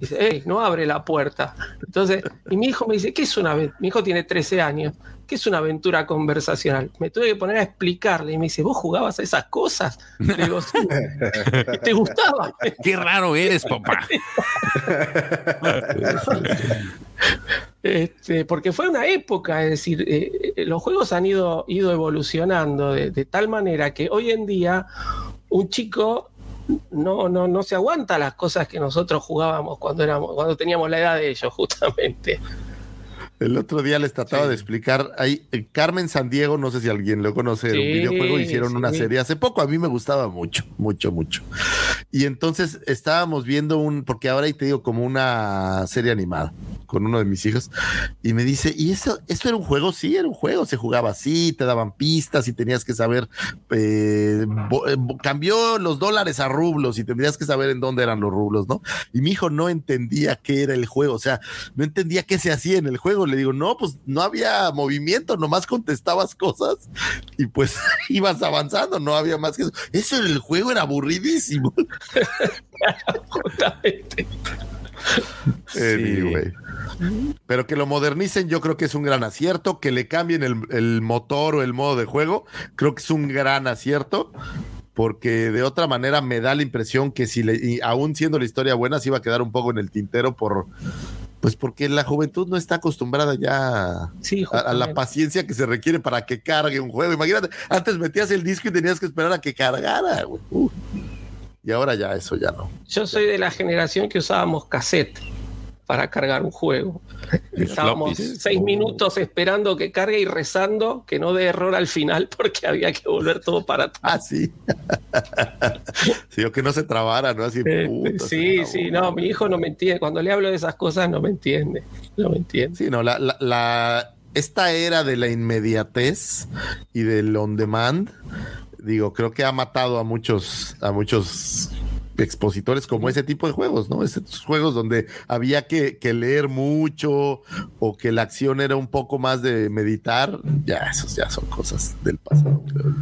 Dice, hey, no abre la puerta. Entonces, y mi hijo me dice, ¿qué es una aventura? Mi hijo tiene 13 años. ¿Qué es una aventura conversacional? Me tuve que poner a explicarle y me dice, ¿vos jugabas a esas cosas? Le digo, sí. ¿Te gustaba? Qué raro eres, papá. Este, porque fue una época, es decir, eh, eh, los juegos han ido, ido evolucionando de, de tal manera que hoy en día un chico no, no, no se aguanta las cosas que nosotros jugábamos cuando, éramos, cuando teníamos la edad de ellos, justamente. El otro día les trataba de explicar, ahí eh, Carmen San Diego, no sé si alguien lo conoce, era un Sí, videojuego, hicieron una sí. serie hace poco, a mí me gustaba mucho, mucho, mucho. Y entonces estábamos viendo un, porque ahora ahí te digo, como una serie animada con uno de mis hijos, y me dice, ¿y eso, esto era un juego? Sí, era un juego, se jugaba así, te daban pistas y tenías que saber, eh, bo- eh, bo- cambió los dólares a rublos y tendrías que saber en dónde eran los rublos, ¿no? Y mi hijo no entendía qué era el juego, o sea, no entendía qué se hacía en el juego. Le digo, no, pues no había movimiento, nomás contestabas cosas y pues ibas avanzando, no había más que eso. Eso en el juego era aburridísimo. Pero que lo modernicen, yo creo que es un gran acierto. Que le cambien el, el motor o el modo de juego, creo que es un gran acierto. Porque de otra manera me da la impresión que si le, y aún siendo la historia buena, se iba a quedar un poco en el tintero por, pues porque la juventud no está acostumbrada ya Sí, a, a la paciencia que se requiere para que cargue un juego. Imagínate, antes metías el disco y tenías que esperar a que cargara. güey. Uh. Y ahora ya eso ya no. Yo soy de la generación que usábamos cassette para cargar un juego. Estábamos seis minutos esperando que cargue y rezando que no dé error al final porque había que volver todo para atrás. Ah, sí. sí, o que no se trabara, ¿no? Así, puta, sí, sí, no, mi hijo no me entiende. Cuando le hablo de esas cosas no me entiende. No me entiende. Sí, no, la, la, la- esta era de la inmediatez y del on demand, digo, creo que ha matado a muchos, a muchos expositores como ese tipo de juegos, ¿no? Esos juegos donde había que, que leer mucho o que la acción era un poco más de meditar, ya, esos ya son cosas del pasado. creo.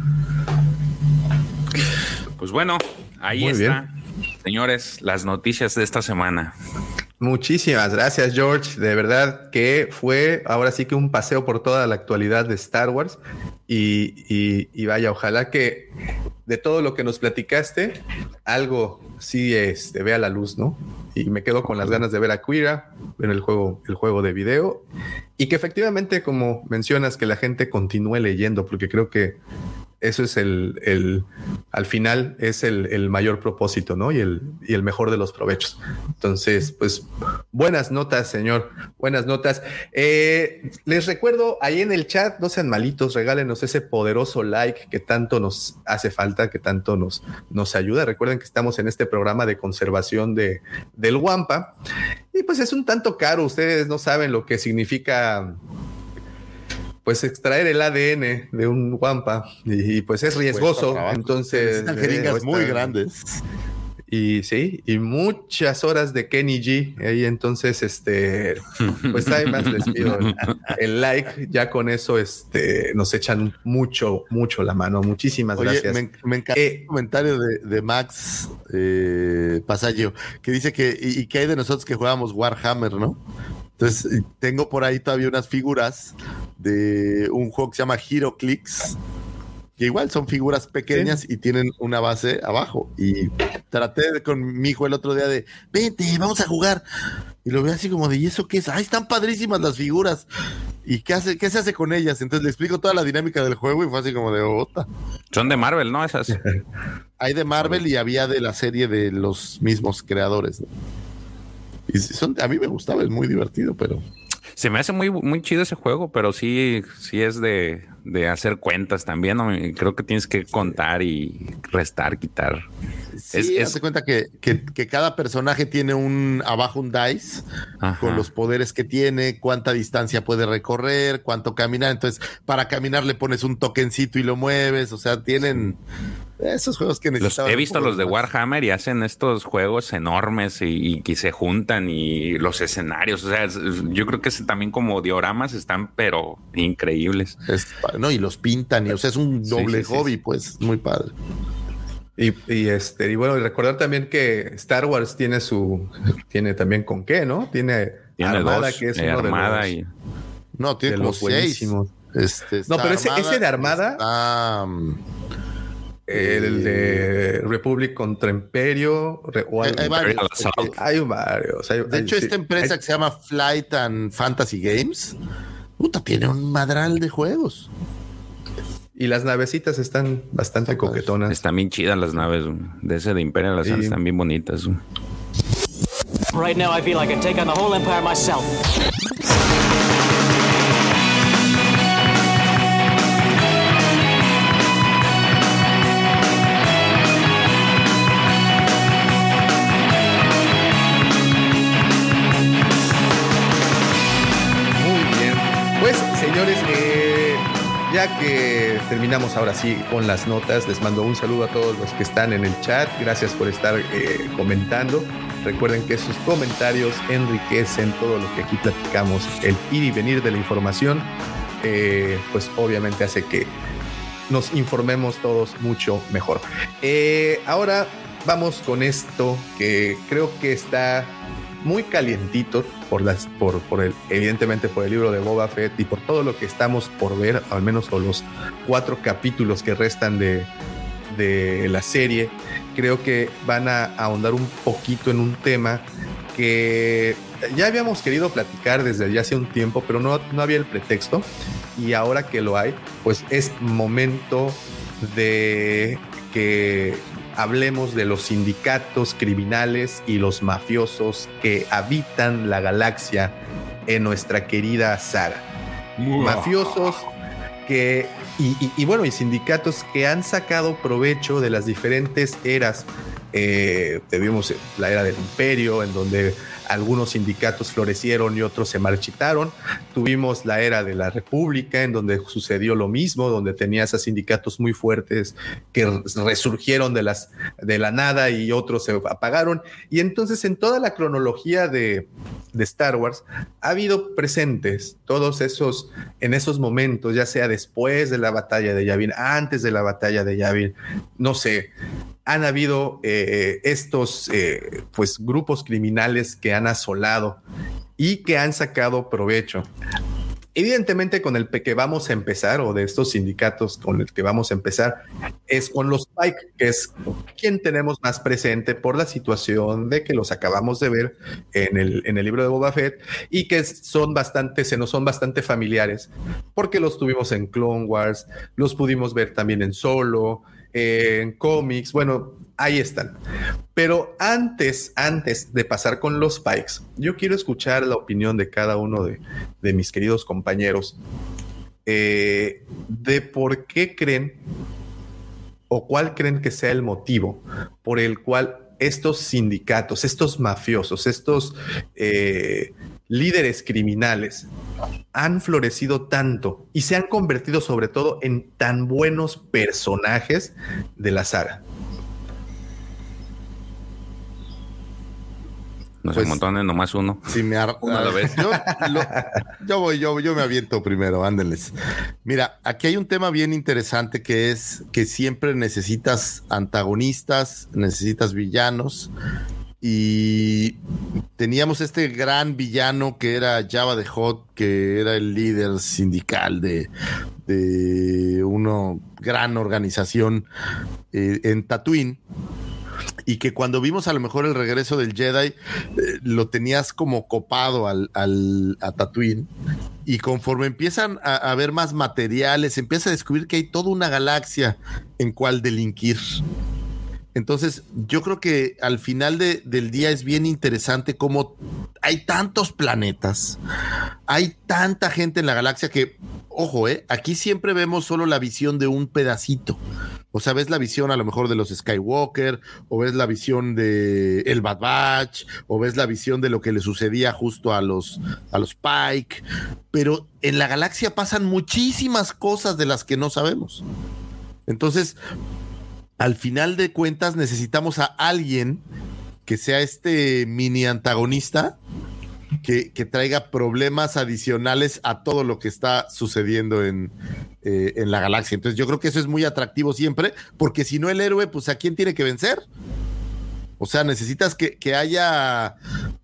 Pues bueno, ahí Muy está, señores, las noticias de esta semana. Muchísimas gracias, George. De verdad que fue ahora sí que un paseo por toda la actualidad de Star Wars. Y, vaya, ojalá que de todo lo que nos platicaste, algo sí este, vea la luz, ¿no? Y me quedo con las ganas de ver a Quira en el juego, el juego de video. Y que efectivamente, como mencionas, que la gente continúe leyendo, porque creo que eso es el, el al final es el, el mayor propósito, ¿no? Y el, y el mejor de los provechos. Entonces, pues, buenas notas, señor. Buenas notas. Eh, les recuerdo ahí en el chat, no sean malitos, regálenos ese poderoso like que tanto nos hace falta, que tanto nos, nos ayuda. Recuerden que estamos en este programa de conservación de, del Wampa. Y pues es un tanto caro. Ustedes no saben lo que significa pues extraer el ADN de un guampa y, y, pues es riesgoso. trabajo. Entonces, jeringas cuesta- muy grandes. Y sí, y muchas horas de Kenny G. Ahí entonces, este, pues ahí más les pido el, el like. Ya con eso, este, nos echan mucho, mucho la mano. Muchísimas Oye, gracias. me, me encanta el comentario de, de Max eh, Pasallo, que dice que, y, y que hay de nosotros que jugamos Warhammer, ¿no? Entonces, y tengo por ahí todavía unas figuras de un juego que se llama Hero Clicks, que igual son figuras pequeñas y tienen una base abajo. Y traté de- con mi hijo el otro día de, vente, vamos a jugar. Y lo veo así como de, ¿y eso qué es? ¡Ay, están padrísimas las figuras! ¿Y qué, hace, qué se hace con ellas? Entonces le explico toda la dinámica del juego y fue así como de, ¡ota! Son de Marvel, ¿no? Esas. Hay de Marvel y había de la serie de los mismos creadores. ¿no? Y son, a mí me gustaba, es muy divertido, pero Se me hace muy, muy chido ese juego, pero sí, sí es de, de hacer cuentas también. Creo que tienes que contar y restar, quitar. sí, Es- es- hazte cuenta que, que- que cada personaje tiene un abajo un dice Ajá. con los poderes que tiene, cuánta distancia puede recorrer, cuánto caminar. Entonces, para caminar le pones un tokencito y lo mueves. O sea, tienen esos juegos que Los, necesitaban. he visto los de. Warhammer y hacen estos juegos enormes y, que se juntan y los escenarios. O sea, yo creo que también como dioramas están, pero increíbles. Es no, y los pintan, y o sea, es un doble sí, sí, hobby, pues, muy padre. Y, y este, y bueno, y recordar también que Star Wars tiene su, tiene también con qué, ¿no? Tiene, Tiene Armada, dos, que es eh, uno de Armada los- y No, tiene de como los seis. buenísimos. Este, No, pero ese- ese de Armada- está, um, El de Republic contra Imperio. re- o Hay- varios. Hay varios. hay- de hay- hecho, sí. esta empresa Hay- que se llama Flight and Fantasy Games, puta, tiene un madral de juegos. y las navecitas están bastante coquetonas. están bien chidas las naves. De ese de Imperial Assault Sí. están bien bonitas. Right now, I feel I can take on the whole empire myself. Señores, eh, ya que terminamos ahora sí con las notas, les mando un saludo a todos los que están en el chat. Gracias por estar eh, comentando. Recuerden que sus comentarios enriquecen todo lo que aquí platicamos. El ir y venir de la información, eh, pues obviamente hace que nos informemos todos mucho mejor. Ahora vamos con esto que creo que está muy calientito por las, por, por el, evidentemente por el libro de Boba Fett y por todo lo que estamos por ver, al menos por los cuatro capítulos que restan de, de la serie. Creo que van a ahondar un poquito en un tema que ya habíamos querido platicar desde ya hace un tiempo, pero no, no había el pretexto. Y ahora que lo hay, pues es momento de que hablemos de los sindicatos criminales y los mafiosos que habitan la galaxia en nuestra querida saga. Mafiosos que, y, y- y bueno, y sindicatos que han sacado provecho de las diferentes eras. Eh, tuvimos la era del imperio, en donde algunos sindicatos florecieron y otros se marchitaron. Tuvimos la era de la república, en donde sucedió lo mismo, donde tenías a sindicatos muy fuertes que resurgieron de, las, de la nada y otros se apagaron. Y entonces en toda la cronología de, Star Wars ha habido presentes todos esos, en esos momentos, ya sea después de la batalla de Yavin, antes de la batalla de Yavin, no sé, han habido eh, estos eh, pues grupos criminales que han asolado y que han sacado provecho. Evidentemente con el que vamos a empezar o de estos sindicatos con el que vamos a empezar es con los Pike, que es quien tenemos más presente por la situación de que los acabamos de ver en el, en el libro de Boba Fett y que son bastante, se nos son bastante familiares porque los tuvimos en Clone Wars, los pudimos ver también en Solo, en cómics, bueno, ahí están. Pero antes, antes de pasar con los Pikes, yo quiero escuchar la opinión de cada uno de, de mis queridos compañeros eh, de por qué creen o cuál creen que sea el motivo por el cual estos sindicatos, estos mafiosos, estos eh, líderes criminales han florecido tanto y se han convertido sobre todo en tan buenos personajes de la saga. No Pues- sé, montones, nomás uno. Si me ar- Uno a la vez. Yo, lo- yo voy, yo, yo me aviento primero, ándenles. Mira, aquí hay un tema bien interesante que es que siempre necesitas antagonistas, necesitas villanos. Y teníamos este gran villano que era Java de Hot, que era el líder sindical de, de una gran organización eh, en Tatooine y que cuando vimos a lo mejor el regreso del Jedi, eh, lo tenías como copado al, al, Tatooine. Y conforme empiezan a, a ver más materiales, empieza a descubrir que hay toda una galaxia en cual delinquir. Entonces, yo creo que al final de- del día es bien interesante cómo hay tantos planetas, hay tanta gente en la galaxia que, ojo, eh, aquí siempre vemos solo la visión de un pedacito. O sea, ves la visión a lo mejor de los Skywalker, o ves la visión de el Bad Batch, o ves la visión de lo que le sucedía justo a los, a los Pike. Pero en la galaxia pasan muchísimas cosas de las que no sabemos. Entonces, al final de cuentas necesitamos a alguien que sea este mini antagonista que, traiga problemas adicionales a todo lo que está sucediendo en, eh, en la galaxia. Entonces yo creo que eso es muy atractivo siempre, porque si no el héroe, pues a quién tiene que vencer. O sea, necesitas que, que haya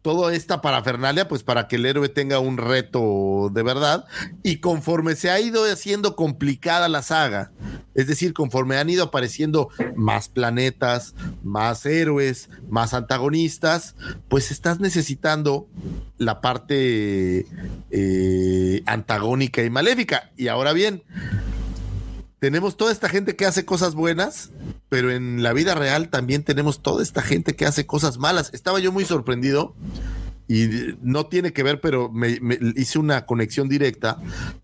toda esta parafernalia, pues para que el héroe tenga un reto de verdad. Y conforme se ha ido haciendo complicada la saga, es decir, conforme han ido apareciendo más planetas, más héroes, más antagonistas, pues estás necesitando la parte eh, antagónica y maléfica. Y ahora bien, tenemos toda esta gente que hace cosas buenas, pero en la vida real también tenemos toda esta gente que hace cosas malas. Estaba yo muy sorprendido y no tiene que ver, pero me, hice una conexión directa.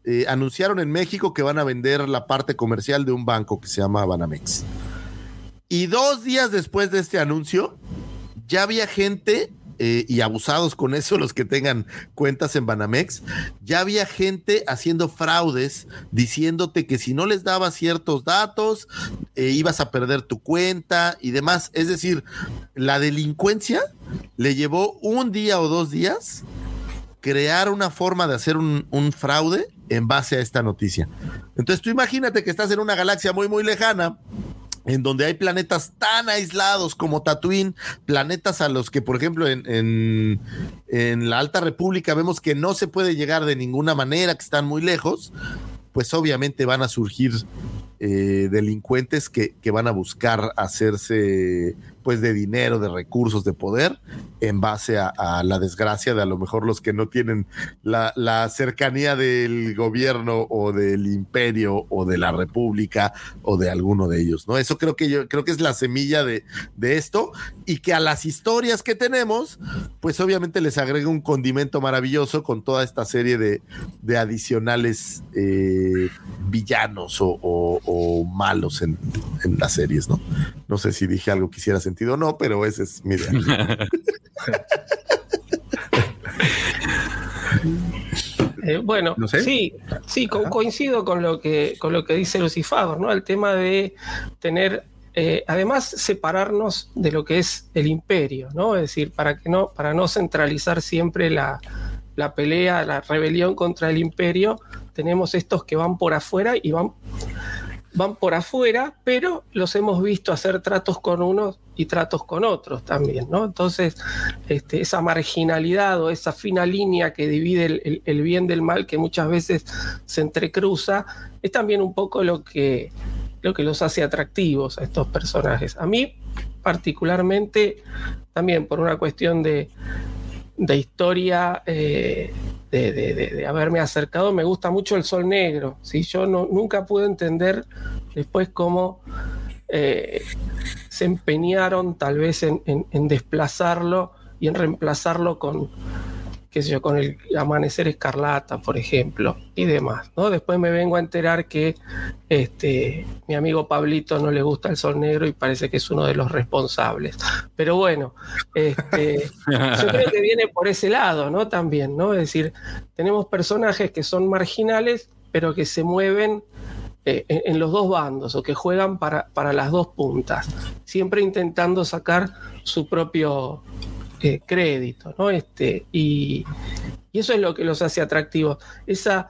Eh, anunciaron en México que van a vender la parte comercial de un banco que se llama Banamex. Y dos días después de este anuncio, ya había gente eh, y abusados con eso los que tengan cuentas en Banamex, ya había gente haciendo fraudes diciéndote que si no les dabas ciertos datos, eh, ibas a perder tu cuenta y demás. Es decir, la delincuencia le llevó un día o dos días crear una forma de hacer un, un fraude en base a esta noticia. Entonces tú imagínate que estás en una galaxia muy, muy lejana en donde hay planetas tan aislados como Tatooine, planetas a los que, por ejemplo, en, en, la Alta República vemos que no se puede llegar de ninguna manera, que están muy lejos, pues obviamente van a surgir eh, delincuentes que, que, van a buscar hacerse pues de dinero, de recursos, de poder, en base a, la desgracia de a lo mejor los que no tienen la, cercanía del gobierno o del imperio o de la república o de alguno de ellos, ¿no? Eso creo que yo creo que es la semilla de, de esto y que a las historias que tenemos, pues obviamente les agrega un condimento maravilloso con toda esta serie de, de adicionales eh, villanos o, malos en, en, las series, ¿no? No sé si dije algo que hiciera sentido no, pero ese es mi idea. Eh, bueno, no sé. sí, sí, co coincido con lo que con lo que dice Lucifer, ¿no? El tema de tener, eh, además, separarnos de lo que es el imperio, ¿no? Es decir, para que no, para no centralizar siempre la, la pelea, la rebelión contra el imperio, tenemos estos que van por afuera y van van por afuera, pero los hemos visto hacer tratos con unos y tratos con otros también, ¿no? Entonces, este, esa marginalidad o esa fina línea que divide el, bien del mal que muchas veces se entrecruza, es también un poco lo que, lo que los hace atractivos a estos personajes. A mí, particularmente, también por una cuestión de, de historia, eh, de, haberme acercado, me gusta mucho el Sol Negro. ¿sí? Yo no, nunca pude entender después cómo eh, se empeñaron tal vez en desplazarlo y en reemplazarlo con, qué sé yo, con el Amanecer Escarlata, por ejemplo, y demás. ¿no? Después me vengo a enterar que este, mi amigo Pablito no le gusta el Sol Negro y parece que es uno de los responsables. Pero bueno, este, yo creo que viene por ese lado, ¿no? También, ¿no? Es decir, tenemos personajes que son marginales, pero que se mueven eh, en, en los dos bandos o que juegan para, para las dos puntas, siempre intentando sacar su propio eh, crédito, ¿no? Este, y, y eso es lo que los hace atractivos. Esa,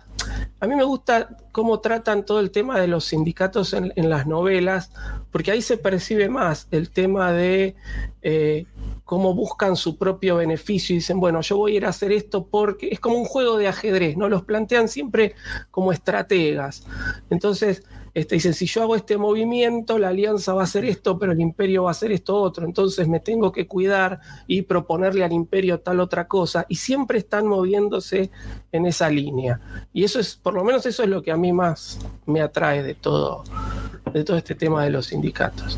a mí me gusta cómo tratan todo el tema de los sindicatos en, en las novelas, porque ahí se percibe más el tema de eh, cómo buscan su propio beneficio y dicen, bueno, yo voy a ir a hacer esto porque es como un juego de ajedrez, ¿no? Los plantean siempre como estrategas. Entonces, este, dicen, si yo hago este movimiento, la alianza va a hacer esto, pero el imperio va a hacer esto otro. Entonces me tengo que cuidar y proponerle al imperio tal otra cosa. Y siempre están moviéndose en esa línea. Y eso es, por lo menos eso es lo que a mí más me atrae de todo, de todo este tema de los sindicatos.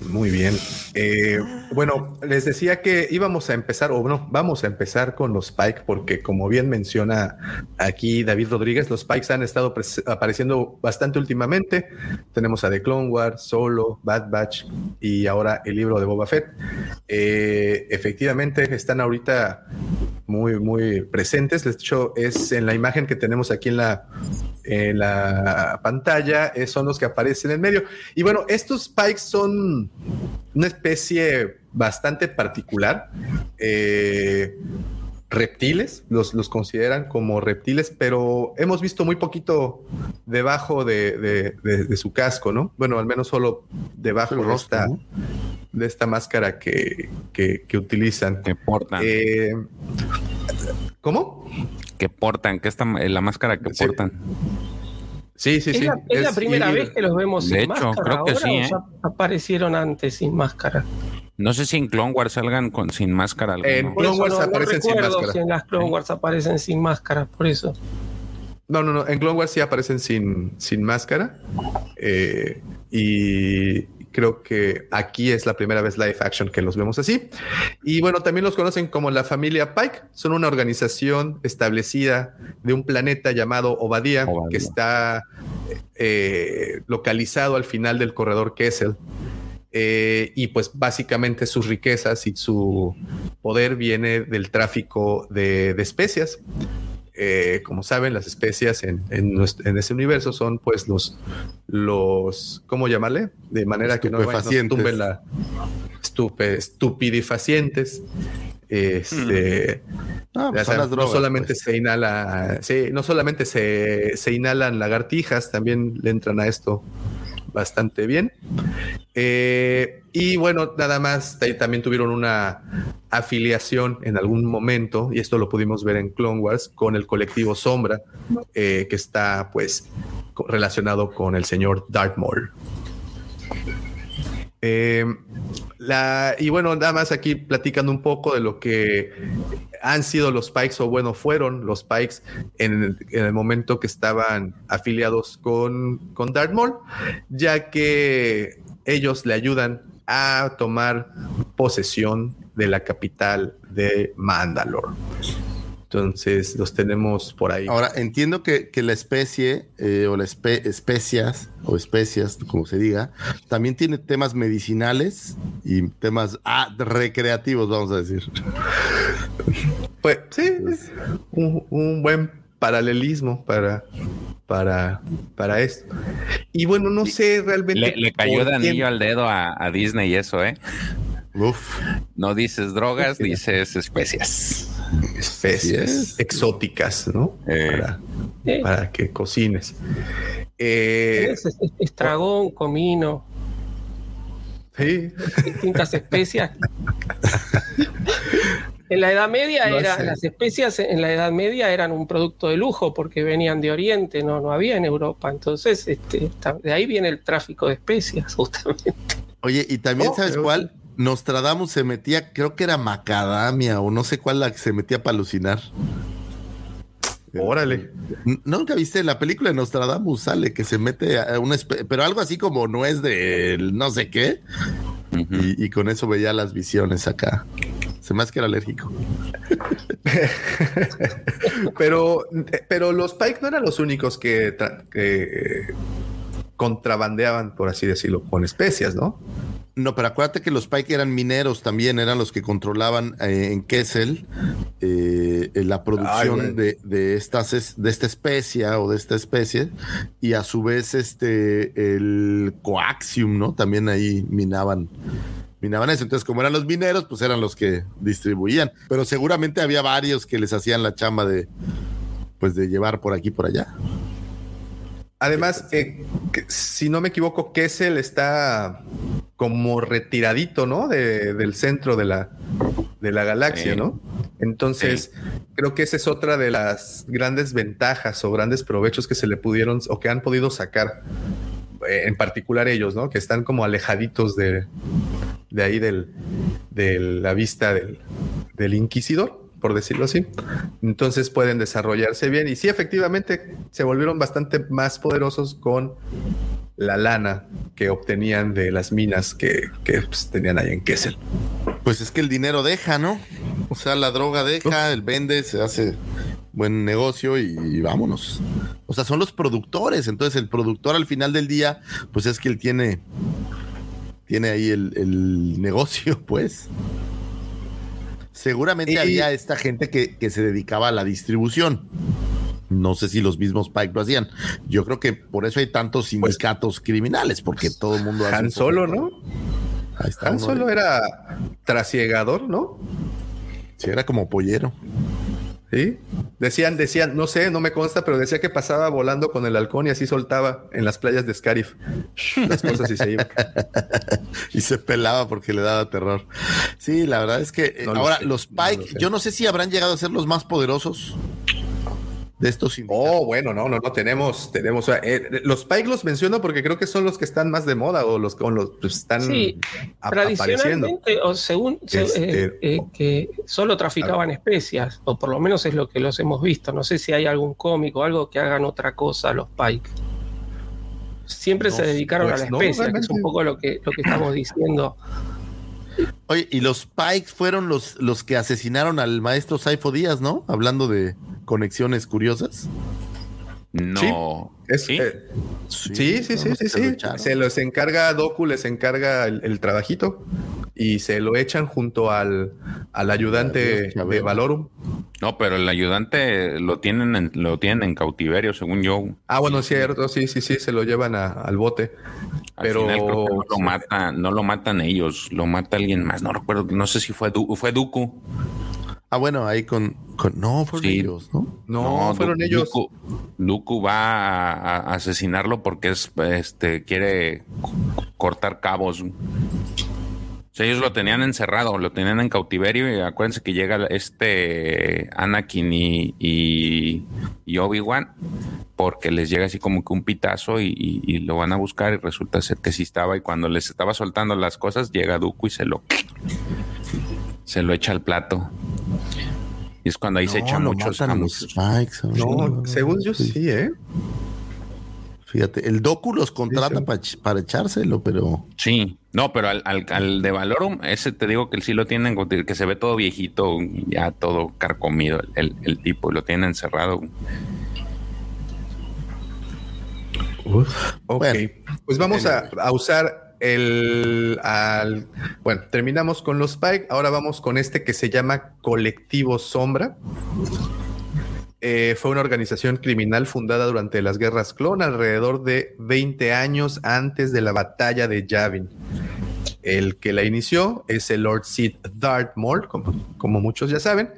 Muy bien. Eh, bueno, les decía que íbamos a empezar, o no, vamos a empezar con los Spike, porque como bien menciona aquí David Rodríguez, los Spikes han estado apareciendo bastante últimamente. Tenemos a The Clone Wars, Solo, Bad Batch y ahora el libro de Boba Fett. Eh, efectivamente, están ahorita muy, muy presentes. De hecho, es en la imagen que tenemos aquí en la, pantalla, eh, son los que aparecen en medio. Y bueno, estos spikes son una especie bastante particular. Eh, reptiles, los, los consideran como reptiles, pero hemos visto muy poquito debajo de, de- de- de su casco, ¿no? Bueno, al menos solo debajo de esta, ¿no? de esta máscara que, que- que utilizan. Que portan. Eh, ¿Cómo? que portan, que esta la máscara que Sí. portan. Sí, sí, es sí. la, es la primera y- vez que los vemos De sin hecho, máscara. creo que ahora, sí, ¿eh? aparecieron antes sin máscara. No sé si en Clone Wars salgan con, sin máscara. alguno. En Clone Wars no, no aparecen sin recuerdo máscara. si en las Clone Wars aparecen sin máscara, por eso. No, no, no. En Clone Wars sí aparecen sin, sin máscara. Eh, y creo que aquí es la primera vez live action que los vemos así. Y bueno, también los conocen como la familia Pike. Son una organización establecida de un planeta llamado Obadía, Obadía. que está eh, localizado al final del corredor Kessel. Eh, y pues básicamente sus riquezas y su poder viene del tráfico de, de especias. Eh, como saben, las especias en, en, nuestro- en ese universo son pues los, los, ¿cómo llamarle? De manera que no nos tumben la estupe, estupidifacientes. Este, Ah, pues drogas, no solamente pues. se inhala, sí, no solamente se, se inhalan lagartijas, también le entran a esto bastante bien. Eh, y bueno, nada más, también tuvieron una afiliación en algún momento, y esto lo pudimos ver en Clone Wars, con el colectivo Sombra, eh, que está pues relacionado con el señor Darth Maul. Eh, la, y bueno, nada más aquí platicando un poco de lo que han sido los Pikes, o bueno, fueron los Pikes en, el- en el momento que estaban afiliados con, con Darth Maul, ya que ellos le ayudan a tomar posesión de la capital de Mandalore. Entonces los tenemos por ahí. Ahora, entiendo que, que la especie eh, o las espe- especias o especias, como se diga, también tiene temas medicinales y temas ah, recreativos, vamos a decir. Pues sí, es un, un buen paralelismo para, para, para esto. Y bueno, no sé realmente. Le, le cayó de anillo al dedo a, a Disney y eso, ¿eh? Uf. No dices drogas, dices especias. Especies exóticas, ¿no? Para, Eh. para que cocines. Eh, Es- es- Estragón, comino, sí, distintas especias. En la Edad Media era, las especias en la Edad Media eran un producto de lujo porque venían de Oriente, no, no había en Europa. Entonces, este, de ahí viene el tráfico de especias, justamente. Oye, y también, Oh, ¿sabes cuál? Nostradamus se metía, creo que era macadamia o no sé cuál la que se metía para alucinar. órale. ¿Nunca viste la película de Nostradamus? Sale que se mete a una espe- pero algo así como no es de no sé qué. y, y con eso veía las visiones acá. Se me hace que era alérgico. Pero, pero los Pike no eran los únicos que eh, contrabandeaban, por así decirlo, con especias, ¿no? No, pero acuérdate que los Pike eran mineros también, eran los que controlaban eh, en Kessel eh, la producción Ay, de, de, estas, es- de esta especia o de esta especie y a su vez este el coaxium, ¿no? También ahí minaban. Minaban eso. Entonces, como eran los mineros, pues eran los que distribuían. Pero seguramente había varios que les hacían la chamba de pues de llevar por aquí y por allá. Además, eh, que- si no me equivoco, Kessel está como retiradito, ¿no? De- del centro de la, de la galaxia, Sí. ¿no? Entonces, creo que esa es otra de las grandes ventajas o grandes provechos que se le pudieron o que han podido sacar, eh, en particular ellos, ¿no? Que están como alejaditos de, de ahí del, de la vista del, del inquisidor, por decirlo así. Entonces pueden desarrollarse bien. Y sí, efectivamente, se volvieron bastante más poderosos con la lana que obtenían de las minas que, que, pues, tenían ahí en Kessel. Pues es que el dinero deja, ¿no? O sea, la droga deja, el vende, se hace buen negocio y, vámonos. O sea, son los productores. Entonces, el productor al final del día, pues es que él tiene, tiene ahí el, el negocio, pues. Seguramente Y- había esta gente que, que se dedicaba a la distribución. No sé si los mismos Pike lo hacían. Yo creo que por eso hay tantos sindicatos criminales, porque todo el mundo hace Han Solo. ¿no? Ahí está Han Solo de- era trasiegador, ¿no? Sí, era como pollero. Sí. Decían, decían, no sé, no me consta, pero decía que pasaba volando con el halcón y así soltaba en las playas de Scarif las cosas y se iba. y se pelaba porque le daba terror. Sí, la verdad es que eh, lo ahora sé, los no Pike, lo yo no sé si habrán llegado a ser los más poderosos de estos sindicatos. Oh, bueno, no, no, no tenemos, tenemos. eh, los Pike los menciono porque creo que son los que están más de moda o los con los pues, están Sí, ap- apareciendo. Tradicionalmente, o según se- Este, eh, eh, que solo traficaban especias, o por lo menos es lo que los hemos visto. No sé si hay algún cómico o algo que hagan otra cosa los Pike. Siempre No, se dedicaron pues a la no, especia, que es un poco lo que, lo que estamos diciendo. Oye, y los Pikes fueron los, los que asesinaron al maestro Saifo Díaz, ¿no? Hablando de conexiones curiosas. No. Es, ¿Sí? eh, sí, sí, sí, sí, se los encarga Doku, les encarga el, el trabajito y se lo echan junto al, al ayudante de Valorum. No, pero el ayudante lo tienen en, lo tienen en cautiverio, según yo. Ah, bueno, cierto, sí, sí, sí, se lo llevan a- al bote. Al Pero final creo que no lo mata, no lo matan ellos, lo mata alguien más. No recuerdo, no sé si fue Du- fue Duku. Ah, bueno, ahí con, con- no, fueron Sí. ellos, ¿no? no, fueron ellos. Dooku, Dooku va a, a asesinarlo porque es este quiere cortar cabos. O sea, ellos lo tenían encerrado, lo tenían en cautiverio y acuérdense que llega este Anakin y, y, y Obi-Wan porque les llega así como que un pitazo y, y- y lo van a buscar y resulta ser que sí estaba y cuando les estaba soltando las cosas llega Dooku y se lo se lo echa al plato. Y es cuando ahí se echa muchos Pikes. No, según yo sí, ¿eh? Fíjate, el Doku los contrata Sí, sí. pa ch- para echárselo, pero Sí, no, pero al, al, al de Valorum, ese te digo que él sí lo tienen, que se ve todo viejito, ya todo carcomido, el, el tipo, y lo tienen encerrado. Ok, Bueno. pues vamos a, a usar el... Al, bueno, terminamos con los Spike, ahora vamos con este que se llama Colectivo Sombra. Eh, fue una organización criminal fundada durante las guerras clon alrededor de 20 años antes de la batalla de Yavin. El que la inició es el Lord Sid Dartmoor, como, muchos ya saben.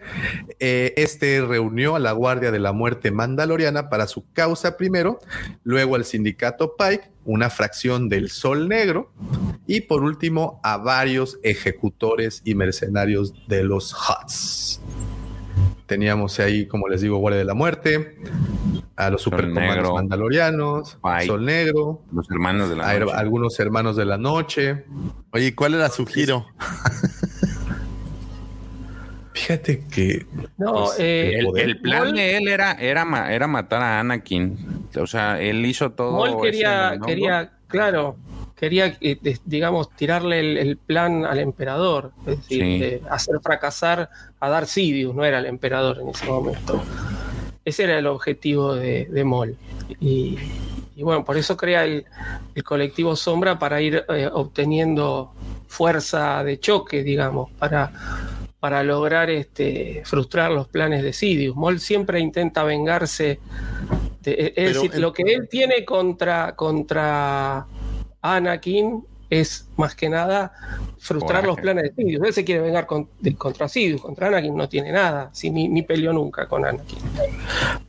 Eh, este reunió a la Guardia de la Muerte Mandaloriana para su causa primero, luego al sindicato Pike, una fracción del Sol Negro y por último a varios ejecutores y mercenarios de los Huts. Teníamos ahí, como les digo, Guardia de la Muerte, a los supercomandos mandalorianos. Sol Negro, Los hermanos de la a- noche. algunos hermanos de la noche. Oye, ¿cuál era su giro? Fíjate que No, Pues, eh, El, el plan de él era, era, era matar a Anakin. O sea, él hizo todo. Ese quería, quería, claro, quería, eh, digamos, tirarle el, el plan al emperador, es decir, Sí. de hacer fracasar a Darth Sidious, no era el emperador en ese momento. Ese era el objetivo de, de Maul. Y, y bueno, por eso crea el, el colectivo Sombra para ir eh, obteniendo fuerza de choque, digamos, para, para lograr este, frustrar los planes de Sidious. Maul siempre intenta vengarse. de- es Pero decir, lo que él tiene contra, contra Anakin es más que nada frustrar los planes de Sidious. Él se quiere vengar con- de- contra Sidious, contra Anakin no tiene nada, sí, ni, ni peleó nunca con Anakin.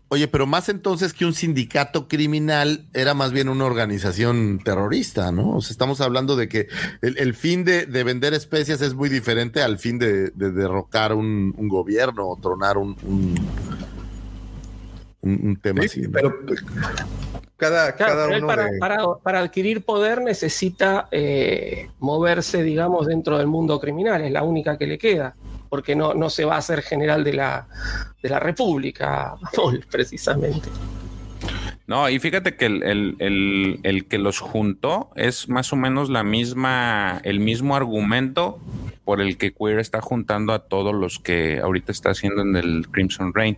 Oye, pero más entonces que un sindicato criminal, era más bien una organización terrorista, ¿no? O sea, estamos hablando de que el, el fin de, de vender especias es muy diferente al fin de, de derrocar un, un gobierno o tronar un, un, un- un tema Sí, así. ¿no? pero cada, Claro, cada pero él uno para, de- para- para adquirir poder necesita eh, moverse, digamos, dentro del mundo criminal, es la única que le queda, porque no, no se va a hacer general de la, de la República, precisamente. No, y fíjate que el, el- el- el que los juntó es más o menos la misma, el mismo argumento por el que Queer está juntando a todos los que ahorita está haciendo en el Crimson Reign.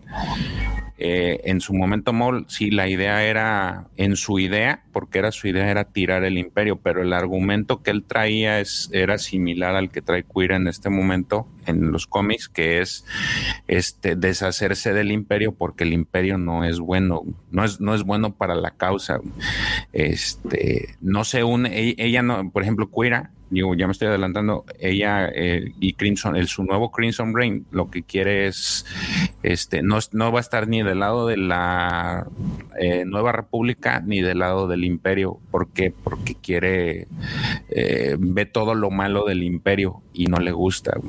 Eh, en su momento, Maul, sí, la idea era, en su idea, porque era su idea, era tirar el imperio, pero el argumento que él traía es, era similar al que trae Queer en este momento en los cómics, que es este, deshacerse del imperio porque el imperio no es bueno, no es, no es bueno para la causa. Este, no se une, ella no, por ejemplo, Queera, digo, ya me estoy adelantando, ella eh, y Crimson, el, su nuevo Crimson Reign, lo que quiere es, este, no, no va a estar ni del lado de la eh, Nueva República ni del lado del imperio. ¿Por qué? Porque quiere, eh, ve todo lo malo del imperio y no le gusta.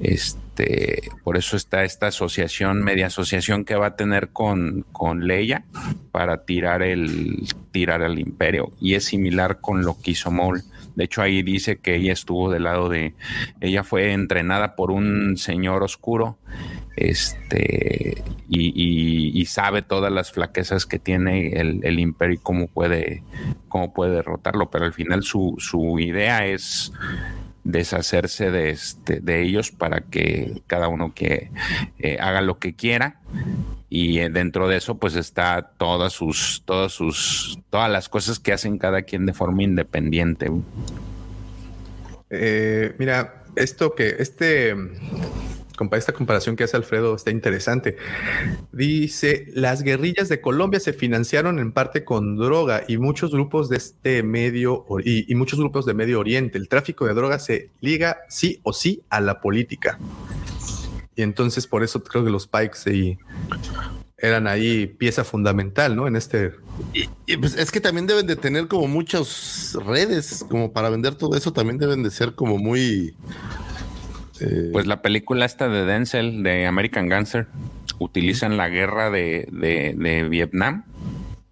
Este, por eso está esta asociación, media asociación que va a tener con, con Leia para tirar el, tirar al imperio. Y es similar con lo que hizo Maul. De hecho, ahí dice que ella estuvo del lado de. Ella fue entrenada por un señor oscuro. Este. Y, sabe todas las flaquezas que tiene el, el imperio y cómo puede, cómo puede derrotarlo. Pero al final su, su idea es deshacerse de este de ellos para que cada uno que eh, haga lo que quiera y eh, dentro de eso pues está todas sus todas sus todas las cosas que hacen cada quien de forma independiente Eh, mira, esto que este esta comparación que hace Alfredo está interesante. Dice, las guerrillas de Colombia se financiaron en parte con droga y muchos grupos de este medio y, y muchos grupos de Medio Oriente. El tráfico de drogas se liga sí o sí a la política. Y entonces por eso creo que los Pikes eran ahí pieza fundamental, ¿no? En este Y pues es que también deben de tener como muchas redes, como para vender todo eso, también deben de ser como muy... eh, pues la película esta de Denzel de American Gangster utilizan la guerra de, de- de Vietnam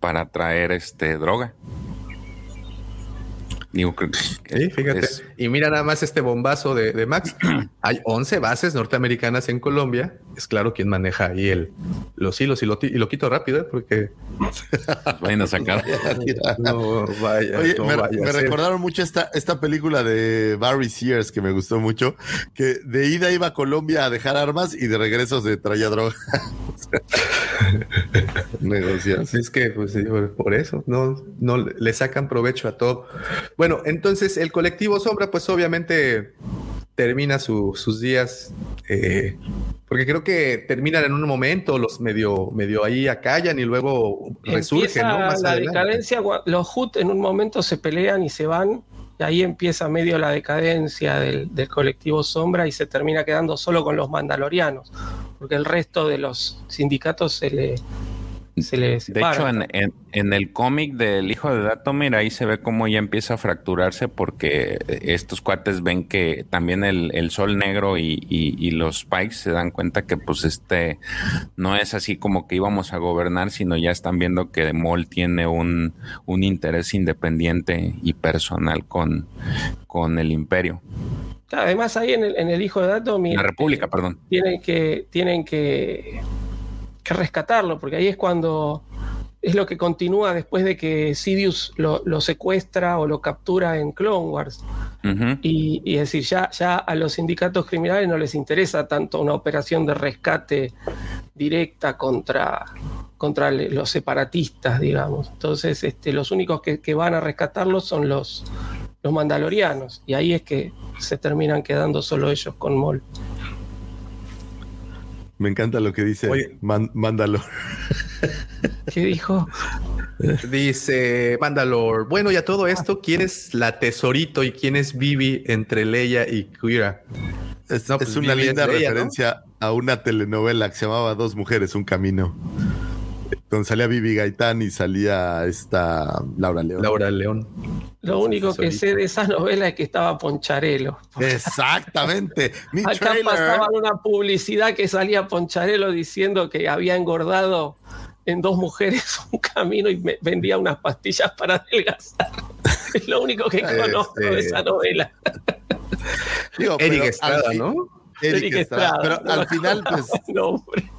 para traer este droga digo creo que Sí, fíjate. es- Y mira nada más este bombazo de, de Max. Hay 11 bases norteamericanas en Colombia. Es claro quien maneja ahí el, los hilos y lo, y lo quito rápido ¿eh? porque vayan a sacar no vaya. Oye, no me, vaya recordaron mucho esta, esta película de Barry Sears que me gustó mucho, que de ida iba a Colombia a dejar armas y de regreso se traía droga. Negocios. Es que pues, por eso no, no le sacan provecho a todo. Bueno, entonces el colectivo Sombra, pues obviamente termina su- sus días, eh, porque creo que terminan en un momento, los medio, medio ahí acallan y luego resurgen, ¿no? Más la adelante. decadencia, los HUT en un momento se pelean y se van y ahí empieza medio la decadencia del, del colectivo Sombra y se termina quedando solo con los mandalorianos, porque el resto de los sindicatos se le, se le De hecho, en, en- en el cómic del hijo de Datomir, ahí se ve cómo ya empieza a fracturarse porque estos cuates ven que también el, el sol negro y, y- y los Pikes se dan cuenta que pues este no es así como que íbamos a gobernar, sino ya están viendo que Mol tiene un, un interés independiente y personal con, con el imperio. Además ahí en el, en el hijo de Datomir La República, perdón. tienen que tienen que, que rescatarlo porque ahí es cuando es lo que continúa después de que Sidious lo, lo secuestra o lo captura en Clone Wars. Y, y es decir ya ya a los sindicatos criminales no les interesa tanto una operación de rescate directa contra contra los separatistas digamos. Entonces este los únicos que, que van a rescatarlos son los los mandalorianos y ahí es que se terminan quedando solo ellos con Mol Me encanta lo que dice Oye. Man- Mándalo. ¿Qué dijo? Dice Mandalore. Bueno, y a todo esto, ¿quién es la tesorito y quién es Vivi entre Leia y Kira? Es, No, es pues, una Vivi linda referencia a una telenovela que se llamaba Dos mujeres, un camino. Donde salía Vivi Gaitán y salía esta Laura León. Laura León. Lo único que sé de esa novela es que estaba Poncharelo. Exactamente. Mi Acá trailer. pasaban una publicidad que salía Poncharelo diciendo que había engordado en dos mujeres un camino y me vendía unas pastillas para adelgazar. Es lo único que conozco de Este- esa novela. Digo, Eric Estrada, ¿no? Eric, Estrada. Pero no al final, pues, el nombre.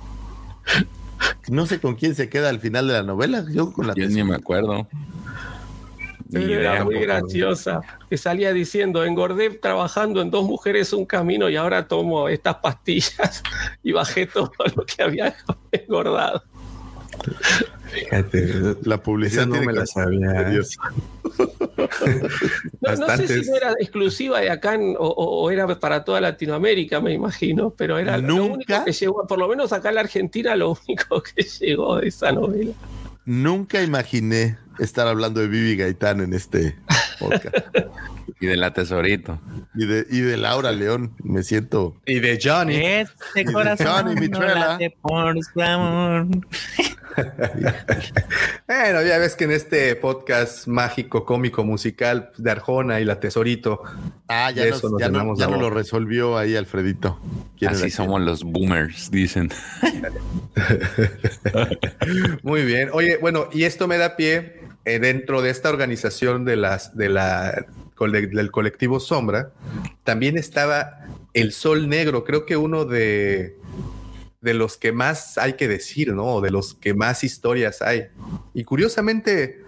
No sé con quién se queda al final de la novela. Yo con la Yo ni me acuerdo. Pero era muy graciosa. Que salía diciendo, engordé trabajando en dos mujeres un camino y ahora tomo estas pastillas y bajé todo lo que había engordado. Fíjate, La publicidad no me la sabía, ¿eh? No, no sé si no era exclusiva de acá en- o, era para toda Latinoamérica, me imagino, pero era lo Nunca. único que llegó, por lo menos acá en la Argentina, lo único que llegó de esa novela. Nunca imaginé estar hablando de Vivi Gaitán en este podcast. Y de la tesorito. y, de, y de Laura León. Me siento. Y de Johnny. Este Johnny Mitrella. Bueno, ya ves que en este podcast mágico, cómico, musical de Arjona y la Tesorito, Ah, ya, De nos- eso nos ya, no- ya nos lo resolvió ahí Alfredito. ¿Quién Así somos los boomers, dicen. Muy bien. Oye, bueno, y esto me da pie eh, dentro de esta organización de las del colectivo Sombra, también estaba el Sol Negro, creo que uno de de los que más hay que decir, ¿no? De los que más historias hay. Y curiosamente,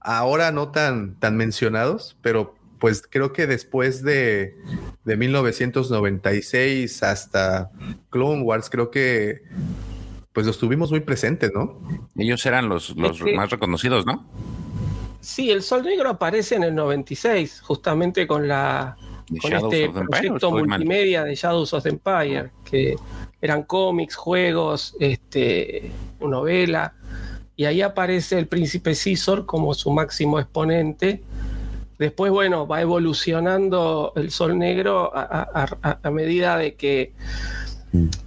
ahora no tan, tan mencionados, pero pues creo que después de, de 1996 hasta Clone Wars, creo que pues los tuvimos muy presentes, ¿no? Ellos eran los, más reconocidos, ¿no? Sí, el Sol Negro aparece en el 96, justamente con la con Shadows este of the Empire, ¿o proyecto multimedia de Shadows of the Empire, que eran cómics, juegos, este, novela, y ahí aparece el príncipe Cisor como su máximo exponente. Después, bueno, va evolucionando el Sol Negro a, a- a- a medida de que,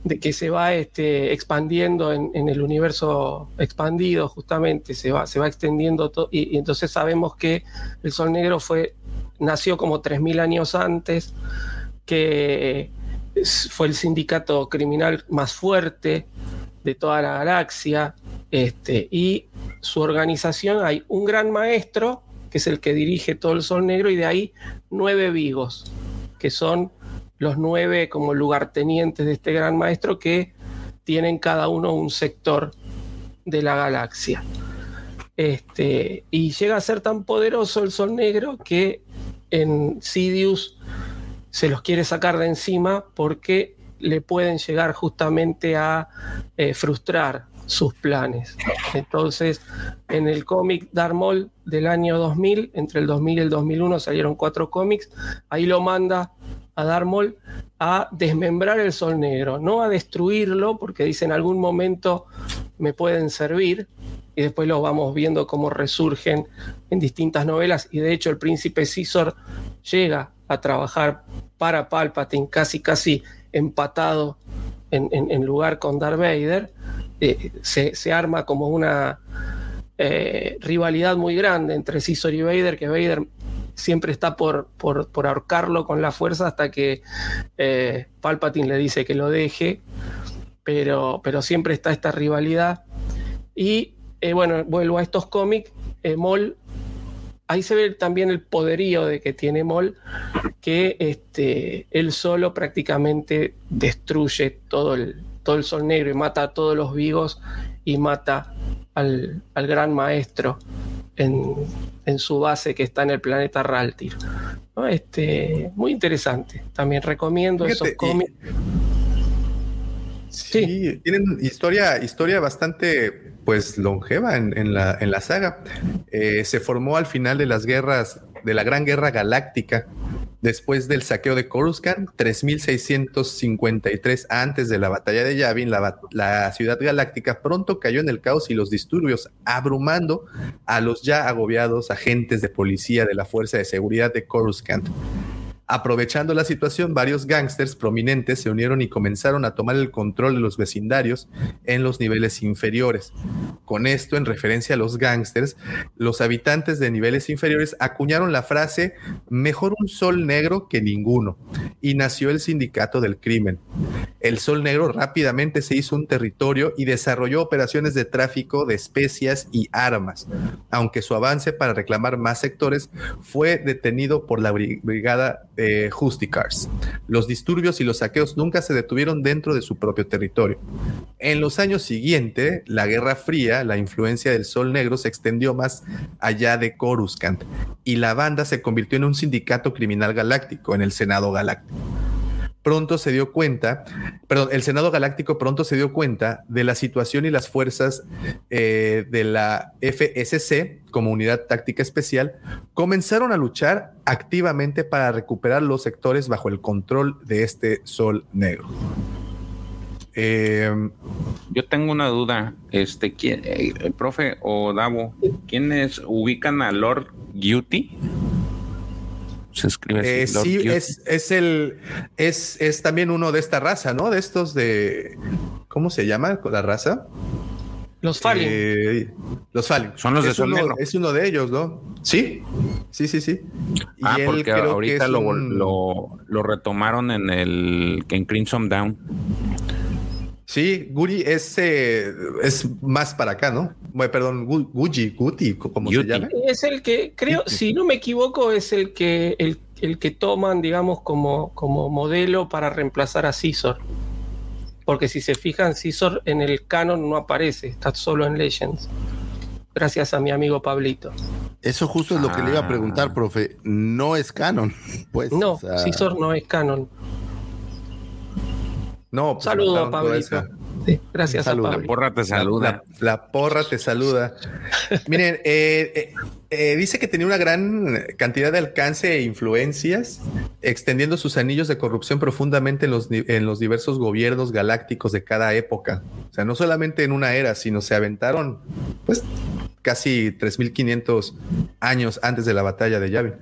de que se va este, expandiendo en, el universo expandido, justamente, se va, se va extendiendo todo, y, entonces sabemos que el Sol Negro fue, nació como 3.000 años antes, que fue el sindicato criminal más fuerte de toda la galaxia, este, y su organización hay un gran maestro, que es el que dirige todo el Sol Negro, y de ahí nueve vigos, que son los nueve como lugartenientes de este gran maestro que tienen cada uno un sector de la galaxia. Este, y llega a ser tan poderoso el Sol Negro que en Sidious se los quiere sacar de encima porque le pueden llegar justamente a eh, frustrar sus planes. Entonces, en el cómic Darmol del año 2000, entre el 2000 y el 2001 salieron cuatro cómics, ahí lo manda a Darmol a desmembrar el Sol Negro, no a destruirlo, porque dice en algún momento me pueden servir, y después los vamos viendo cómo resurgen en distintas novelas y de hecho el príncipe Caesar llega a trabajar para Palpatine casi casi empatado en, lugar con Darth Vader, eh, se, se arma como una eh, rivalidad muy grande entre Caesar y Vader, que Vader siempre está por, por, por ahorcarlo con la fuerza hasta que eh, Palpatine le dice que lo deje, pero, pero siempre está esta rivalidad. Y eh, bueno, vuelvo a estos cómics, eh, Maul, ahí se ve también el poderío de que tiene Maul, que este, él solo prácticamente destruye todo el, todo el sol negro y mata a todos los vivos y mata al, al gran maestro en, en su base que está en el planeta Raltir. ¿no? Este, muy interesante. También recomiendo Fíjate, esos cómics. Sí, tienen historia, historia bastante pues longeva en, en la, en la saga. Eh, se formó al final de las guerras, de la Gran Guerra Galáctica, después del saqueo de Coruscant, 3653 antes de la batalla de Yavin, la, la ciudad galáctica pronto cayó en el caos y los disturbios, abrumando a los ya agobiados agentes de policía de la Fuerza de Seguridad de Coruscant. Aprovechando la situación, varios gángsters prominentes se unieron y comenzaron a tomar el control de los vecindarios en los niveles inferiores. Con esto, en referencia a los gángsters, los habitantes de niveles inferiores acuñaron la frase mejor un sol negro que ninguno y nació el sindicato del crimen. El sol negro rápidamente se hizo un territorio y desarrolló operaciones de tráfico de especias y armas, aunque su avance para reclamar más sectores fue detenido por la bri- brigada de Justicars. Los disturbios y los saqueos nunca se detuvieron dentro de su propio territorio. En los años siguientes, la Guerra Fría, la influencia del Sol Negro se extendió más allá de Coruscant y la banda se convirtió en un sindicato criminal galáctico en el Senado Galáctico pronto se dio cuenta, perdón, el Senado Galáctico pronto se dio cuenta de la situación y las fuerzas eh, de la FSC como unidad táctica especial comenzaron a luchar activamente para recuperar los sectores bajo el control de este sol negro. Eh, Yo tengo una duda, este, ¿quién, eh, el profe o Davo, ¿quiénes ubican a Lord Duty? Se escribe así, Eh, Lord sí, es, es el es, es también uno de esta raza, ¿no? De estos de ¿cómo se llama la raza? Los Fallen. Eh, los Fallen. Son los de es Sol uno, Negro. Es uno de ellos, ¿no? Sí, sí, sí, sí. Y Ah, él porque creo ahorita lo, un- lo, lo retomaron en el en Crimson Down. Sí, Guri es, eh, es más para acá, ¿no? Bueno, perdón, Gu- Guji, Guti, como se llama. Es el que, creo, si no me equivoco, es el que, el, el que toman, digamos, como, como modelo para reemplazar a Caesar. Porque si se fijan, Caesar en el canon no aparece, está solo en Legends. Gracias a mi amigo Pablito. Eso justo es lo que le iba a Ah. preguntar, profe. No es canon. Pues, No, o sea, Caesar no es canon. No, pues Saludo a Pablito. Sí, gracias Saludo. a La porra te saluda. La, la porra te saluda. Miren, eh, eh, eh, dice que tenía una gran cantidad de alcance e influencias, extendiendo sus anillos de corrupción profundamente en los, en los diversos gobiernos galácticos de cada época. O sea, no solamente en una era, sino se aventaron, pues, casi 3.500 años antes de la batalla de Yavin.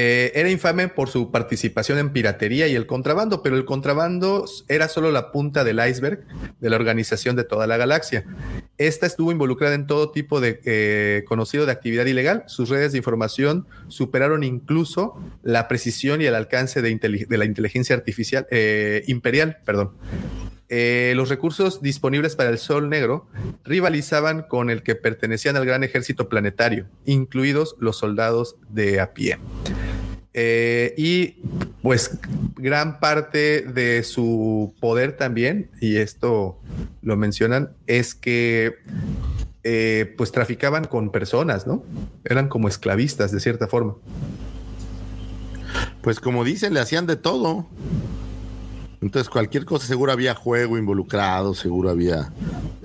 Eh, era infame por su participación en piratería y el contrabando, pero el contrabando era solo la punta del iceberg de la organización de toda la galaxia. Esta estuvo involucrada en todo tipo de eh, conocido de actividad ilegal. Sus redes de información superaron incluso la precisión y el alcance de, la inteligencia artificial eh, imperial, perdón. Eh, los recursos disponibles para el Sol Negro rivalizaban con el que pertenecían al gran ejército planetario, incluidos los soldados de a pie. Eh, y pues gran parte de su poder también, y esto lo mencionan, es que eh, pues traficaban con personas, ¿no? Eran como esclavistas de cierta forma. Pues como dicen, le hacían de todo. Entonces, cualquier cosa, seguro había juego involucrado, seguro había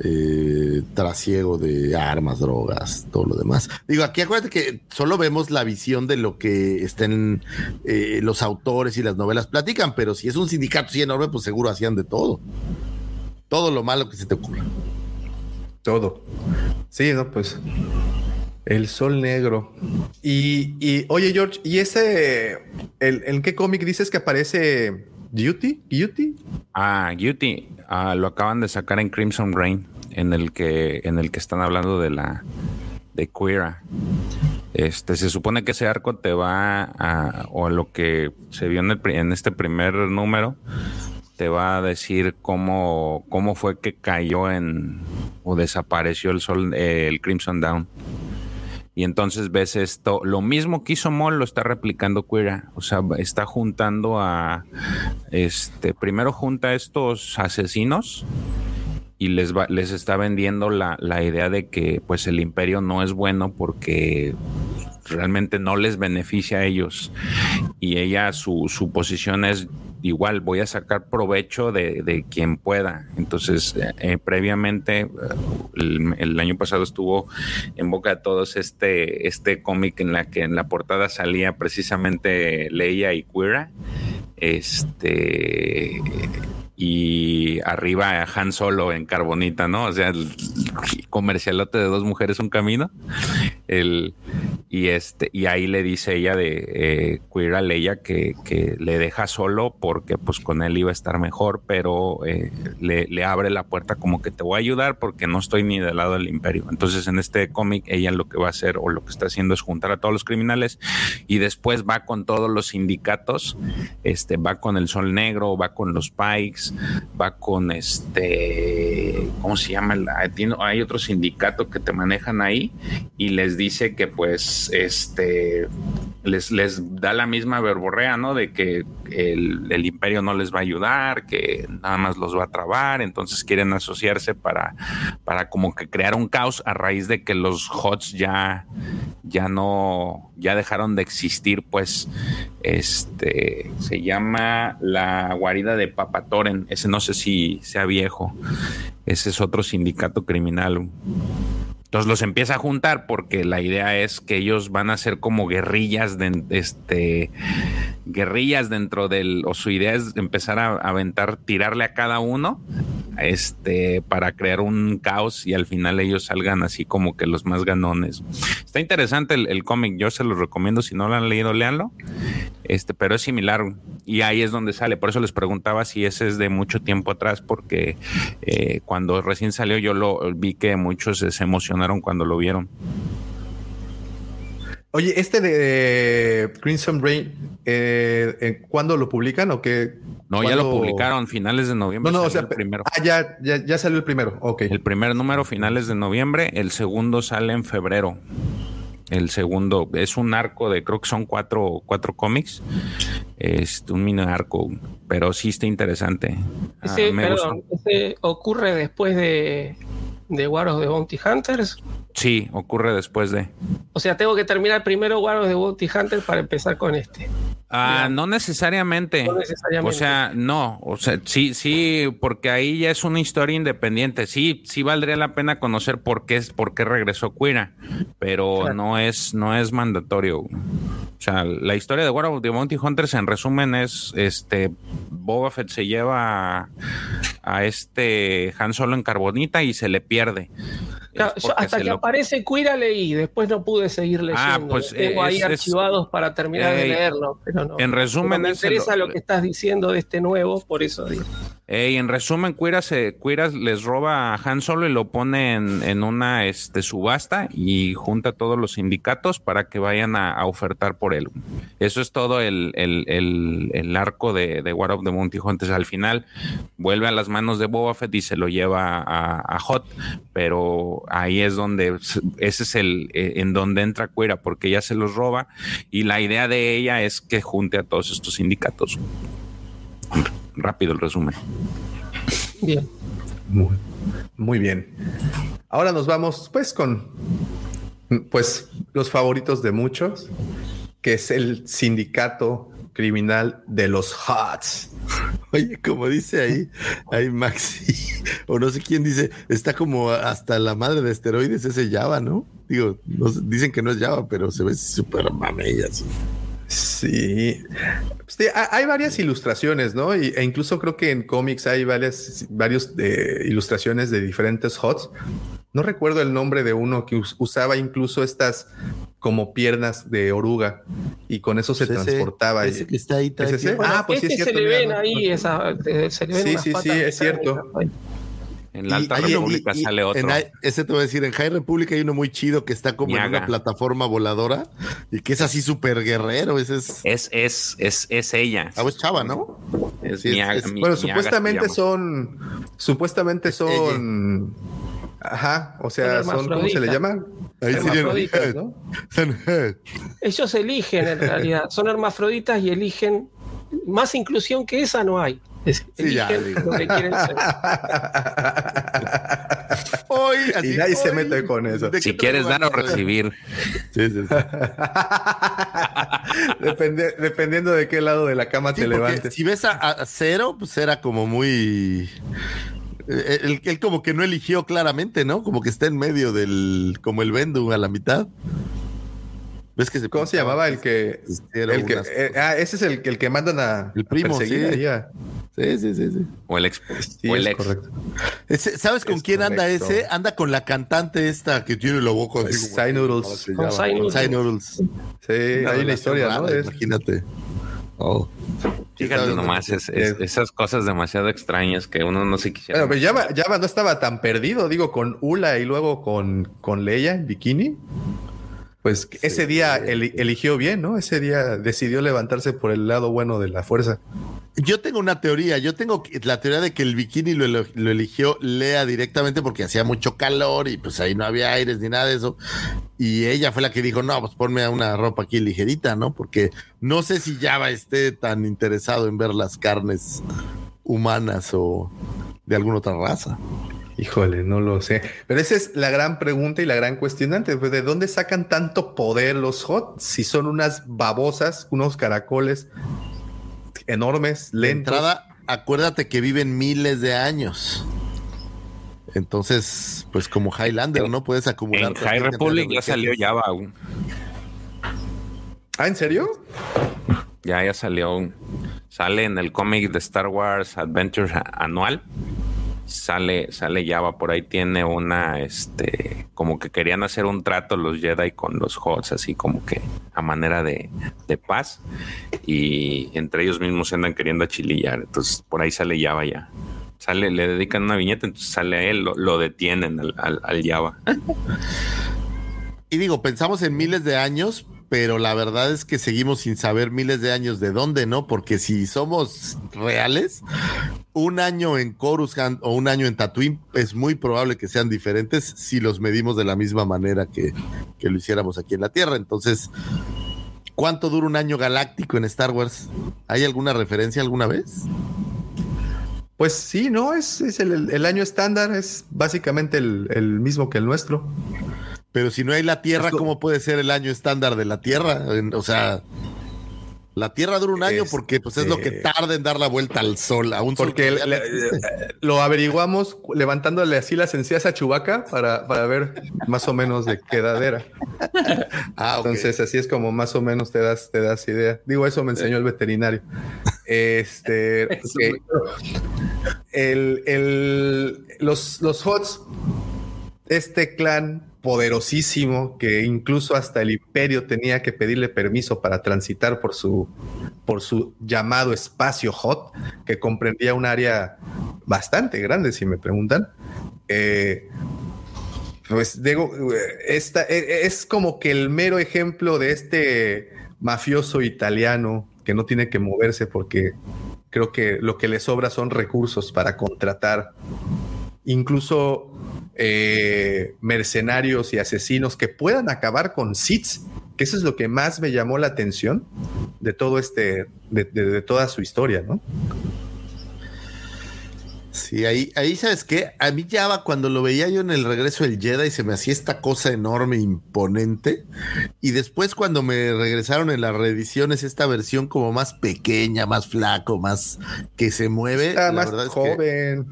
eh, trasiego de armas, drogas, todo lo demás. Digo, aquí acuérdate que solo vemos la visión de lo que estén eh, los autores y las novelas platican, pero si es un sindicato así enorme, pues seguro hacían de todo. Todo lo malo que se te ocurra. Todo. Sí, no, pues. El Sol Negro. Y, y oye, George, ¿y ese, el, en qué cómic dices que aparece Duty? ¿Duty? Ah, Duty. Ah, lo acaban de sacar en Crimson Rain, en el que, en el que están hablando de la de Queera. Este, se supone que ese arco te va a, o lo que se vio en, el, en este primer número, te va a decir cómo, cómo fue que cayó en o desapareció el sol, eh, el Crimson Down. Y entonces ves esto, lo mismo que hizo Moll lo está replicando Queera. O sea, está juntando a este, primero junta a estos asesinos y les va, les está vendiendo la, la idea de que pues el imperio no es bueno porque realmente no les beneficia a ellos. Y ella, su, su posición es igual, voy a sacar provecho de, de quien pueda. Entonces, eh, eh, previamente, eh, el, el, año pasado estuvo en boca de todos este, este cómic en la que en la portada salía precisamente Leia y Queera. Este y arriba Han Solo en Carbonita, ¿no? O sea, el comercialote de dos mujeres un camino. El, y este, y ahí le dice ella de eh, Queer a Leia que, que, le deja solo porque pues con él iba a estar mejor, pero eh, le, le, abre la puerta como que te voy a ayudar porque no estoy ni del lado del imperio. Entonces en este cómic ella lo que va a hacer o lo que está haciendo es juntar a todos los criminales y después va con todos los sindicatos, este, va con el Sol Negro, va con los Pikes, va con este, ¿cómo se llama? Hay otro sindicato que te manejan ahí y les dice que pues este les, les da la misma verborrea, ¿no? De que el, imperio no les va a ayudar, que nada más los va a trabar, entonces quieren asociarse para, para como que crear un caos a raíz de que los HOTS ya, ya no, ya dejaron de existir, pues, este, se llama la guarida de Ese no sé si sea viejo, ese es otro sindicato criminal. Entonces los empieza a juntar porque la idea es que ellos van a ser como guerrillas de este guerrillas dentro del o su idea es empezar a aventar, tirarle a cada uno este para crear un caos y al final ellos salgan así como que los más ganones. Está interesante el, cómic, yo se los recomiendo si no lo han leído, léanlo. Este, pero es similar y ahí es donde sale. Por eso les preguntaba si ese es de mucho tiempo atrás, porque eh, cuando recién salió yo lo vi que muchos se emocionaron cuando lo vieron. Oye, este de Crimson Rain, eh, ¿cuándo lo publican o qué? No, ¿Cuándo? ya lo publicaron finales de noviembre. No, no, o sea, el primero. Ah, ya, ya, ya, salió el primero. Ok. El primer número finales de noviembre, el segundo sale en febrero. El segundo es un arco de, creo que son cuatro, cuatro cómics. Es un mini arco, pero sí está interesante. Ese, ah, perdón, ese ocurre después de, de War of the Bounty Hunters. Sí, ocurre después de. O sea, tengo que terminar primero War of the Bounty Hunters para empezar con este. Ah, no necesariamente. no necesariamente. O sea, no. O sea, sí, sí, porque ahí ya es una historia independiente. Sí, sí valdría la pena conocer por qué, por qué regresó Quira, pero claro. no es, no es mandatorio. O sea, la historia de War of the Bounty Hunters, en resumen, es este Boba Fett se lleva a, a este Han Solo en carbonita y se le pierde. Claro, yo hasta que lo... aparece Quira leí, después no pude seguir leyendo. Ah, pues Tengo es, ahí archivados para terminar eh, de leerlo, pero no. En resumen, me interesa lo, lo, que estás diciendo de este nuevo, por eso digo. Eh, en resumen, se, Quira les roba a Han Solo y lo pone en, en, una este, subasta y junta a todos los sindicatos para que vayan a, a ofertar por él. Eso es todo el, el, el, el arco de, de, War of the Bounty Hunters. Al final vuelve a las manos de Boba Fett y se lo lleva a, a Hot, pero ahí es donde ese es el eh, en donde entra Quira porque ella se los roba y la idea de ella es que junte a todos estos sindicatos rápido el resumen. Bien. Muy, muy, bien. Ahora nos vamos pues con pues los favoritos de muchos, que es el sindicato criminal de los HOTS. Oye, como dice ahí, ahí Maxi, o no sé quién dice, está como hasta la madre de esteroides ese Java, ¿no? Digo, dicen que no es Java, pero se ve súper mamella. Así. Sí. sí. hay varias ilustraciones, ¿no? E incluso creo que en cómics hay varias, de ilustraciones de diferentes HOTS. no recuerdo el nombre de uno que us- usaba incluso estas como piernas de oruga y con eso se Pues ese- transportaba. ese que. Ah, pues sí es cierto. se le ven ahí, no- esa, eh, se le ven Sí, sí, sí, es cierto. ahí. En la alta república y- y- sale otro. en ese te voy a decir, en High Republic hay uno muy chido que está como en una plataforma voladora y que es así súper guerrero. Ese es. Es, es, es, es ella. Ah, es chava, ¿no? Es Sí, es- Miaga- es- Mi- Bueno, supuestamente son, supuestamente son, ajá, o sea, Son son, ¿cómo se le llaman? Ahí serían- Hermafroditas, ¿no? Ellos eligen en realidad, son hermafroditas y eligen más inclusión que esa no hay. Es- Sí, ya, lo que quieren ser. Hoy, y nadie se mete con eso. ¿de qué Si quieres dar o recibir. Sí, sí, sí. Depende- dependiendo de qué lado de la cama Sí, te levantes. Si ves a, a Cero, pues era como muy. Eh, Él, él como que no eligió claramente, ¿no? Como que está en medio del. Como el Bendu a la mitad. ¿Ves que se ¿Cómo se llamaba el que, el eh, ah, ese es el, el que mandan a, El primo, a sí. ahí a- Sí, sí, sí, sí. O el ex. Sí, o el ex. correcto. Ese- ¿Sabes con Es quién anda ese? Anda con la cantante esta que tiene la boca Sai Noodles. ¿cómo se Con Con Noodles. Sí, hay una historia, ¿no? rara. Imagínate. Oh. Fíjate nomás, es, es- esas cosas demasiado extrañas que uno no se quisiera. Bueno, pues Java, Java no estaba tan perdido, digo, con Ula y luego con, con Leia en bikini. Pues ese día eli- eligió bien, ¿no? Ese día decidió levantarse por el lado bueno de la fuerza. Yo tengo una teoría. Yo tengo la teoría de que el bikini lo eligió Lea directamente porque hacía mucho calor y pues ahí no había aires ni nada de eso. Y ella fue la que dijo, no, pues ponme una ropa aquí ligerita, ¿no? Porque no sé si Java esté tan interesado en ver las carnes humanas o de alguna otra raza. Híjole, no lo sé. Pero esa es la gran pregunta y la gran cuestionante. Pues, ¿De dónde sacan tanto poder los hot? Si son unas babosas, unos caracoles enormes, De lentos. entrada, acuérdate que viven miles de años. Entonces, pues como Highlander, ¿no? Puedes acumular. En High Republic ya de salió. Java aún. Ah, ¿en serio? Ya, ya salió. Sale en el cómic de Star Wars Adventures anual. Sale, sale Java, por ahí tiene una, este, como que querían hacer un trato los Jedi con los Hots, así como que a manera de, de paz. Y entre ellos mismos se andan queriendo achilillar. Entonces, por ahí sale Java ya. Sale, le dedican una viñeta, entonces sale a él, lo, lo detienen al, al, al Java. Y digo, pensamos en miles de años, pero la verdad es que seguimos sin saber miles de años de dónde, ¿no? Porque si somos reales, un año en Coruscant o un año en Tatooine es muy probable que sean diferentes si los medimos de la misma manera que, que lo hiciéramos aquí en la Tierra. Entonces, ¿cuánto dura un año galáctico en Star Wars? ¿Hay alguna referencia alguna vez? Pues sí, no, es, es el, el año estándar, es básicamente el, el mismo que el nuestro. Pero si no hay la Tierra, Esto- ¿cómo puede ser el año estándar de la Tierra? O sea, la Tierra dura un año porque pues es lo que Este- tarda en dar la vuelta al sol, a un sol Porque le- eh, lo averiguamos levantándole así las encías a Chubaca para, para ver más o menos de qué edad era. Ah. Entonces, así es como más o menos te das, te das idea. Digo, eso me enseñó el veterinario. Este, el, el- los, los Hots, este clan poderosísimo que incluso hasta el imperio tenía que pedirle permiso para transitar por su, por su llamado espacio Hot, que comprendía un área bastante grande, si me preguntan. Eh, pues digo, esta e- es como que el mero ejemplo de este mafioso italiano que no tiene que moverse porque creo que lo que le sobra son recursos para contratar incluso eh, mercenarios y asesinos que puedan acabar con Sith, que eso es lo que más me llamó la atención de todo este, de, de- de toda su historia, ¿no? Sí, ahí, ahí sabes qué, a mí ya va cuando lo veía yo en el regreso del Jedi se me hacía esta cosa enorme, imponente, y después cuando me regresaron en las reediciones esta versión como más pequeña, más flaco, más que se mueve, Está la más verdad es que- joven.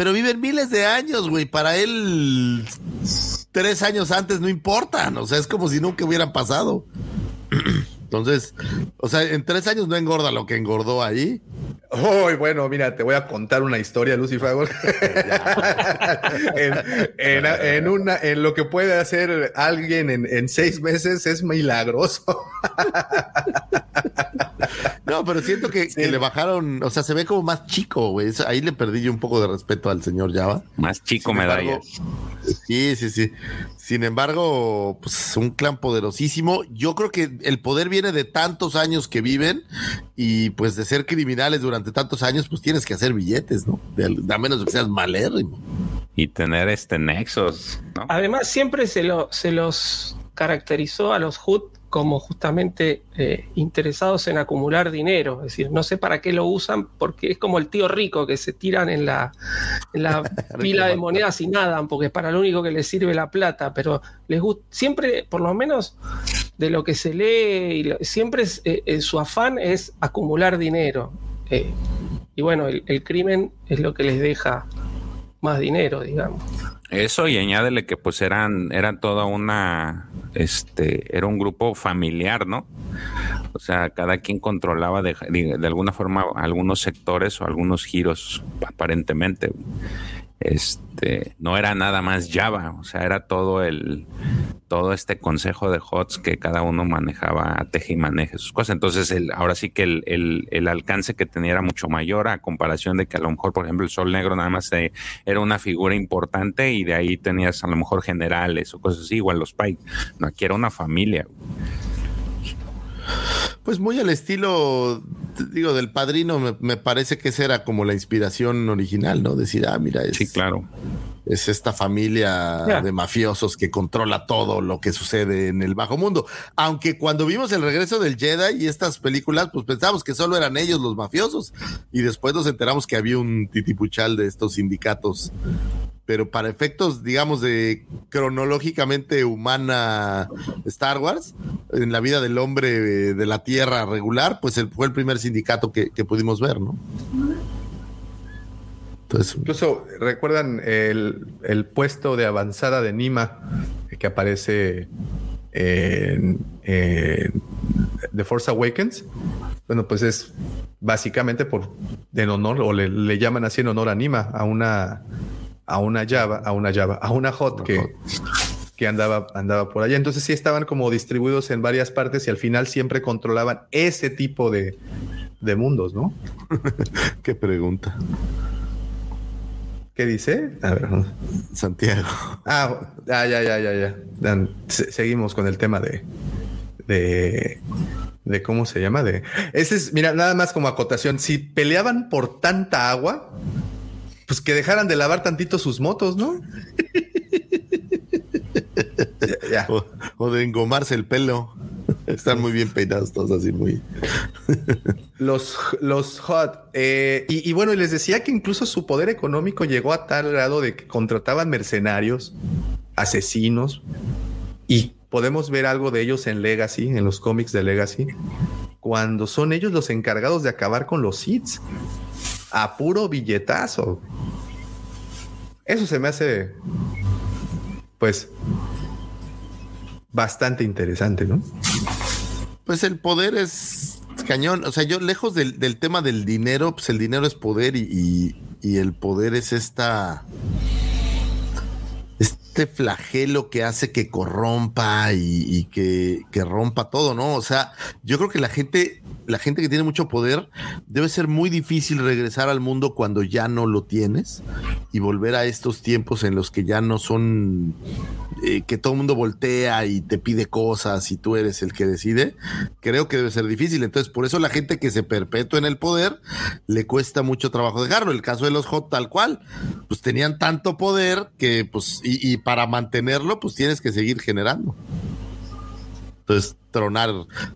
Pero viven miles de años, güey, para él tres años antes no importan, o sea, es como si nunca hubieran pasado. Entonces, o sea, en tres años no engorda lo que engordó ahí. Hoy, bueno, mira, te voy a contar una historia, Lucifer. en, en, en, una, en lo que puede hacer alguien en, en seis meses es milagroso. no, pero siento que, sí. que, le bajaron, o sea, se ve como más chico, güey. Ahí le perdí yo un poco de respeto al señor Java. Más chico medallas. Sí, sí, sí. Sin embargo, pues un clan poderosísimo. Yo creo que el poder viene de tantos años que viven y pues de ser criminales durante tantos años, pues tienes que hacer billetes, ¿no? De, a menos de que seas malérrimo. Y tener este nexos, ¿no? Además, siempre se, lo, se los caracterizó a los Hood como justamente eh, interesados en acumular dinero. Es decir, no sé para qué lo usan, porque es como el tío rico que se tiran en la, en la pila de monedas y nadan, porque es para lo único que les sirve la plata, pero les gusta, siempre, por lo menos de lo que se lee, y lo, siempre es, eh, su afán es acumular dinero. Eh, y bueno, el, el crimen es lo que les deja más dinero, digamos. Eso y añádele que pues eran, eran toda una, este, era un grupo familiar, ¿no? O sea, cada quien controlaba de, de, de alguna forma algunos sectores o algunos giros, aparentemente. Este, no era nada más Java, o sea, era todo el, todo este consejo de HOTS que cada uno manejaba teje y maneje sus cosas. Entonces, el, ahora sí que el, el, el, alcance que tenía era mucho mayor a comparación de que a lo mejor, por ejemplo, el Sol Negro nada más eh, era una figura importante y de ahí tenías a lo mejor generales o cosas así, igual los Pike. No, aquí era una familia. Pues muy al estilo, digo, del padrino, me, parece que esa era como la inspiración original, ¿no? Decir, ah, mira, es, sí, claro. Es esta familia yeah. de mafiosos que controla todo lo que sucede en el bajo mundo. Aunque cuando vimos el regreso del Jedi y estas películas, pues pensamos que solo eran ellos los mafiosos. Y después nos enteramos que había un titipuchal de estos sindicatos pero para efectos, digamos, de cronológicamente humana Star Wars, en la vida del hombre de la Tierra regular, pues el, fue el primer sindicato que, que pudimos ver, ¿no? Entonces, Incluso recuerdan el, el, puesto de avanzada de Nima que aparece en, en The Force Awakens. Bueno, pues es básicamente por en honor, o le, le llaman así en honor a Nima, a una a una Java, a una Java, a una Hot que, que andaba, andaba por allá. Entonces sí estaban como distribuidos en varias partes y al final siempre controlaban ese tipo de, de mundos, ¿no? Qué pregunta. ¿Qué dice? A ver. Santiago. Ah, ya, ya, ya, ya, ya. Seguimos con el tema de, de, de cómo se llama. De ese es, mira, nada más como acotación. Si peleaban por tanta agua, pues que dejaran de lavar tantito sus motos, ¿no? ya. O, o, de engomarse el pelo. Están muy bien peinados todos así, muy. los, los hot. Eh, y, y, bueno, les decía que incluso su poder económico llegó a tal grado de que contrataban mercenarios, asesinos, y podemos ver algo de ellos en Legacy, en los cómics de Legacy, cuando son ellos los encargados de acabar con los hits a puro billetazo. Eso se me hace, pues, bastante interesante, ¿no? Pues el poder es cañón. O sea, yo lejos del, tema del dinero, pues el dinero es poder y, y el poder es esta este flagelo que hace que corrompa y, que, que, rompa todo, ¿no? O sea, yo creo que la gente, la gente que tiene mucho poder, debe ser muy difícil regresar al mundo cuando ya no lo tienes y volver a estos tiempos en los que ya no son, eh, que todo el mundo voltea y te pide cosas y tú eres el que decide. Creo que debe ser difícil. Entonces, por eso la gente que se perpetúa en el poder le cuesta mucho trabajo dejarlo. El caso de los Hot, tal cual, pues tenían tanto poder que, pues, y para mantenerlo, pues tienes que seguir generando. Entonces, tronar,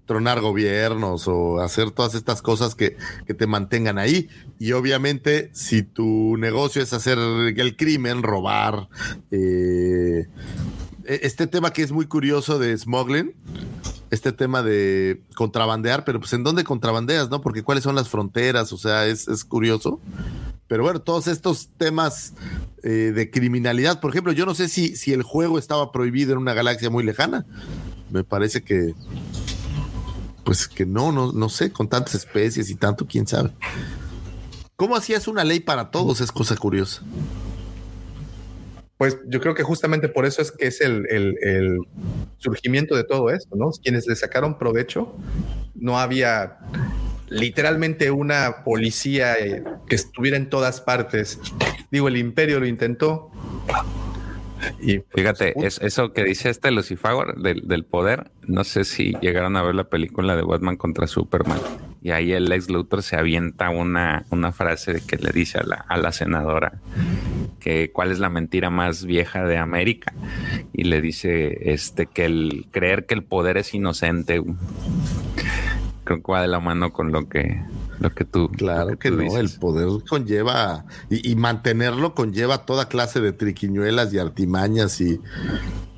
tronar gobiernos o hacer todas estas cosas que, que, te mantengan ahí. Y obviamente, si tu negocio es hacer el crimen, robar, eh, este tema que es muy curioso de smuggling, este tema de contrabandear, pero pues en dónde contrabandeas, ¿no? Porque cuáles son las fronteras, o sea, es, es curioso. Pero bueno, todos estos temas eh, de criminalidad, por ejemplo, yo no sé si, si el juego estaba prohibido en una galaxia muy lejana. Me parece que, pues que no, no, no sé, con tantas especies y tanto, quién sabe. ¿Cómo hacías una ley para todos? Es cosa curiosa. Pues yo creo que justamente por eso es que es el, el- el surgimiento de todo esto, ¿no? Quienes le sacaron provecho, no había literalmente una policía eh, que estuviera en todas partes. Digo, el imperio lo intentó. Y Fíjate, es, eso que dice este Lucifer del, del poder, no sé si llegaron a ver la película de Batman contra Superman. Y ahí el ex Luthor se avienta una, una frase que le dice a la, a la senadora que cuál es la mentira más vieja de América. Y le dice este que el creer que el poder es inocente. Creo que va de la mano con lo que, lo que tú. Claro que, no, el poder conlleva y, y mantenerlo conlleva toda clase de triquiñuelas y artimañas y,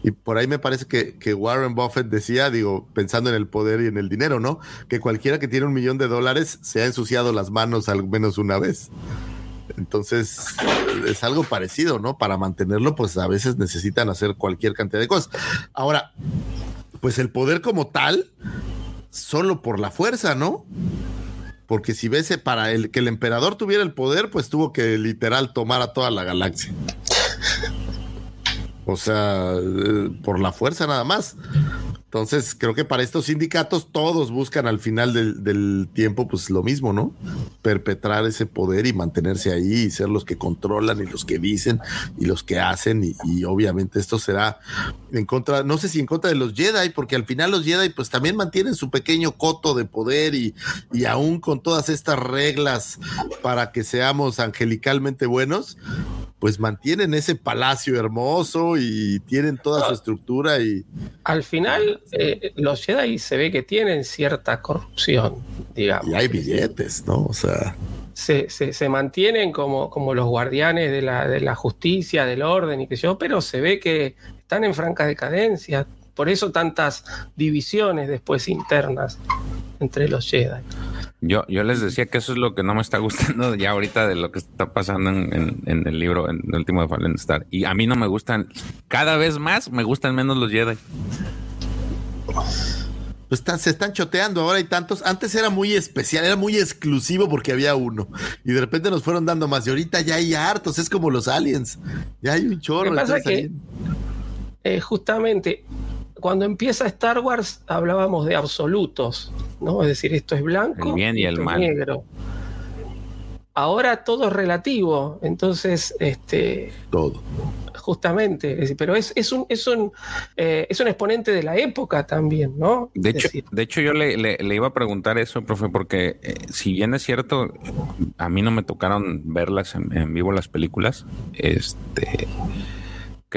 y por ahí me parece que, que Warren Buffett decía, digo, pensando en el poder y en el dinero, ¿no? Que cualquiera que tiene un millón de dólares se ha ensuciado las manos al menos una vez. Entonces, es algo parecido, ¿no? Para mantenerlo, pues a veces necesitan hacer cualquier cantidad de cosas. Ahora, pues el poder como tal, solo por la fuerza, ¿no? Porque si ves eh, para el que el emperador tuviera el poder, pues tuvo que literal tomar a toda la galaxia. O sea, eh, por la fuerza nada más. Entonces, creo que para estos sindicatos todos buscan al final del, del tiempo, pues lo mismo, ¿no? Perpetrar ese poder y mantenerse ahí y ser los que controlan y los que dicen y los que hacen. Y, obviamente esto será en contra, no sé si en contra de los Jedi, porque al final los Jedi pues también mantienen su pequeño coto de poder y, y aún con todas estas reglas para que seamos angelicalmente buenos, pues mantienen ese palacio hermoso y tienen toda su estructura y Al final, eh, los Jedi se ve que tienen cierta corrupción, digamos. y hay billetes, ¿no? O sea, Se, se- se mantienen como, como los guardianes de la, de la justicia, del orden y que yo, pero se ve que están en franca decadencia. Por eso tantas divisiones después internas entre los Jedi. Yo, yo les decía que eso es lo que no me está gustando ya ahorita de lo que está pasando en, en- en el libro, en el último de Fallen Star. Y a mí no me gustan, cada vez más me gustan menos los Jedi. pues están- se están choteando, ahora hay tantos. Antes era muy especial, era muy exclusivo porque había uno. Y de repente nos fueron dando más. Y ahorita ya hay hartos, es como los aliens. Ya hay un chorro. Que pasa que eh, justamente cuando empieza Star Wars hablábamos de absolutos, ¿no? Es decir, esto es blanco El bien y el mal. negro. Ahora todo es relativo, entonces, este, todo. justamente, es decir, pero es, es un, es, un, eh, es un exponente de la época también, ¿no? De hecho, decir, de hecho yo le, le- le iba a preguntar eso, profe, porque eh, si bien es cierto, a mí no me tocaron verlas en, en vivo las películas, este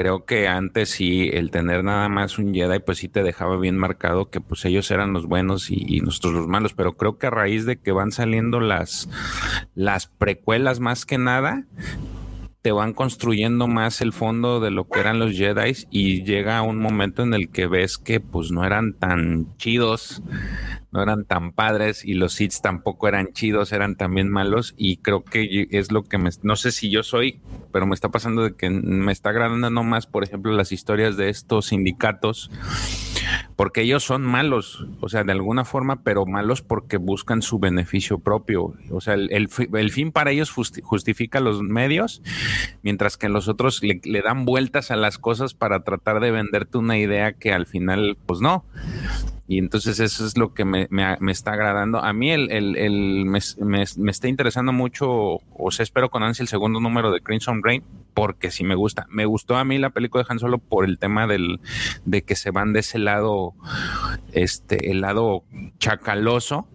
creo que antes sí el tener nada más un Jedi pues sí te dejaba bien marcado que pues ellos eran los buenos y, y nosotros los malos, pero creo que a raíz de que van saliendo las las precuelas más que nada te van construyendo más el fondo de lo que eran los Jedi y llega un momento en el que ves que pues no eran tan chidos, no eran tan padres y los Sith tampoco eran chidos, eran también malos y creo que es lo que me, no sé si yo soy, pero me está pasando de que me está agradando más, por ejemplo, las historias de estos sindicatos porque ellos son malos, o sea, de alguna forma, pero malos porque buscan su beneficio propio. O sea, el, el fi- el fin para ellos justi- justifica los medios, mientras que los otros le, le dan vueltas a las cosas para tratar de venderte una idea que al final, pues no. Y entonces eso es lo que me, me- me está agradando. A mí el, el- el- me, me- está interesando mucho, o sea, espero con ansia el segundo número de Crimson Rain, porque sí me gusta. Me gustó a mí la película de Han Solo por el tema del, de que se van de ese lado, este, el lado chacaloso.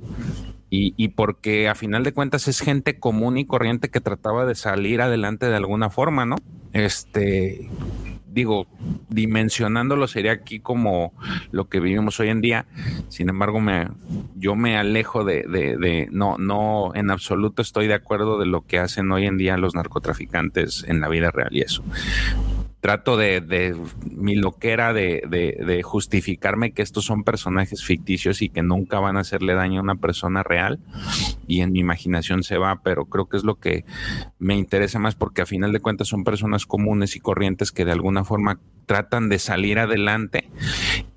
Y, y porque a final de cuentas es gente común y corriente que trataba de salir adelante de alguna forma, ¿no? Este, digo, dimensionándolo sería aquí como lo que vivimos hoy en día. Sin embargo, me, yo me alejo de, de, de- no, no, en absoluto estoy de acuerdo de lo que hacen hoy en día los narcotraficantes en la vida real y eso. Trato de, de mi loquera de, de, de justificarme que estos son personajes ficticios y que nunca van a hacerle daño a una persona real y en mi imaginación se va, pero creo que es lo que me interesa más porque a final de cuentas son personas comunes y corrientes que de alguna forma tratan de salir adelante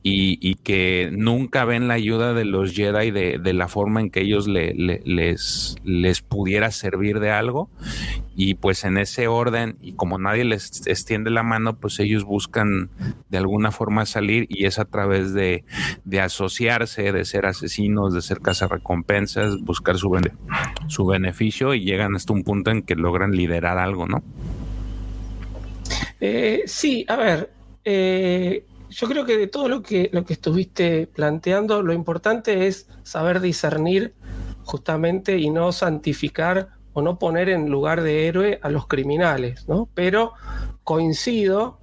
y, que nunca ven la ayuda de los Jedi de, la forma en que ellos le- le- les, les pudiera servir de algo. Y pues en ese orden, y como nadie les extiende la mano, pues ellos buscan de alguna forma salir y es a través de, de asociarse, de ser asesinos, de ser cazarrecompensas, buscar su, bene- su beneficio y llegan hasta un punto en que logran liderar algo, ¿no? Eh, sí, a ver, eh, yo creo que de todo lo que, lo que estuviste planteando, lo importante es saber discernir justamente y no santificar o no poner en lugar de héroe a los criminales, ¿no? Pero coincido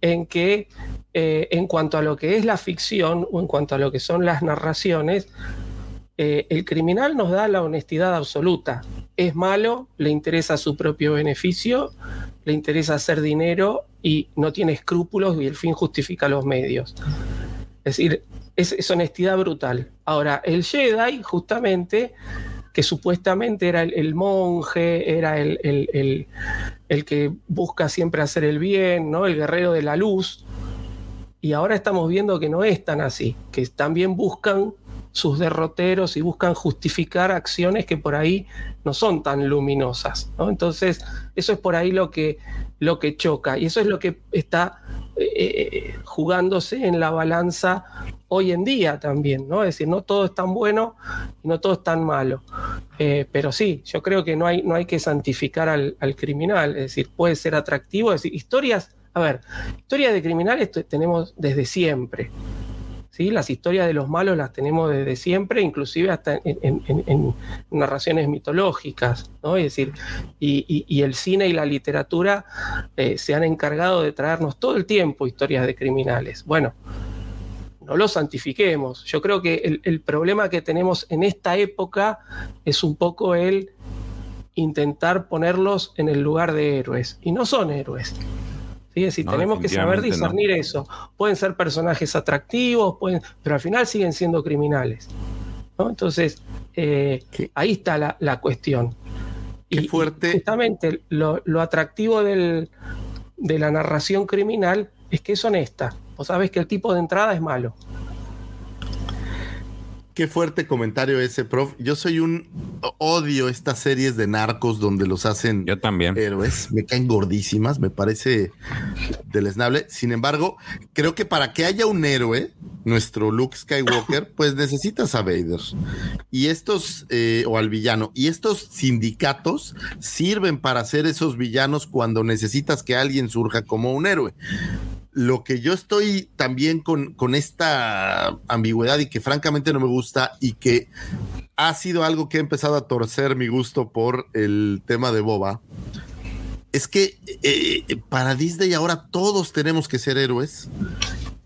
en que eh, en cuanto a lo que es la ficción o en cuanto a lo que son las narraciones, eh, el criminal nos da la honestidad absoluta. Es malo, le interesa su propio beneficio, le interesa hacer dinero y no tiene escrúpulos y el fin justifica los medios. Es decir, es, es honestidad brutal. Ahora, el Jedi, justamente, que supuestamente era el, monje, era el, el- el- el que busca siempre hacer el bien, ¿no? El guerrero de la luz. Y ahora estamos viendo que no es tan así, que también buscan sus derroteros y buscan justificar acciones que por ahí no son tan luminosas. ¿no? Entonces, eso es por ahí lo que, lo que choca y eso es lo que está eh, jugándose en la balanza hoy en día también, ¿no? Es decir, no todo es tan bueno y no todo es tan malo. Eh, pero sí, yo creo que no hay, no hay que santificar al, al criminal, es decir, puede ser atractivo, es decir, historias, a ver, historias de criminales te- tenemos desde siempre. ¿Sí? Las historias de los malos las tenemos desde siempre, inclusive hasta en, narraciones mitológicas, ¿no? Es decir, y, el cine y la literatura eh, se han encargado de traernos todo el tiempo historias de criminales. Bueno, no lo santifiquemos. Yo creo que el problema que tenemos en esta época es un poco el intentar ponerlos en el lugar de héroes. Y no son héroes. Es decir, No, tenemos que saber no. discernir eso. Pueden ser personajes atractivos, pueden, pero al final siguen siendo criminales. ¿no? Entonces, eh, ahí está la, la cuestión. Qué Y- fuerte. y justamente lo, lo atractivo del- de la narración criminal es que es honesta. Vos sabés que el tipo de entrada es malo. Qué fuerte comentario ese, prof. Yo soy un odio estas series de narcos donde los hacen Yo también. héroes. Me caen gordísimas, me parece deleznable. Sin embargo, creo que para que haya un héroe, nuestro Luke Skywalker, pues necesitas a Vader. Y estos, eh, o al villano, y estos sindicatos sirven para ser esos villanos cuando necesitas que alguien surja como un héroe. Lo que yo estoy también con, con esta ambigüedad y que francamente no me gusta y que ha sido algo que ha empezado a torcer mi gusto por el tema de Boba, es que eh, para Disney ahora todos tenemos que ser héroes.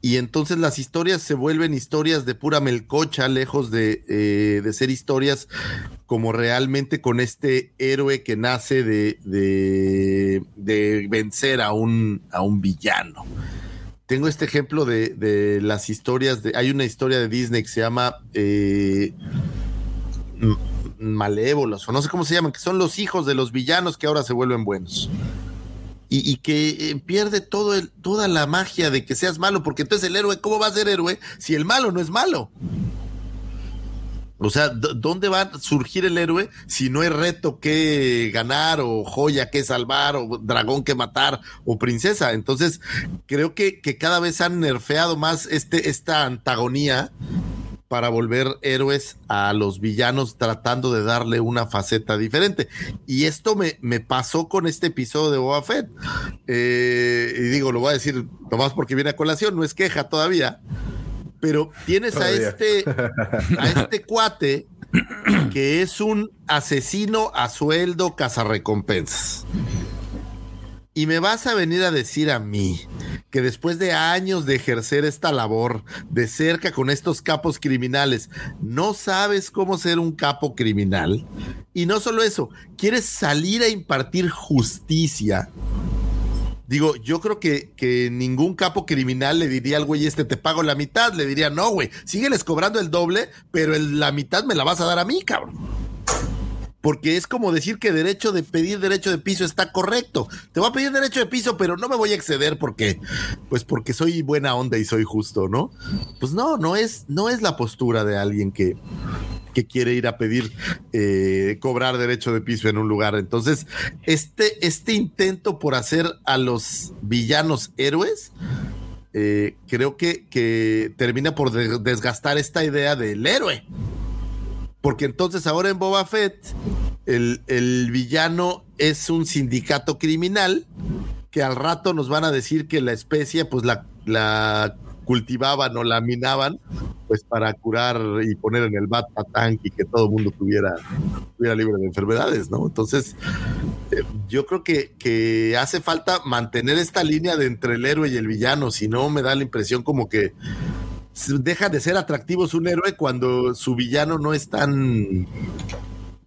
Y entonces las historias se vuelven historias de pura melcocha, lejos de, eh, de ser historias como realmente con este héroe que nace de, de, de vencer a un, a un villano. Tengo este ejemplo de, de las historias de. Hay una historia de Disney que se llama eh, Malévolos, o no sé cómo se llaman, que son los hijos de los villanos que ahora se vuelven buenos. Y, y que eh, pierde todo el, toda la magia de que seas malo, porque entonces el héroe, ¿cómo va a ser héroe si el malo no es malo? O sea, ¿d- ¿dónde va a surgir el héroe si no hay reto que ganar o joya que salvar o dragón que matar o princesa? Entonces, creo que, que cada vez han nerfeado más este, esta antagonía para volver héroes a los villanos tratando de darle una faceta diferente. Y esto me, me pasó con este episodio de Boba Fett. Eh, y digo, lo voy a decir nomás porque viene a colación, no es queja todavía. Pero tienes a este, a este cuate que es un asesino a sueldo cazarrecompensas. Y me vas a venir a decir a mí que después de años de ejercer esta labor de cerca con estos capos criminales, no sabes cómo ser un capo criminal. Y no solo eso, quieres salir a impartir justicia. Digo, yo creo que, que ningún capo criminal le diría al güey este, te pago la mitad. Le diría, no, güey, sígueles cobrando el doble, pero la mitad me la vas a dar a mí, cabrón. Porque es como decir que derecho de pedir derecho de piso está correcto. Te voy a pedir derecho de piso, pero no me voy a exceder porque, pues porque soy buena onda y soy justo, ¿no? Pues no, no es, no es la postura de alguien que, que quiere ir a pedir eh, cobrar derecho de piso en un lugar. Entonces, este, este intento por hacer a los villanos héroes, eh, creo que, que termina por de- desgastar esta idea del héroe. Porque entonces ahora en Boba Fett, el, el villano es un sindicato criminal que al rato nos van a decir que la especie, pues la, la cultivaban o la minaban, pues para curar y poner en el Bata Tank y que todo el mundo tuviera, estuviera libre de enfermedades, ¿no? Entonces, eh, yo creo que, que hace falta mantener esta línea de entre el héroe y el villano, si no me da la impresión como que deja de ser atractivos un héroe cuando su villano no es tan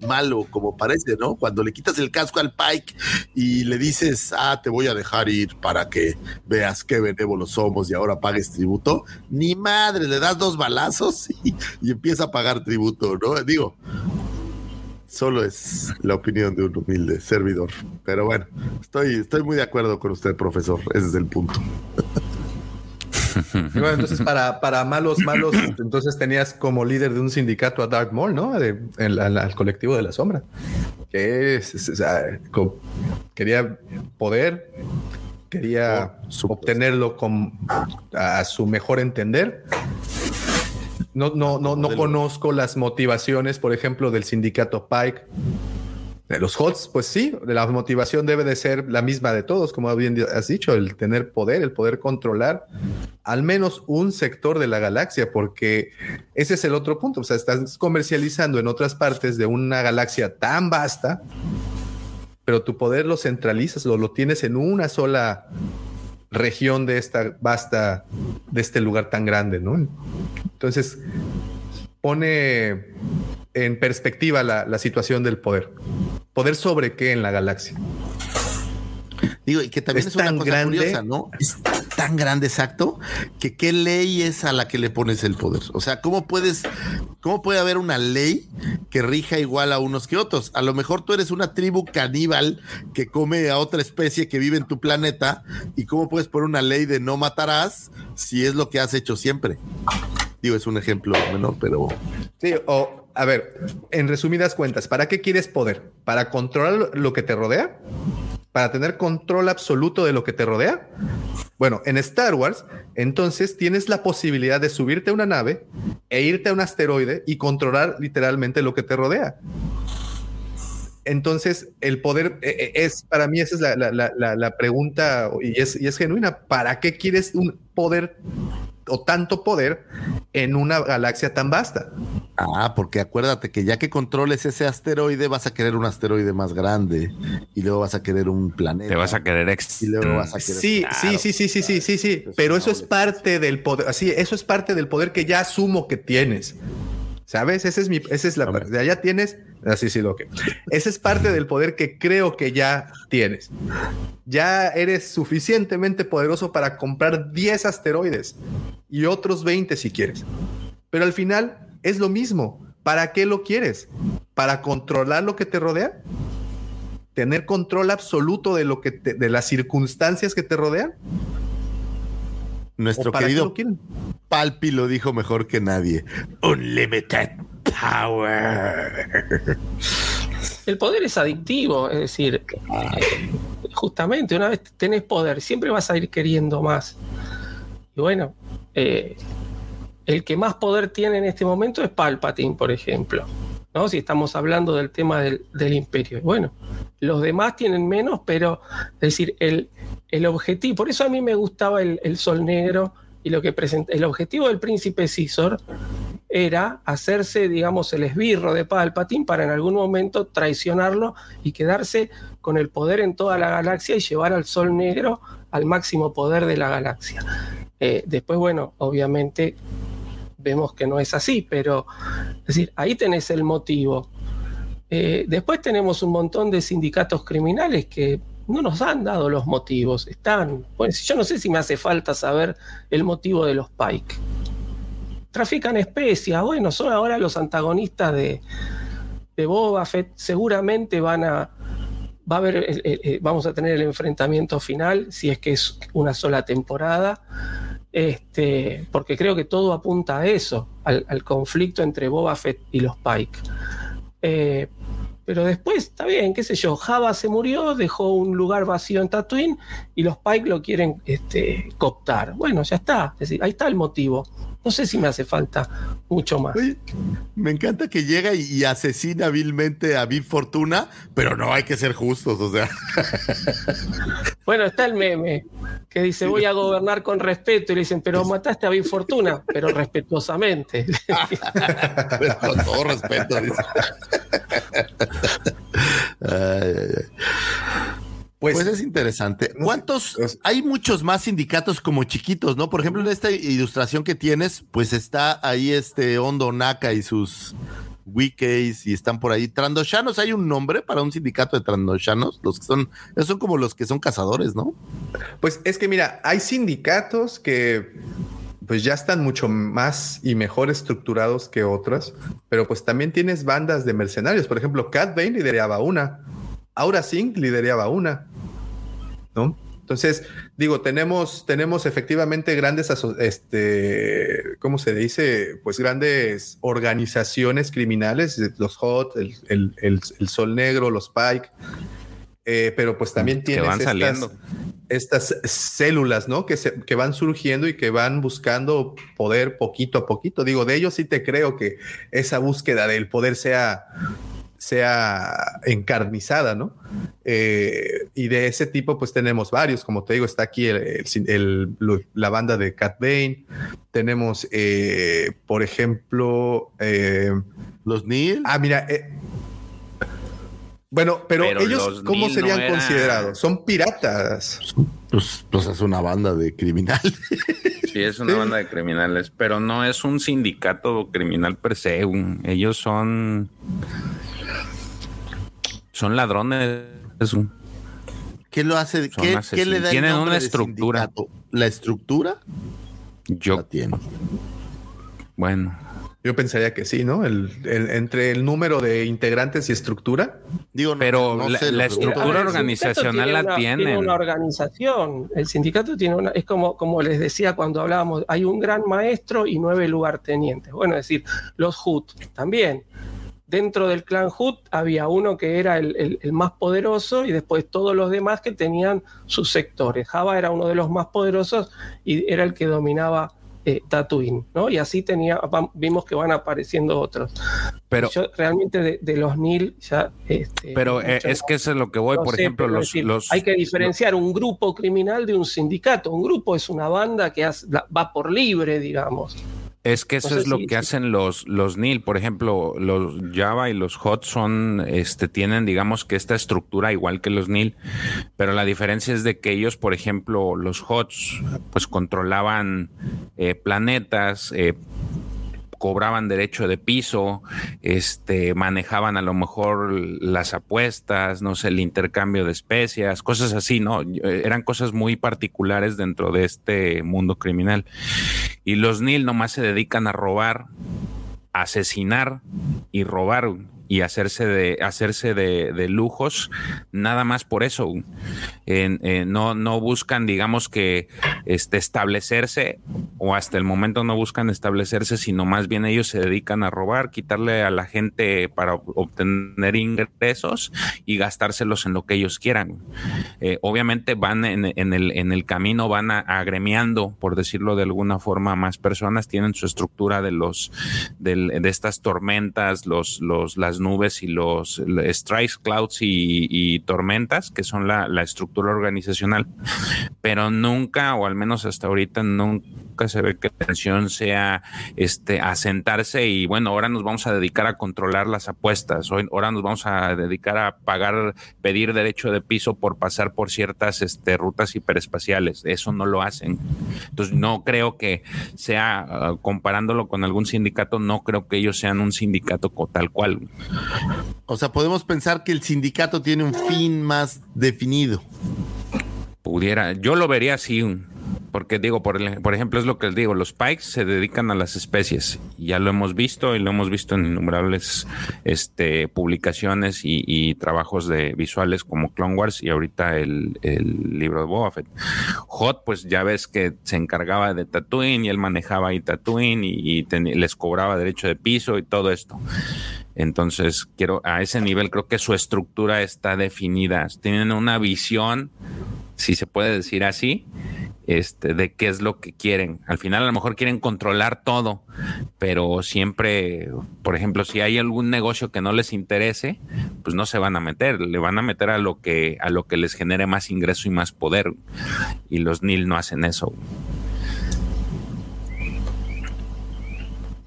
malo como parece, ¿no? Cuando le quitas el casco al Pike y le dices, ah, te voy a dejar ir para que veas qué benévolos somos y ahora pagues tributo, ni madre, le das dos balazos y, y empieza a pagar tributo, ¿no? Digo, solo es la opinión de un humilde servidor, pero bueno, estoy, estoy muy de acuerdo con usted, profesor, ese es el punto. Y bueno, entonces para, para malos, malos, entonces tenías como líder de un sindicato a Darth Maul, ¿no? De- en la- en la- al colectivo de la sombra. Que es, es- es, ah, quería poder, quería obtenerlo con, a su mejor entender. No, no, no, no conozco las motivaciones, por ejemplo, del sindicato Pike. De los HOTS, pues sí, la motivación debe de ser la misma de todos, como bien has dicho, el tener poder, el poder controlar al menos un sector de la galaxia, porque ese es el otro punto. O sea, estás comercializando en otras partes de una galaxia tan vasta, pero tu poder lo centralizas, lo, lo tienes en una sola región de esta vasta, de este lugar tan grande, ¿no? Entonces, pone en perspectiva la, la situación del poder. ¿Poder sobre qué en la galaxia? Digo, y que también es, una tan cosa grande. curiosa, ¿no? Es tan grande, exacto, que qué ley es a la que le pones el poder. O sea, ¿cómo puedes, cómo puede haber una ley que rija igual a unos que otros? A lo mejor tú eres una tribu caníbal que come a otra especie que vive en tu planeta y cómo puedes poner una ley de no matarás si es lo que has hecho siempre. Digo, es un ejemplo menor, pero Sí, o a ver, en resumidas cuentas, ¿para qué quieres poder? ¿Para controlar lo que te rodea? ¿Para tener control absoluto de lo que te rodea? Bueno, en Star Wars, entonces tienes la posibilidad de subirte a una nave e irte a un asteroide y controlar literalmente lo que te rodea. Entonces, el poder eh, eh, es, para mí, esa es la- la- la pregunta y es, y es genuina. ¿Para qué quieres un poder o tanto poder en una galaxia tan vasta? Ah, porque acuérdate que ya que controles ese asteroide, vas a querer un asteroide más grande y luego vas a querer un planeta. Te vas a querer ex. Y luego vas a querer. Sí, Claro. sí, sí, sí, sí, sí, sí, sí. Pero eso es parte del poder. Así, eso es parte del poder que ya asumo que tienes. ¿Sabes? Esa es mi, esa es la parte. De allá tienes. Así, sí, lo que. Ese es parte del poder que creo que ya tienes. Ya eres suficientemente poderoso para comprar 10 asteroides y otros 20 si quieres. Pero al final es lo mismo. ¿Para qué lo quieres? ¿Para controlar lo que te rodea? ¿Tener control absoluto de lo que te- de las circunstancias que te rodean? Nuestro ¿O para qué querido? Palpi lo dijo mejor que nadie. Unlimited power. El poder es adictivo, es decir, justamente una vez tenés poder, siempre vas a ir queriendo más. Y bueno, eh, el que más poder tiene en este momento es Palpatine, por ejemplo. ¿no? Si estamos hablando del tema del, del imperio. Y Bueno, los demás tienen menos, pero es decir, el, el objetivo, por eso a mí me gustaba el, el Sol Negro y lo que. El objetivo del príncipe Cisor era hacerse, digamos, el esbirro de Palpatine para en algún momento traicionarlo y quedarse con el poder en toda la galaxia y llevar al Sol Negro al máximo poder de la galaxia. Eh, después, bueno, obviamente vemos que no es así, pero es decir, ahí tenés el motivo. Eh, después tenemos un montón de sindicatos criminales que no nos han dado los motivos. Están, pues yo no sé si me hace falta saber el motivo de los Pike. Trafican especias, bueno, son ahora los antagonistas de, de Boba Fett, seguramente van a, va a eh, eh, eh, vamos a tener el enfrentamiento final, si es que es una sola temporada, este, porque creo que todo apunta a eso, al, conflicto entre Boba Fett y los Pike. Pero después, está bien, qué sé yo, Java se murió, dejó un lugar vacío en Tatooine y los Pike lo quieren este, cooptar. Bueno, ya está, es decir, ahí está el motivo. No sé si me hace falta mucho más. Oye, me encanta que llega y, y asesina vilmente a Big Fortuna, pero no hay que ser justos, o sea. Bueno, está el meme que dice voy a gobernar con respeto y le dicen, pero mataste a Big Fortuna, pero respetuosamente. Pero con todo respeto, dice. Ay, ay, ay. Pues, es interesante. ¿Cuántos? Hay muchos más sindicatos como chiquitos, ¿no? Por ejemplo, en esta ilustración que tienes, pues está ahí este Hondo Naka y sus Wikis y están por ahí. Trandoshanos, ¿hay un nombre para un sindicato de Trandoshanos? Los que son, esos son como los que son cazadores, ¿no? Pues es que mira, hay sindicatos que pues ya están mucho más y mejor estructurados que otras, pero pues también tienes bandas de mercenarios. Por ejemplo, Cat Bane lideraba una, Aura Singh lideraba una, ¿no? Entonces, digo, tenemos, tenemos efectivamente grandes, este, ¿cómo se dice? Pues grandes organizaciones criminales, los HOT, el, el- el- el Sol Negro, los Pike, eh, pero pues también van estas, saliendo. estas células, ¿no? Que, se- que van surgiendo y que van buscando poder poquito a poquito. Digo, de ellos sí te creo que esa búsqueda del poder sea, sea encarnizada, ¿no? Eh, y de ese tipo, pues tenemos varios. Como te digo, está aquí el- el- el- lo- la banda de Cat Bane. Tenemos, eh, por ejemplo, eh, los Neil. Ah, mira. eh, bueno, pero, Pero ellos, los ¿cómo serían no considerados? Son piratas. Pues, pues es una banda de criminales. Sí, es una banda de criminales, pero no es un sindicato criminal per se. un- ellos son. Son ladrones. es un- ¿Qué lo hace? ¿Qué, qué le da Tienen una estructura. ¿La estructura? Yo. tiene. Bueno. Yo pensaría que sí, ¿no? El, el- entre el número de integrantes y estructura. Digo, Pero no la, sé, la estructura sindicato organizacional tiene la una- tienen. Tiene una organización. El sindicato tiene una. Es como, como les decía cuando hablábamos: hay un gran maestro y nueve lugartenientes. Bueno, es decir, los Hut también. Dentro del clan Hut había uno que era el, el- el más poderoso y después todos los demás que tenían sus sectores. Java era uno de los más poderosos y era el que dominaba eh, Tatooine, ¿no? Y así tenía, vimos que van apareciendo otros. Pero- Yo realmente de, de los Nil ya. este, Pero eh, es que eso es lo que voy. no Por sé, ejemplo, los, decir, los, hay que diferenciar un grupo criminal de un sindicato. Un grupo es una banda que hace- la- va por libre, digamos. Es que eso es lo que hacen los, los NIL. Por ejemplo, los Java y los HOT son, este, tienen, digamos que esta estructura igual que los NIL, pero la diferencia es de que ellos, por ejemplo, los HOTs, pues controlaban eh, planetas, eh, cobraban derecho de piso, este, manejaban a lo mejor las apuestas, no sé, el intercambio de especias, cosas así, ¿no? Eh, Eran cosas muy particulares dentro de este mundo criminal. Y los NIL nomás se dedican a robar, asesinar y robar y hacerse de hacerse de, lujos nada más por eso. Eh, no no buscan digamos que este establecerse o hasta el momento no buscan establecerse sino más bien ellos se dedican a robar quitarle a la gente para ob- obtener ingresos y gastárselos en lo que ellos quieran. Eh, obviamente van en, el en el camino van agremiando por decirlo de alguna forma más personas tienen su estructura de los de estas tormentas los los las nubes y los strikes clouds y, tormentas que son la, la estructura organizacional. Pero nunca o al menos hasta ahorita nunca se ve que la intención sea este asentarse y bueno ahora nos vamos a dedicar a controlar las apuestas. Hoy ahora nos vamos a dedicar a pagar pedir derecho de piso por pasar por ciertas este, rutas hiperespaciales. Eso no lo hacen. Entonces no creo que sea ah, comparándolo con algún sindicato no creo que ellos sean un sindicato tal cual O sea, podemos pensar que el sindicato tiene un fin más definido. pudiera yo lo vería así porque digo, por, el- por ejemplo, es lo que les digo, los Pikes se dedican a las especies. Ya lo hemos visto y lo hemos visto en innumerables este, publicaciones y, trabajos de visuales como Clone Wars y ahorita el, libro de Boba Fett. Hot, pues ya ves que se encargaba de Tatooine y él manejaba ahí Tatooine y, les cobraba derecho de piso y todo esto. Entonces, quiero a ese nivel creo que su estructura está definida. Tienen una visión, si se puede decir así, este, de qué es lo que quieren. Al final a lo mejor quieren controlar todo, pero siempre, por ejemplo, si hay algún negocio que no les interese, pues no se van a meter, le van a meter a lo que a lo que les genere más ingreso y más poder. Y los NIL no hacen eso.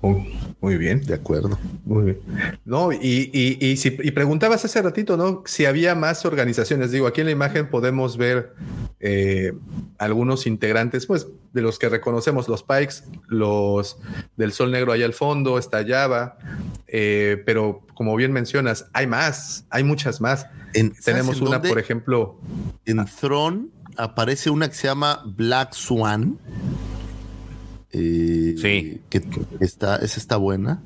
Muy, muy bien. De acuerdo. Muy bien. No, y, y, y, si, y preguntabas hace ratito, ¿no? Si había más organizaciones. Digo, aquí en la imagen podemos ver eh, algunos integrantes, pues, de los que reconocemos, los Pikes, los del Sol Negro allá al fondo, está Java, eh, pero como bien mencionas, hay más, hay muchas más. En- ¿sabes Tenemos en una, por ejemplo, En Throne aparece una que se llama Black Swan. Eh, Sí. Que está, esa está buena.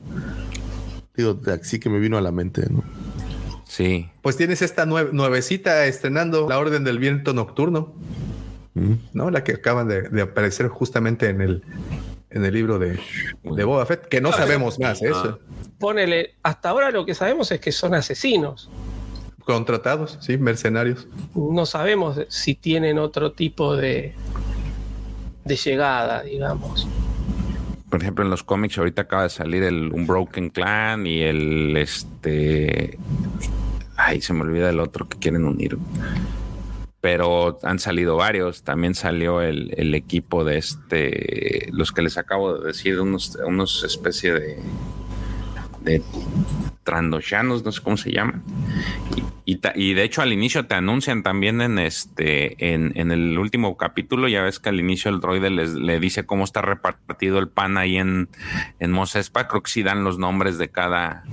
Digo, así que me vino a la mente, ¿no? Sí. pues tienes esta nue- nuevecita estrenando la Orden del Viento Nocturno, Mm. ¿no? La que acaban de, de aparecer justamente en el, en el libro de, de Boba Fett, que no sabemos más, ¿eh? eso. Ponele, hasta ahora lo que sabemos es que son asesinos. Contratados, sí, mercenarios. No sabemos si tienen otro tipo de, de llegada, digamos. Por ejemplo, en los cómics ahorita acaba de salir el Unbroken Clan y el este. Ay, se me olvida el otro que quieren unir. Pero han salido varios. También salió el, el equipo de este. Los que les acabo de decir, unos, unos especie de. De trandoshanos, no sé cómo se llaman. Y, y ta- y de hecho al inicio te anuncian también en este en, en el último capítulo, ya ves que al inicio el droide les, le dice cómo está repartido el pan ahí en, en Mos Espa. Creo que sí dan los nombres de cada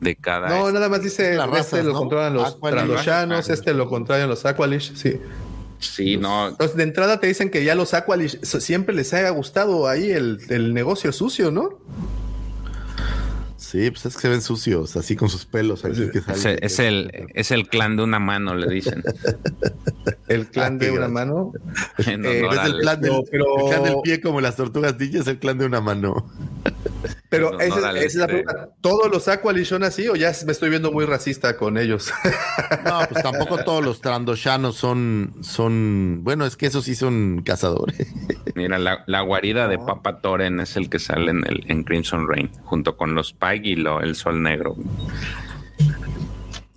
de cada No, este, nada más dice, Las este razas, lo ¿no? controlan los Aqualish. Trandoshanos, este lo controlan los Aqualish, sí. sí, no, Entonces, de entrada te dicen que ya los Aqualish siempre les haya gustado ahí el, el negocio sucio, ¿no? Sí, pues es que se ven sucios, así con sus pelos. Así que es, el es el clan de una mano, le dicen. El clan Ah, de una mano. Eh, Es el clan, del, No, pero- el clan del pie como las tortugas ninja, es el clan de una mano. Pero No, esa, no, dale, esa es la pregunta. ¿Todos los Aqualish son así o ya me estoy viendo muy racista con ellos? No, pues tampoco todos los trandoshanos son, son, bueno, es que esos sí son cazadores. Mira, la, la guarida de Papa Toren es el que sale en, el, en Crimson Rain, junto con los Pike y lo- el Sol Negro.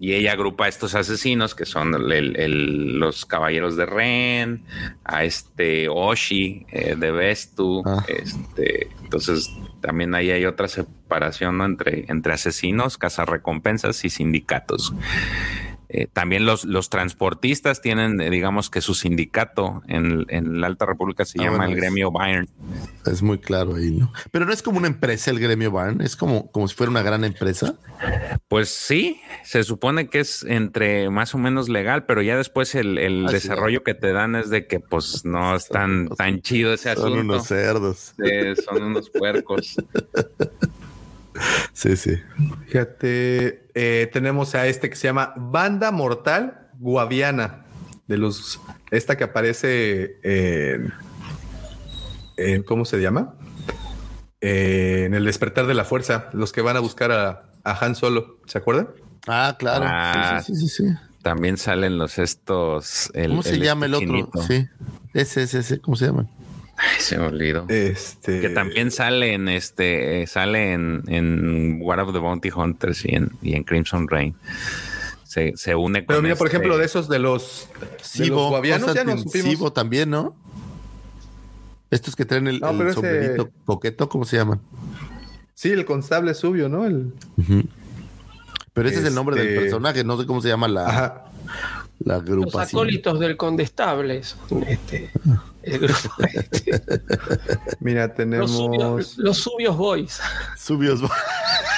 Y ella agrupa a estos asesinos que son el- el- los caballeros de Ren, a este Oshi eh, de Vestu. Ah. Este, entonces, también ahí hay otra separación ¿no? entre, entre asesinos, cazarrecompensas y sindicatos. Eh, también los, los transportistas tienen, eh, digamos que su sindicato en, en la Alta República se Ah, llama bueno, el gremio Bayern. Es muy claro ahí, ¿no? Pero no es como una empresa el gremio Barn, es como, como si fuera una gran empresa. Pues sí, se supone que es entre más o menos legal, pero ya después el, el Ah, sí, desarrollo que te dan es de que pues no es tan, tan chido ese Son asunto. unos cerdos. Eh, son unos puercos. Sí, sí. Fíjate, eh, tenemos a este que se llama Banda Mortal Guaviana, de los, esta que aparece en, en- ¿cómo se llama? Eh, en el despertar de la fuerza, los que van a buscar a, a Han Solo, ¿se acuerdan? Ah, claro. Ah, sí, sí, sí, sí, sí. También salen los estos. el- ¿Cómo se llama el otro? chinito. Sí. Ese, ese, ese, ¿cómo se llaman? Ay, se me olvidó. Este, que también sale en este, eh, sale en, en War of the Bounty Hunters y en, y en Crimson Rain. Se, se une con Pero mira, por este- ejemplo, de esos de los, de los ya también, ¿no? Estos que traen el, No, el pero ese- sombrerito coqueto, ¿cómo se llaman? Sí, el constable Subio, ¿no? El, Pero ese es el nombre del Este- personaje, no sé cómo se llama la, ajá. La Los acólitos del condestable son este, el grupo este. Mira, Los tenemos. subios, los subios boys. Subios.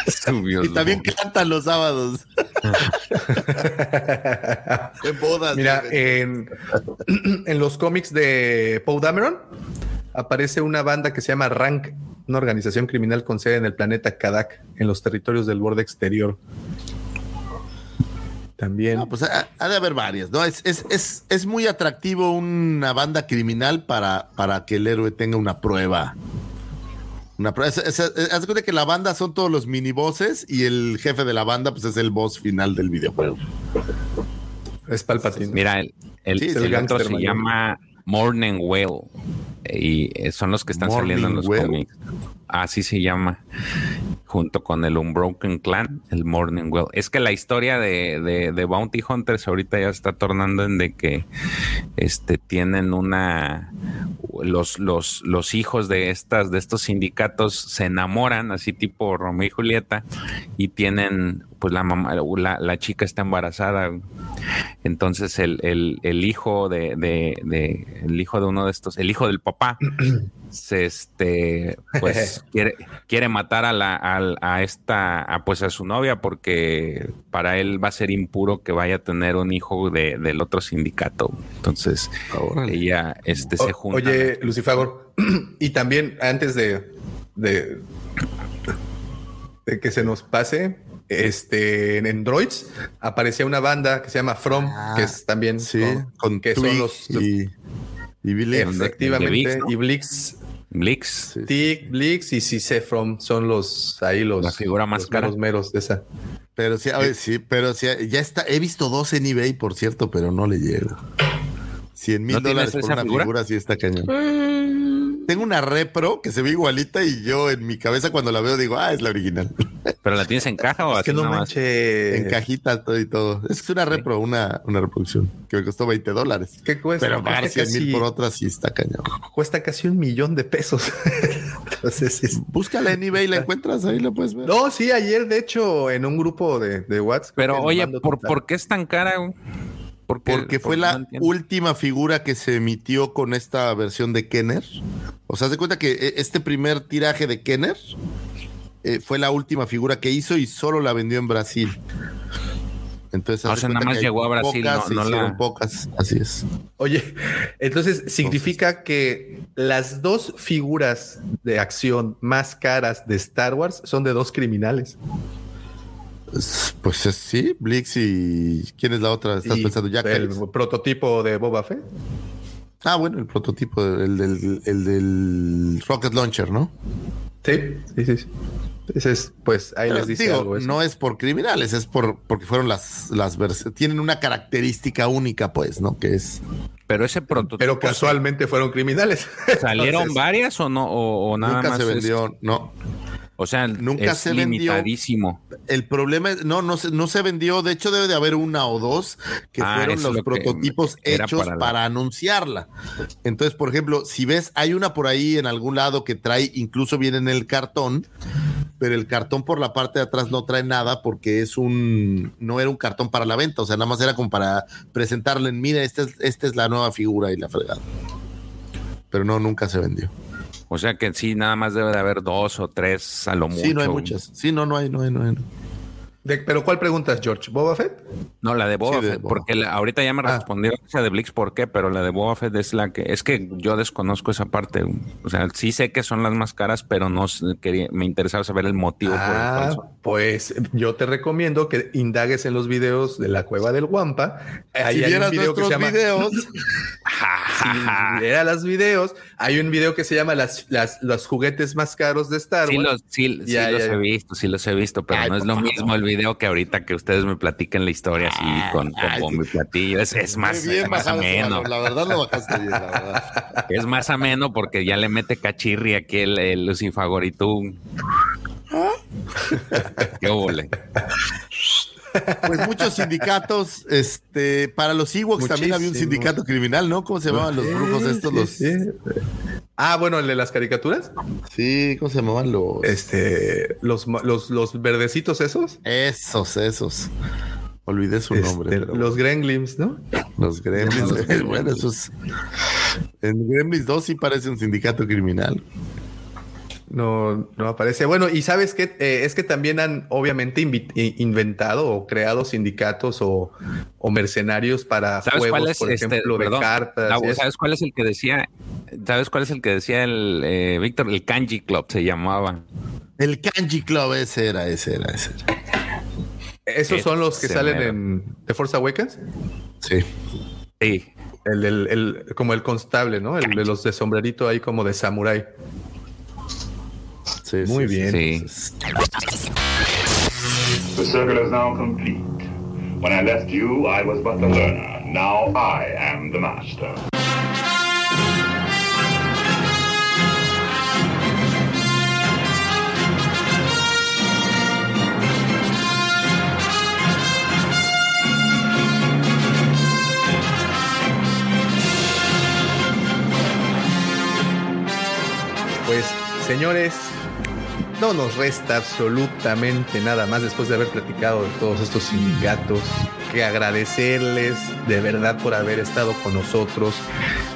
Subió Y también cantan los sábados. en bodas. Mira, güey. en, en los cómics de Poe Dameron aparece una banda que se llama Rank, una organización criminal con sede en el planeta Kadak, en los territorios del borde exterior. También. No, pues ha, ha de haber varias, ¿no? Es, es, es, es muy atractivo una banda criminal para, para que el héroe tenga una prueba. Una prueba. Es- es- es- haz de cuenta que la banda son todos los minibosses y el jefe de la banda pues es el boss final del videojuego. Es Palpatine. Mira, el, el, Sí, el gángster se mayor. llama Morning Whale y eh, son los que están Morning saliendo en los Whale. cómics. Así se llama, junto con el Unbroken Clan, el Morning Whale. Es que la historia de, de, de Bounty Hunters ahorita ya está tornando en de que este tienen una los, los, los hijos de estas, de estos sindicatos se enamoran, así tipo Romeo y Julieta, y tienen, pues la mamá, la, la chica está embarazada. Entonces el, el, el hijo de, de, de- el hijo de uno de estos, el hijo del papá, este pues quiere, quiere matar a la al- a, esta a, pues a su novia porque para él va a ser impuro que vaya a tener un hijo de, del otro sindicato. Entonces ella este se junta. Oye, Lucifagor, y también antes de, de, de que se nos pase, este, en Androids aparecía una banda que se llama From, que es también Sí, con, con que Twig son los y, y efectivamente Blix, ¿no? y Blix, Blix. Tig, Blix y Cise From son los ahí los La figura más los cara. meros meros de esa. Pero sí, a ver, sí, pero sí, ya está. He visto dos en eBay, por cierto, pero no le llego. 100 mil ¿No tienes dólares por esa una figura? figura? sí está cañón. Tengo una repro que se ve igualita y yo en mi cabeza cuando la veo digo, ah, es la original. ¿Pero la tienes en caja o Es así que no manches. en cajita todo y todo. Es una repro, una, una reproducción que me costó 20 dólares. ¿Qué cuesta? Pero pagar Cuesta 100 mil por otra sí está cañón. Cuesta casi un millón de pesos. Entonces, es- Búscala en eBay, la encuentras, ahí la puedes ver. No, sí, ayer, de hecho, en un grupo de, de WhatsApp. Pero oye, ¿por. ¿por qué es tan cara? Porque por fue la no última figura que se emitió con esta versión de Kenner. O sea, de cuenta que eh, este primer tiraje de Kenner eh, fue la última figura que hizo y solo la vendió en Brasil. Entonces, O sea, nada más llegó a Brasil, pocas, no- se no la- hicieron pocas. Así es. Oye, entonces significa que las dos figuras de acción más caras de Star Wars son de dos criminales. Pues es- sí, Blix y ¿quién es la otra? ¿Estás Y pensando Jack el Harris? prototipo de Boba Fett. Ah, bueno, el prototipo, el del, el del Rocket Launcher, ¿no? Sí, sí, sí. sí. Ese es, pues ahí Pero les dice digo, algo. eso. no es por criminales, es por porque fueron las las tienen una característica única, pues, ¿no? Que es Pero ese prototipo. Pero casualmente fueron criminales. ¿Salieron Entonces, varias o no? O, o nada nunca más se es- vendió, no. O sea, nunca es se vendió. limitadísimo. El problema es, no, no se, no se vendió. De hecho, debe de haber una o dos que Ah, fueron los lo prototipos hechos para para, la- anunciarla. Entonces, por ejemplo, si ves, hay una por ahí en algún lado que trae, incluso viene en el cartón, pero el cartón por la parte de atrás no trae nada porque es un, no era un cartón para la venta, o sea, nada más era como para presentarle, mira, esta es, esta es la nueva figura y la fregada. Pero no, nunca se vendió. O sea que sí, nada más debe de haber dos o tres a lo mucho. Sí, no hay muchas. Sí, no, no hay, no hay, no hay. De- pero ¿cuál preguntas, George? ¿Boba Fett? No, la de Boba Sí, de Fett, Boba. porque la- ahorita ya me Ah. respondieron esa de Blix por qué, pero la de Boba Fett es la que es que yo desconozco esa parte. O sea, sí sé que son las más caras, pero no quería, me interesaba saber el motivo por el Ah, cual son. pues yo te recomiendo que indagues en los videos de la cueva del Guampa. Ahí si hay un vieras video que se nuestros llama videos, Si los videos, hay un video que se llama las, las, los juguetes más caros de Star Sí, Wars. los, sí, sí Ya, los ya, he visto, sí los he visto, pero Ay, no es lo mismo el video que ahorita que ustedes me platiquen la historia así con, con ay, bombo y platillo. Es, es más, bien es más ameno. La verdad lo bajaste bien, la verdad. Es más ameno porque ya le mete cachirri aquí el, el tú. Qué ole. Pues muchos sindicatos, este, para los Ewoks también había un sindicato criminal, ¿no? ¿Cómo se llamaban los brujos estos? Los, sí. Ah, bueno, el de las caricaturas. sí, ¿cómo se llamaban los? Este, los, los, los verdecitos esos. Esos, esos. Olvidé su nombre. Este, pero- los Gremlins, ¿no? los Gremlins. Los Gremlins. bueno, esos. En Gremlins 2 sí parece un sindicato criminal. No, no aparece. Bueno, y sabes que es que también han obviamente inventado o creado sindicatos o, o mercenarios para juegos, por este, ejemplo, de cartas. ¿Sabes cuál es el que decía? ¿Sabes cuál es el que decía el eh, Víctor? El Kanji Club se llamaba. El Kanji Club, ese era, ese era, ese era. ¿Esos son los que salen en The Force Awakens? Sí. Sí. El, el, el, como el constable, ¿no? El de los de sombrerito ahí como de samurai. Sí, Muy bien. Sí. The circle is now complete. When I left you, I was but the learner. Now I am the master. Pues, señores, no nos resta absolutamente nada más después de haber platicado de todos estos sindicatos que agradecerles de verdad por haber estado con nosotros.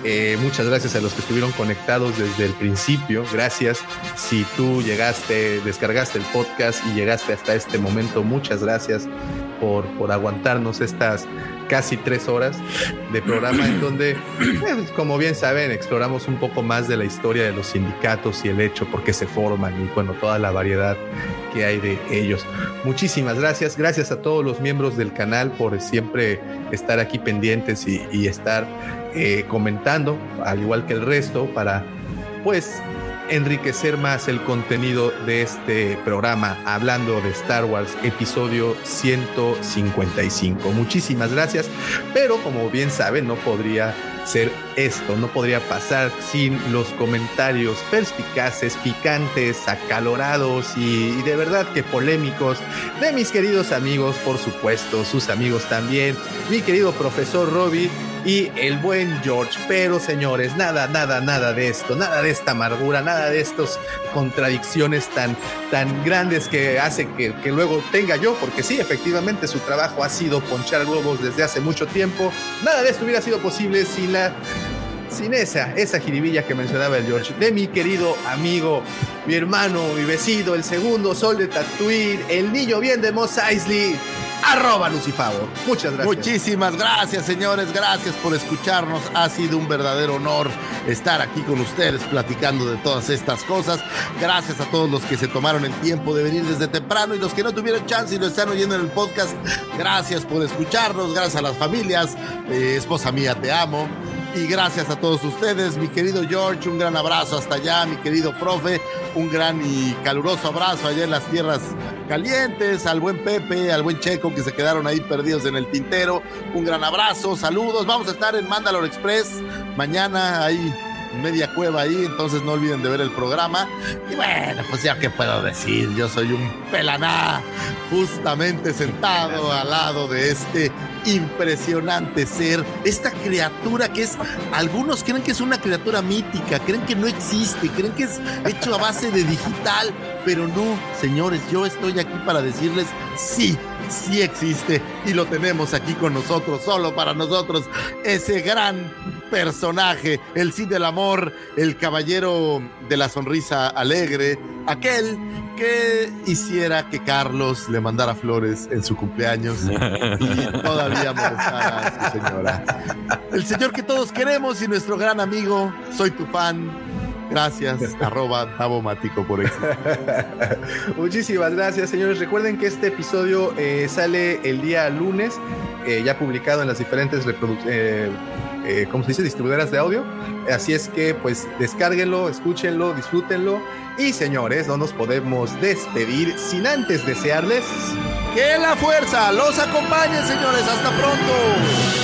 Eh, muchas gracias a los que estuvieron conectados desde el principio. Gracias. Si tú llegaste, descargaste el podcast y llegaste hasta este momento, muchas gracias por, por aguantarnos estas casi tres horas de programa en donde, pues, como bien saben, exploramos un poco más de la historia de los sindicatos y el hecho por qué se forman y bueno, toda la variedad que hay de ellos. Muchísimas gracias. Gracias a todos los miembros del canal por siempre estar aquí pendientes y, estar eh, comentando, al igual que el resto, para pues enriquecer más el contenido de este programa hablando de Star Wars episodio 155. Muchísimas gracias, pero como bien saben, no podría ser esto, no podría pasar sin los comentarios perspicaces, picantes, acalorados y, de verdad que polémicos de mis queridos amigos, por supuesto, sus amigos también, mi querido profesor Robbie y el buen George. Pero señores, nada, nada, nada de esto, nada de esta amargura, nada de estas contradicciones tan, tan grandes que hace que, que luego tenga yo, porque sí, efectivamente su trabajo ha sido ponchar globos desde hace mucho tiempo. Nada de esto hubiera sido posible sin la sin esa, esa jiribilla que mencionaba el George, de mi querido amigo, mi hermano, mi vecino, el segundo sol de Tatooine, el niño bien de Moss Eisley, arroba Lucifavo. Muchas gracias. Muchísimas gracias, señores. Gracias por escucharnos. Ha sido un verdadero honor estar aquí con ustedes platicando de todas estas cosas. Gracias a todos los que se tomaron el tiempo de venir desde temprano y los que no tuvieron chance y lo están oyendo en el podcast. Gracias por escucharnos. Gracias a las familias. Eh, esposa mía, te amo. Y gracias a todos ustedes, mi querido George, un gran abrazo hasta allá, mi querido profe, un gran y caluroso abrazo allá en las tierras calientes, al buen Pepe, al buen Checo que se quedaron ahí perdidos en el tintero, un gran abrazo, saludos, vamos a estar en Mandalore Express. Mañana ahí media cueva ahí, entonces no olviden de ver el programa. Y bueno, pues ya que puedo decir, yo soy un pelaná, justamente sentado al lado de este impresionante ser, esta criatura que es, algunos creen que es una criatura mítica, creen que no existe, creen que es hecho a base de digital, pero no, señores, yo estoy aquí para decirles sí, sí existe y lo tenemos aquí con nosotros, solo para nosotros, ese gran personaje, el sí del amor, el caballero de la sonrisa alegre, aquel que hiciera que Carlos le mandara flores en su cumpleaños y todavía molestara a su señora. El señor que todos queremos y nuestro gran amigo, soy tu fan, Gracias, arroba Tabomático por eso. Muchísimas gracias, señores. Recuerden que este episodio eh, sale el día lunes, eh, ya publicado en las diferentes reproducciones. Eh, ¿cómo se dice? Distribuidoras de audio. Así es que, pues, descárguenlo, escúchenlo, disfrútenlo. Y señores, no nos podemos despedir sin antes desearles que la fuerza los acompañe, señores. Hasta pronto.